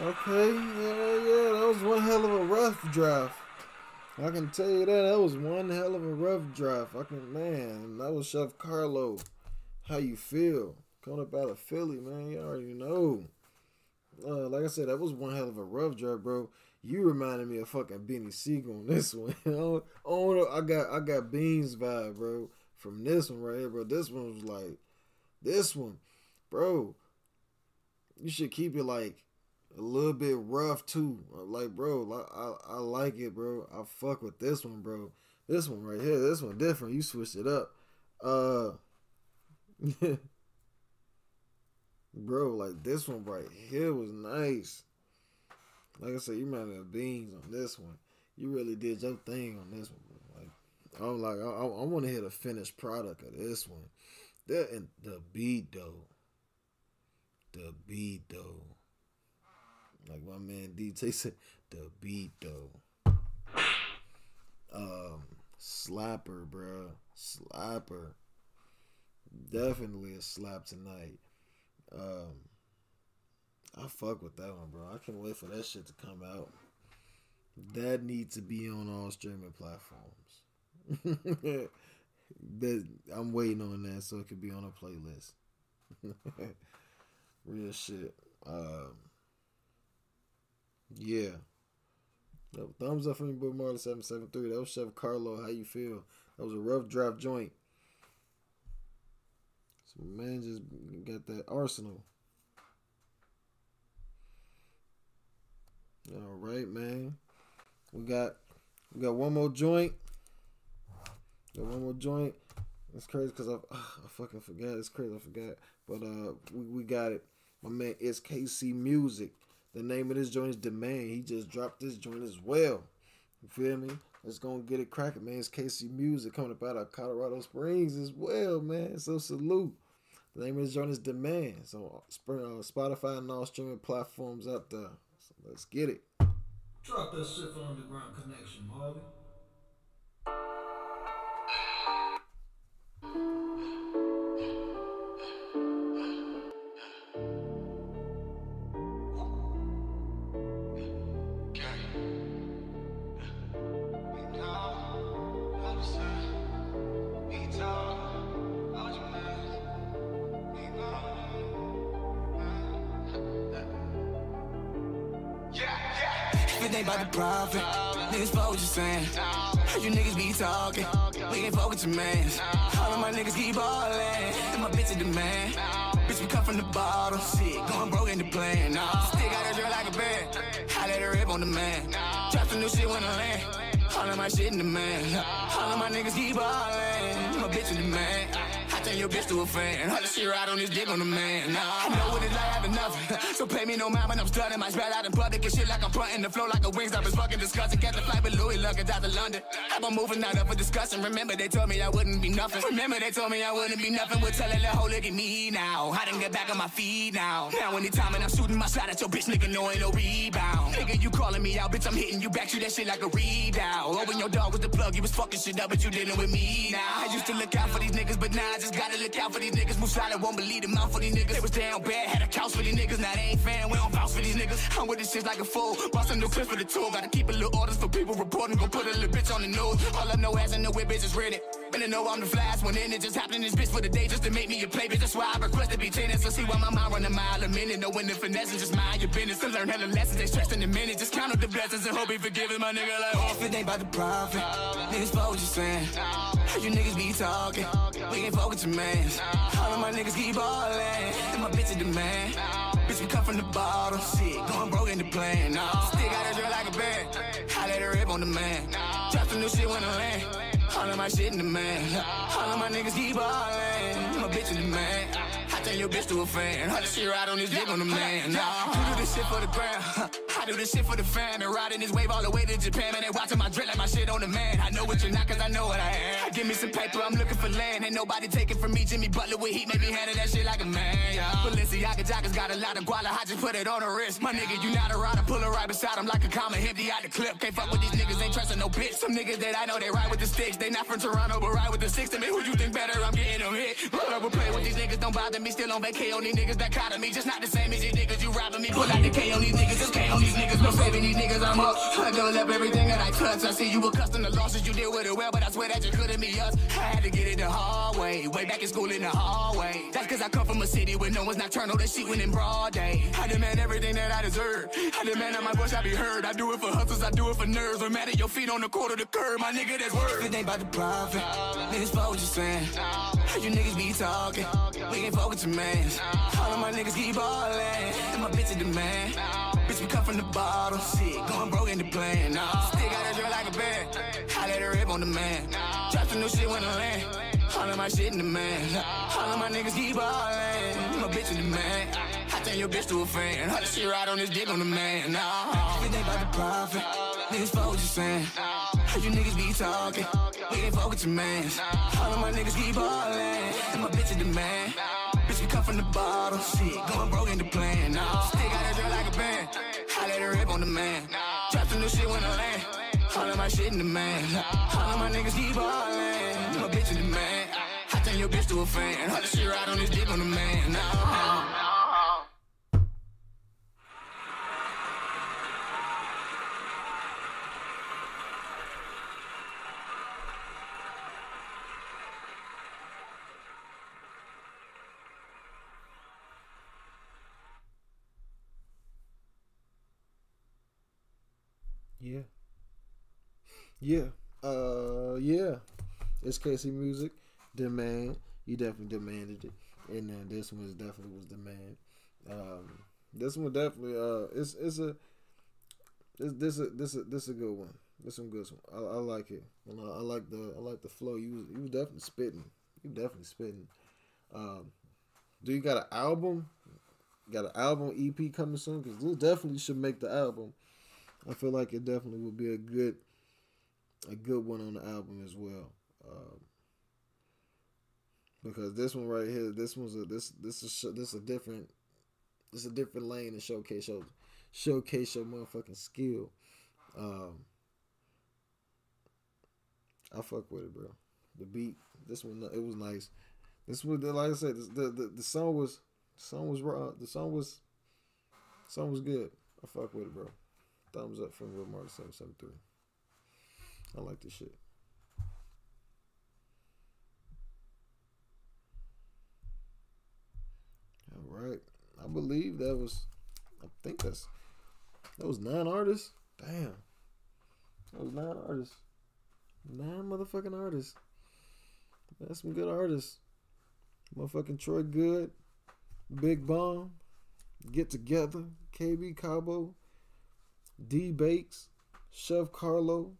Okay, yeah, yeah, that was one hell of a rough draft. I can tell you that that was one hell of a rough drive. Can, man, that was Chef Karllo. How you feel? Coming up out of Philly, man, you already know. Uh, like I said, that was one hell of a rough drive, bro. You reminded me of fucking Beanie Sigel on this one. oh, I got I got Beans vibe, bro, from this one right here, bro. This one was like, this one, bro. You should keep it like a little bit rough too. Like, bro, like, I I like it, bro. I fuck with this one, bro. This one right here, this one different. You switched it up, uh, bro. Like this one right here was nice. Like I said, you might have beans on this one. You really did your thing on this one. Bro. Like, I'm like, I, I want to hear the finished product of this one. The and the beat though, the beat though. Like my man DJ said, the beat though. Um, slapper, bro, slapper. Definitely a slap tonight. Um, I fuck with that one, bro. I can't wait for that shit to come out. That needs to be on all streaming platforms. that I'm waiting on that so it could be on a playlist. Real shit. Um, yeah. Thumbs up from your boy Marley seven seven three. That was Chef Karllo. How you feel? That was a rough draft joint. So man just got that arsenal. All right, man. We got we got one more joint. Got one more joint. It's crazy because I, I fucking forgot. It's crazy I forgot. But uh, we, we got it. My man is KC Music. The name of this joint is Demand. He just dropped this joint as well. You feel me? Let's go and get it cracking, man. It's KC Music coming up out of Colorado Springs as well, man. So salute. The name of this joint is Demand. So uh, Spotify and all streaming platforms out there. So let's get it. Drop that shit for Underground Connection, Marley. All of my niggas keep ballin', and my bitch a demand. Bitch, we come from the bottom, shit, going broke in the plan. Nah, still got a drill like a band, I let her rip on the man. Drop some new shit when I land, all of my shit in the man. All of my niggas keep ballin', my bitch in the man. Turn your bitch to a fan. All the shit ride on this dick on the man. Nah, I know what it's like having nothing. So pay me no mind when I'm stunning. My spread out in public and shit like I'm frontin' the flow like a wings up. It's fucking disgusting. Catch the flight with Louis luggage out to London. I've been moving out up for discussion. Remember they told me I wouldn't be nothing. Remember they told me I wouldn't be nothing. We're telling the whole look at me now. I didn't get back on my feet now. Now anytime and I'm shooting my shot at your bitch, nigga, no ain't no rebound. Nigga, you calling me out, bitch, I'm hitting you back. Shoot that shit like a readout. Open oh, your door with the plug. You was fucking shit up, but you dealing with me now. I used to look out for these niggas, but now I just gotta look out for these niggas. Move solid, won't believe the mouth for these niggas. They was down bad, had a couch for these niggas. Now they ain't fan, we don't vouch for these niggas. I'm with this shit like a fool. Bought some new clips for the tour. Gotta keep a little orders for people reporting. Go put a little bitch on the news. All I know ass and know where bitches ready. Better know I'm the flash when in it just happening this bitch for the day just to make me a play bitch. That's why I request to be changed. So see why my mind run a mile a minute. Know when the finesse and just mind your business. To learn hella lessons, they stressed in a minute. Just count up the blessings and hope he forgiving my nigga like oh. If it ain't about the profit, niggas fuck what you saying. Heard you niggas be talking, we ain't fuck mans. All of my niggas keep ballin', and my bitch in demand. Bitch, we come from the bottom, shit, going broke in the plan. Nah, still got a drill like a band, I let her rip on the man. Drop some new shit when I land, all of my shit in the man. All of my niggas keep ballin', my bitch in the man. I turn your bitch to a fan. The shit ride on this dick on the man. Nah, you do this shit for the gram. I do this shit for the fam. And riding this wave all the way to Japan. Man, they watching my drip like my shit on the man. I know what you're not, cause I know what I am. Give me some paper, I'm looking for land. Ain't nobody taking from me. Jimmy Butler with heat, made me handle that shit like a man. Yeah. Balenciaga joggers got a lot of guala. I just put it on the wrist. My nigga, you not a rider. Pull her right beside him like a comma. Empty out the clip. Can't fuck with these niggas, ain't trusting no bitch. Some niggas that I know, they ride with the sticks. They not from Toronto, but ride with the six. To me, who you think better? I'm getting them hit. Up and play with these niggas, don't bother me. Still on vacay on these niggas that caught me. Just not the same as these niggas. You robbing me. Pull out the K on these niggas. Just K on these niggas. No saving these niggas. I'm up. I double up everything that I touch. I see you accustomed to losses. You deal with it well, but I swear that you couldn't be us. I had to get it the hard way. Way back in school in the hallway. That's cause I come from a city where no one's nocturnal. That shit went in broad day. I demand everything that I deserve. I demand that my voice I be heard. I do it for hustles. I do it for nerves. I'm mad at your feet on the quarter the curb. My nigga, that's word. If it ain't about the profit, niggas what you saying. Heard you niggas be talking. We ain't fuck with your mans. All of my niggas keep ballin'. And my bitch in demand. Bitch, we come from the bottom. Shit, going broke in the plan. Nah, still got a drill like a band. Let her rip on the man. Drop some new shit when I land. All of my shit in the man. All of my niggas keep ballin'. My bitch in the man. I turn your bitch to a fan. All the shit ride on this dick on the man. Nah, it about the profit, niggas fuck what you saying. Heard you niggas be talking. We ain't fuck with your mans. All of my niggas keep ballin'. And my bitch in demand. Bitch, come from the bottom. Shit, going broke in the plan. Nah, stick out that drill like a band. I let it rip on the man. Drop the new shit when I land. All of my shit in the man. All of my niggas keep ballin'. My bitch in demand. I turn your bitch to a fan. All the shit right on this dick on the man. Nah. Yeah. Yeah. Uh yeah. It's KC Music. Demand. You definitely demanded it. And then this one was definitely was demand. Um this one definitely uh it's it's a this this a this a this is a good one. This one good one. I, I like it. And I, I like the I like the flow. You was you was definitely spitting. You definitely spitting. Um do you got an album? Got an album EP coming soon? Because this definitely should make the album. I feel like it definitely would be a good a good one on the album as well. Um, because this one right here, this one's a this this is this a different this a different lane to showcase your showcase your motherfucking skill. Um, I fuck with it, bro. The beat, this one, it was nice. This was like I said, the the, the song was the song was raw. The song was song was good. I fuck with it, bro. Thumbs up from Real Mark 773. I like this shit. All right. I believe that was, I think that's, that was nine artists. Damn. That was nine artists. Nine motherfucking artists. That's some good artists. Motherfucking Troy Good, Big Bomb, Get Together, KB Kabo, D Bakes, Chef Karllo,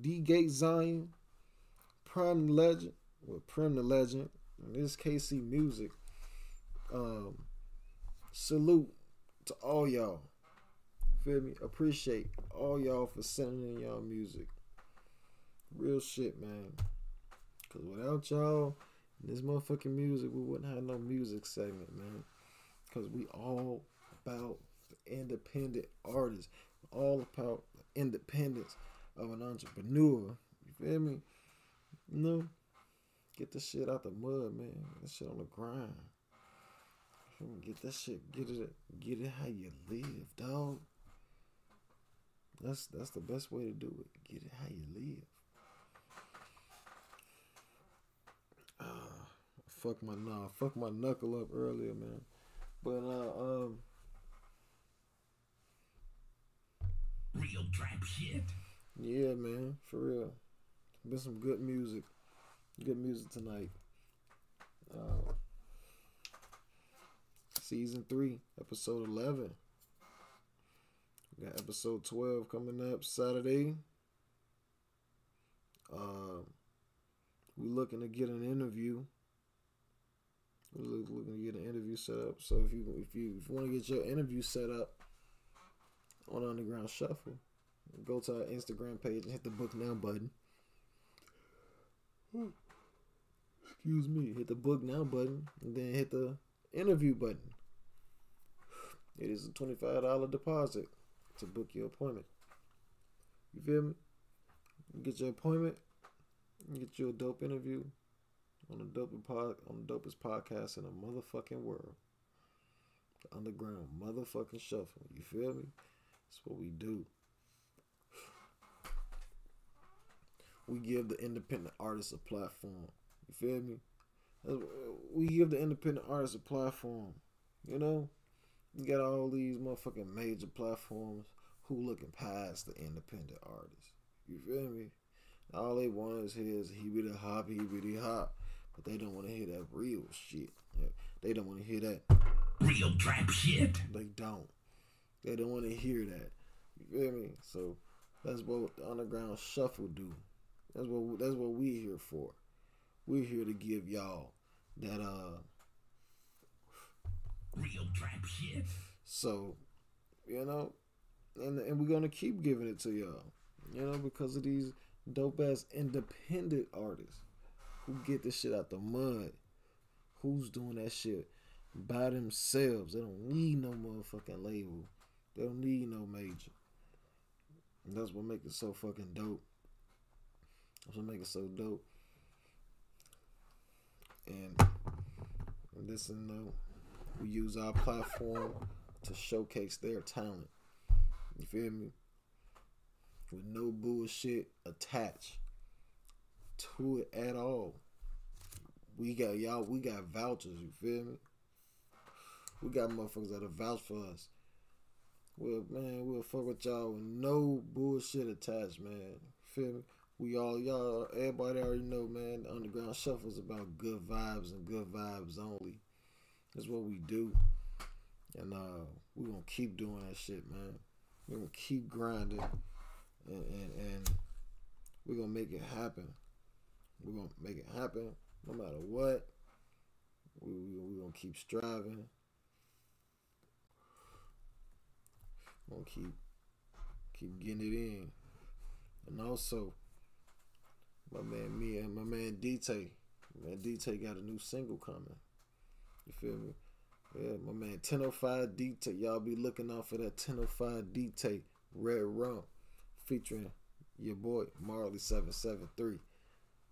D Gate Zion, Prime the Legend, well, Prime the Legend, and this KC Music. Um, salute to all y'all. Feel me? Appreciate all y'all for sending in y'all music. Real shit, man. Cause without y'all, this motherfucking music, we wouldn't have no music segment, man. Cause we all about independent artists all about the independence of an entrepreneur. You feel me? You know, get the shit out the mud, man. That shit on the grind. Get that shit, get it, get it how you live, dog. That's that's the best way to do it. Get it how you live. Ah, fuck my nah, fuck my knuckle up earlier, man. But uh, um. Real trap shit. Yeah, man, for real. Been some good music. Good music tonight. Uh, season 3, episode 11. We got episode 12 coming up Saturday. Uh, we looking to get an interview. We're looking to get an interview set up. So if you if you if you want to get your interview set up on Underground Shuffle, go to our Instagram page and hit the book now button. Excuse me. Hit the book now button and then hit the interview button. It is a twenty-five dollar deposit to book your appointment. You feel me? Get your appointment. Get you a dope interview on the dopest pod on the dopest podcast in the motherfucking world. The underground motherfucking shuffle. You feel me? That's what we do. We give the independent artists a platform. You feel me? We give the independent artists a platform. You know? You got all these motherfucking major platforms who looking past the independent artists. You feel me? All they want is his he be the hop, he be the hop. But they don't want to hear that real shit. They don't want to hear that real trap shit. They don't. They don't want to hear that. You feel me? So that's what the underground shuffle do. That's what that's what we here for. We're here to give y'all that uh real trap shit. So, you know, and and we're gonna keep giving it to y'all. You know, because of these dope ass independent artists who get this shit out the mud. Who's doing that shit by themselves? They don't need no motherfucking label. They don't need no major. And that's what makes it so fucking dope. That's what makes it so dope. And listen, though, we use our platform to showcase their talent. You feel me? With no bullshit attached to it at all. We got y'all, we got vouchers, you feel me? We got motherfuckers that'll vouch for us. Well, man, we'll fuck with y'all with no bullshit attached, man. Feel me? We all y'all, everybody already know, man. The Underground Shuffle is about good vibes and good vibes only. That's what we do, and uh, we gonna keep doing that shit, man. We gonna keep grinding, and and, and we gonna make it happen. We gonna make it happen no matter what. We we, we gonna keep striving. Gonna keep keep getting it in, and also my man me and my man DT, man DT got a new single coming. You feel me? Yeah, my man 1005 DT. Y'all be looking out for that 1005 DT Red Rum featuring your boy Marley 773.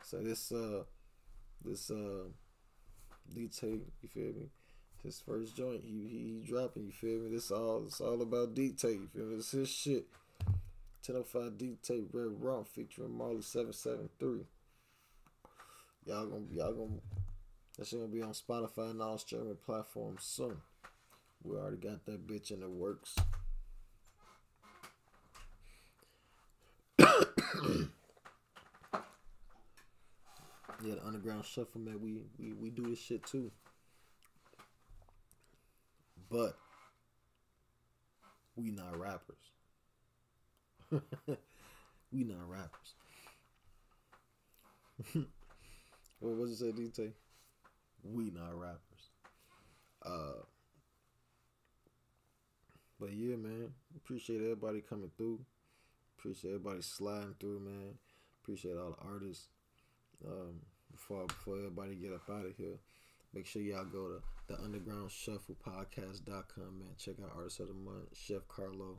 So this uh this uh DT, you feel me? His first joint, he he, he dropping, you feel me? This all it's all about DT, you feel me? It's his shit. 1005 DT Red Rum featuring Marley 773. Y'all gonna y'all gonna that shit gonna be on Spotify and all streaming platforms soon. We already got that bitch in the works. yeah, the underground shuffle, man. We we we do this shit too. But we not rappers. we not rappers. what was it say, DT? We not rappers. Uh but yeah, man. Appreciate everybody coming through. Appreciate everybody sliding through, man. Appreciate all the artists. Um, before before everybody get up out of here, make sure y'all go to the Underground Shuffle Podcast.com, man. Check out Artists of the Month, Chef Karllo.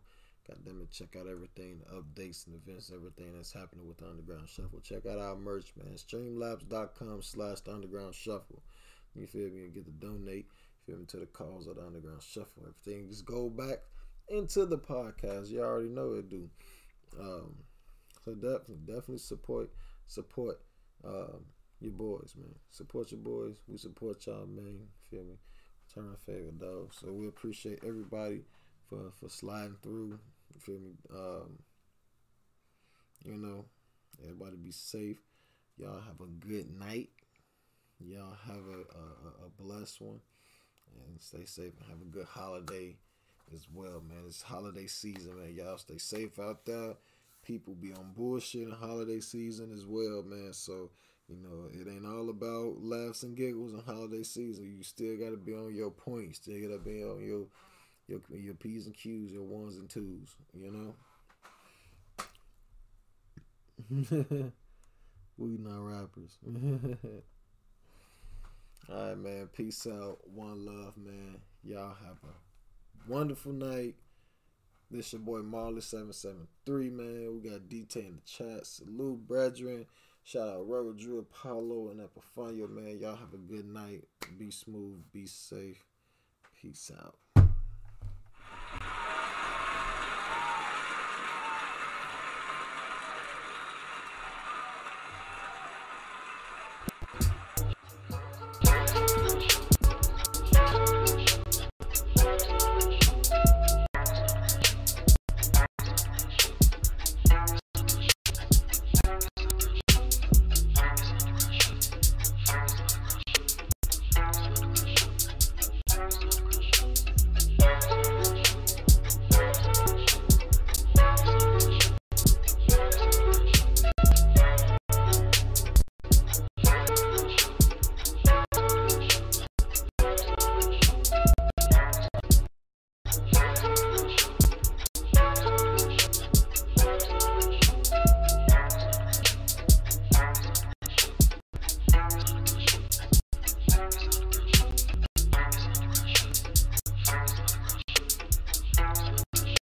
God damn it, check out everything, updates and events, everything that's happening with the Underground Shuffle. Check out our merch, man. Streamlabs.com slash the Underground Shuffle. You feel me? And get to donate, you feel me, to the cause of the Underground Shuffle. Everything just go back into the podcast. You already know it do. Um, so definitely, definitely support, support um, your boys, man. Support your boys. We support y'all, man. Feel me? Turn our favor, dog. So we appreciate everybody for for sliding through. Feel me? Um, you know, everybody be safe. Y'all have a good night. Y'all have a, a, a blessed one. And stay safe and have a good holiday as well, man. It's holiday season, man. Y'all stay safe out there. People be on bullshit in holiday season as well, man. So, you know, it ain't all about laughs and giggles in holiday season. You still gotta be on your point. Still gotta be on your your your P's and Q's, your ones and twos, you know? we not rappers. Alright man, peace out. One love, man. Y'all have a wonderful night. This your boy Marley773, man. We got DT in the chat. Salute, brethren. Shout out Aurora Drew, Apollo, and Epifanio, man. Y'all have a good night. Be smooth, be safe. Peace out.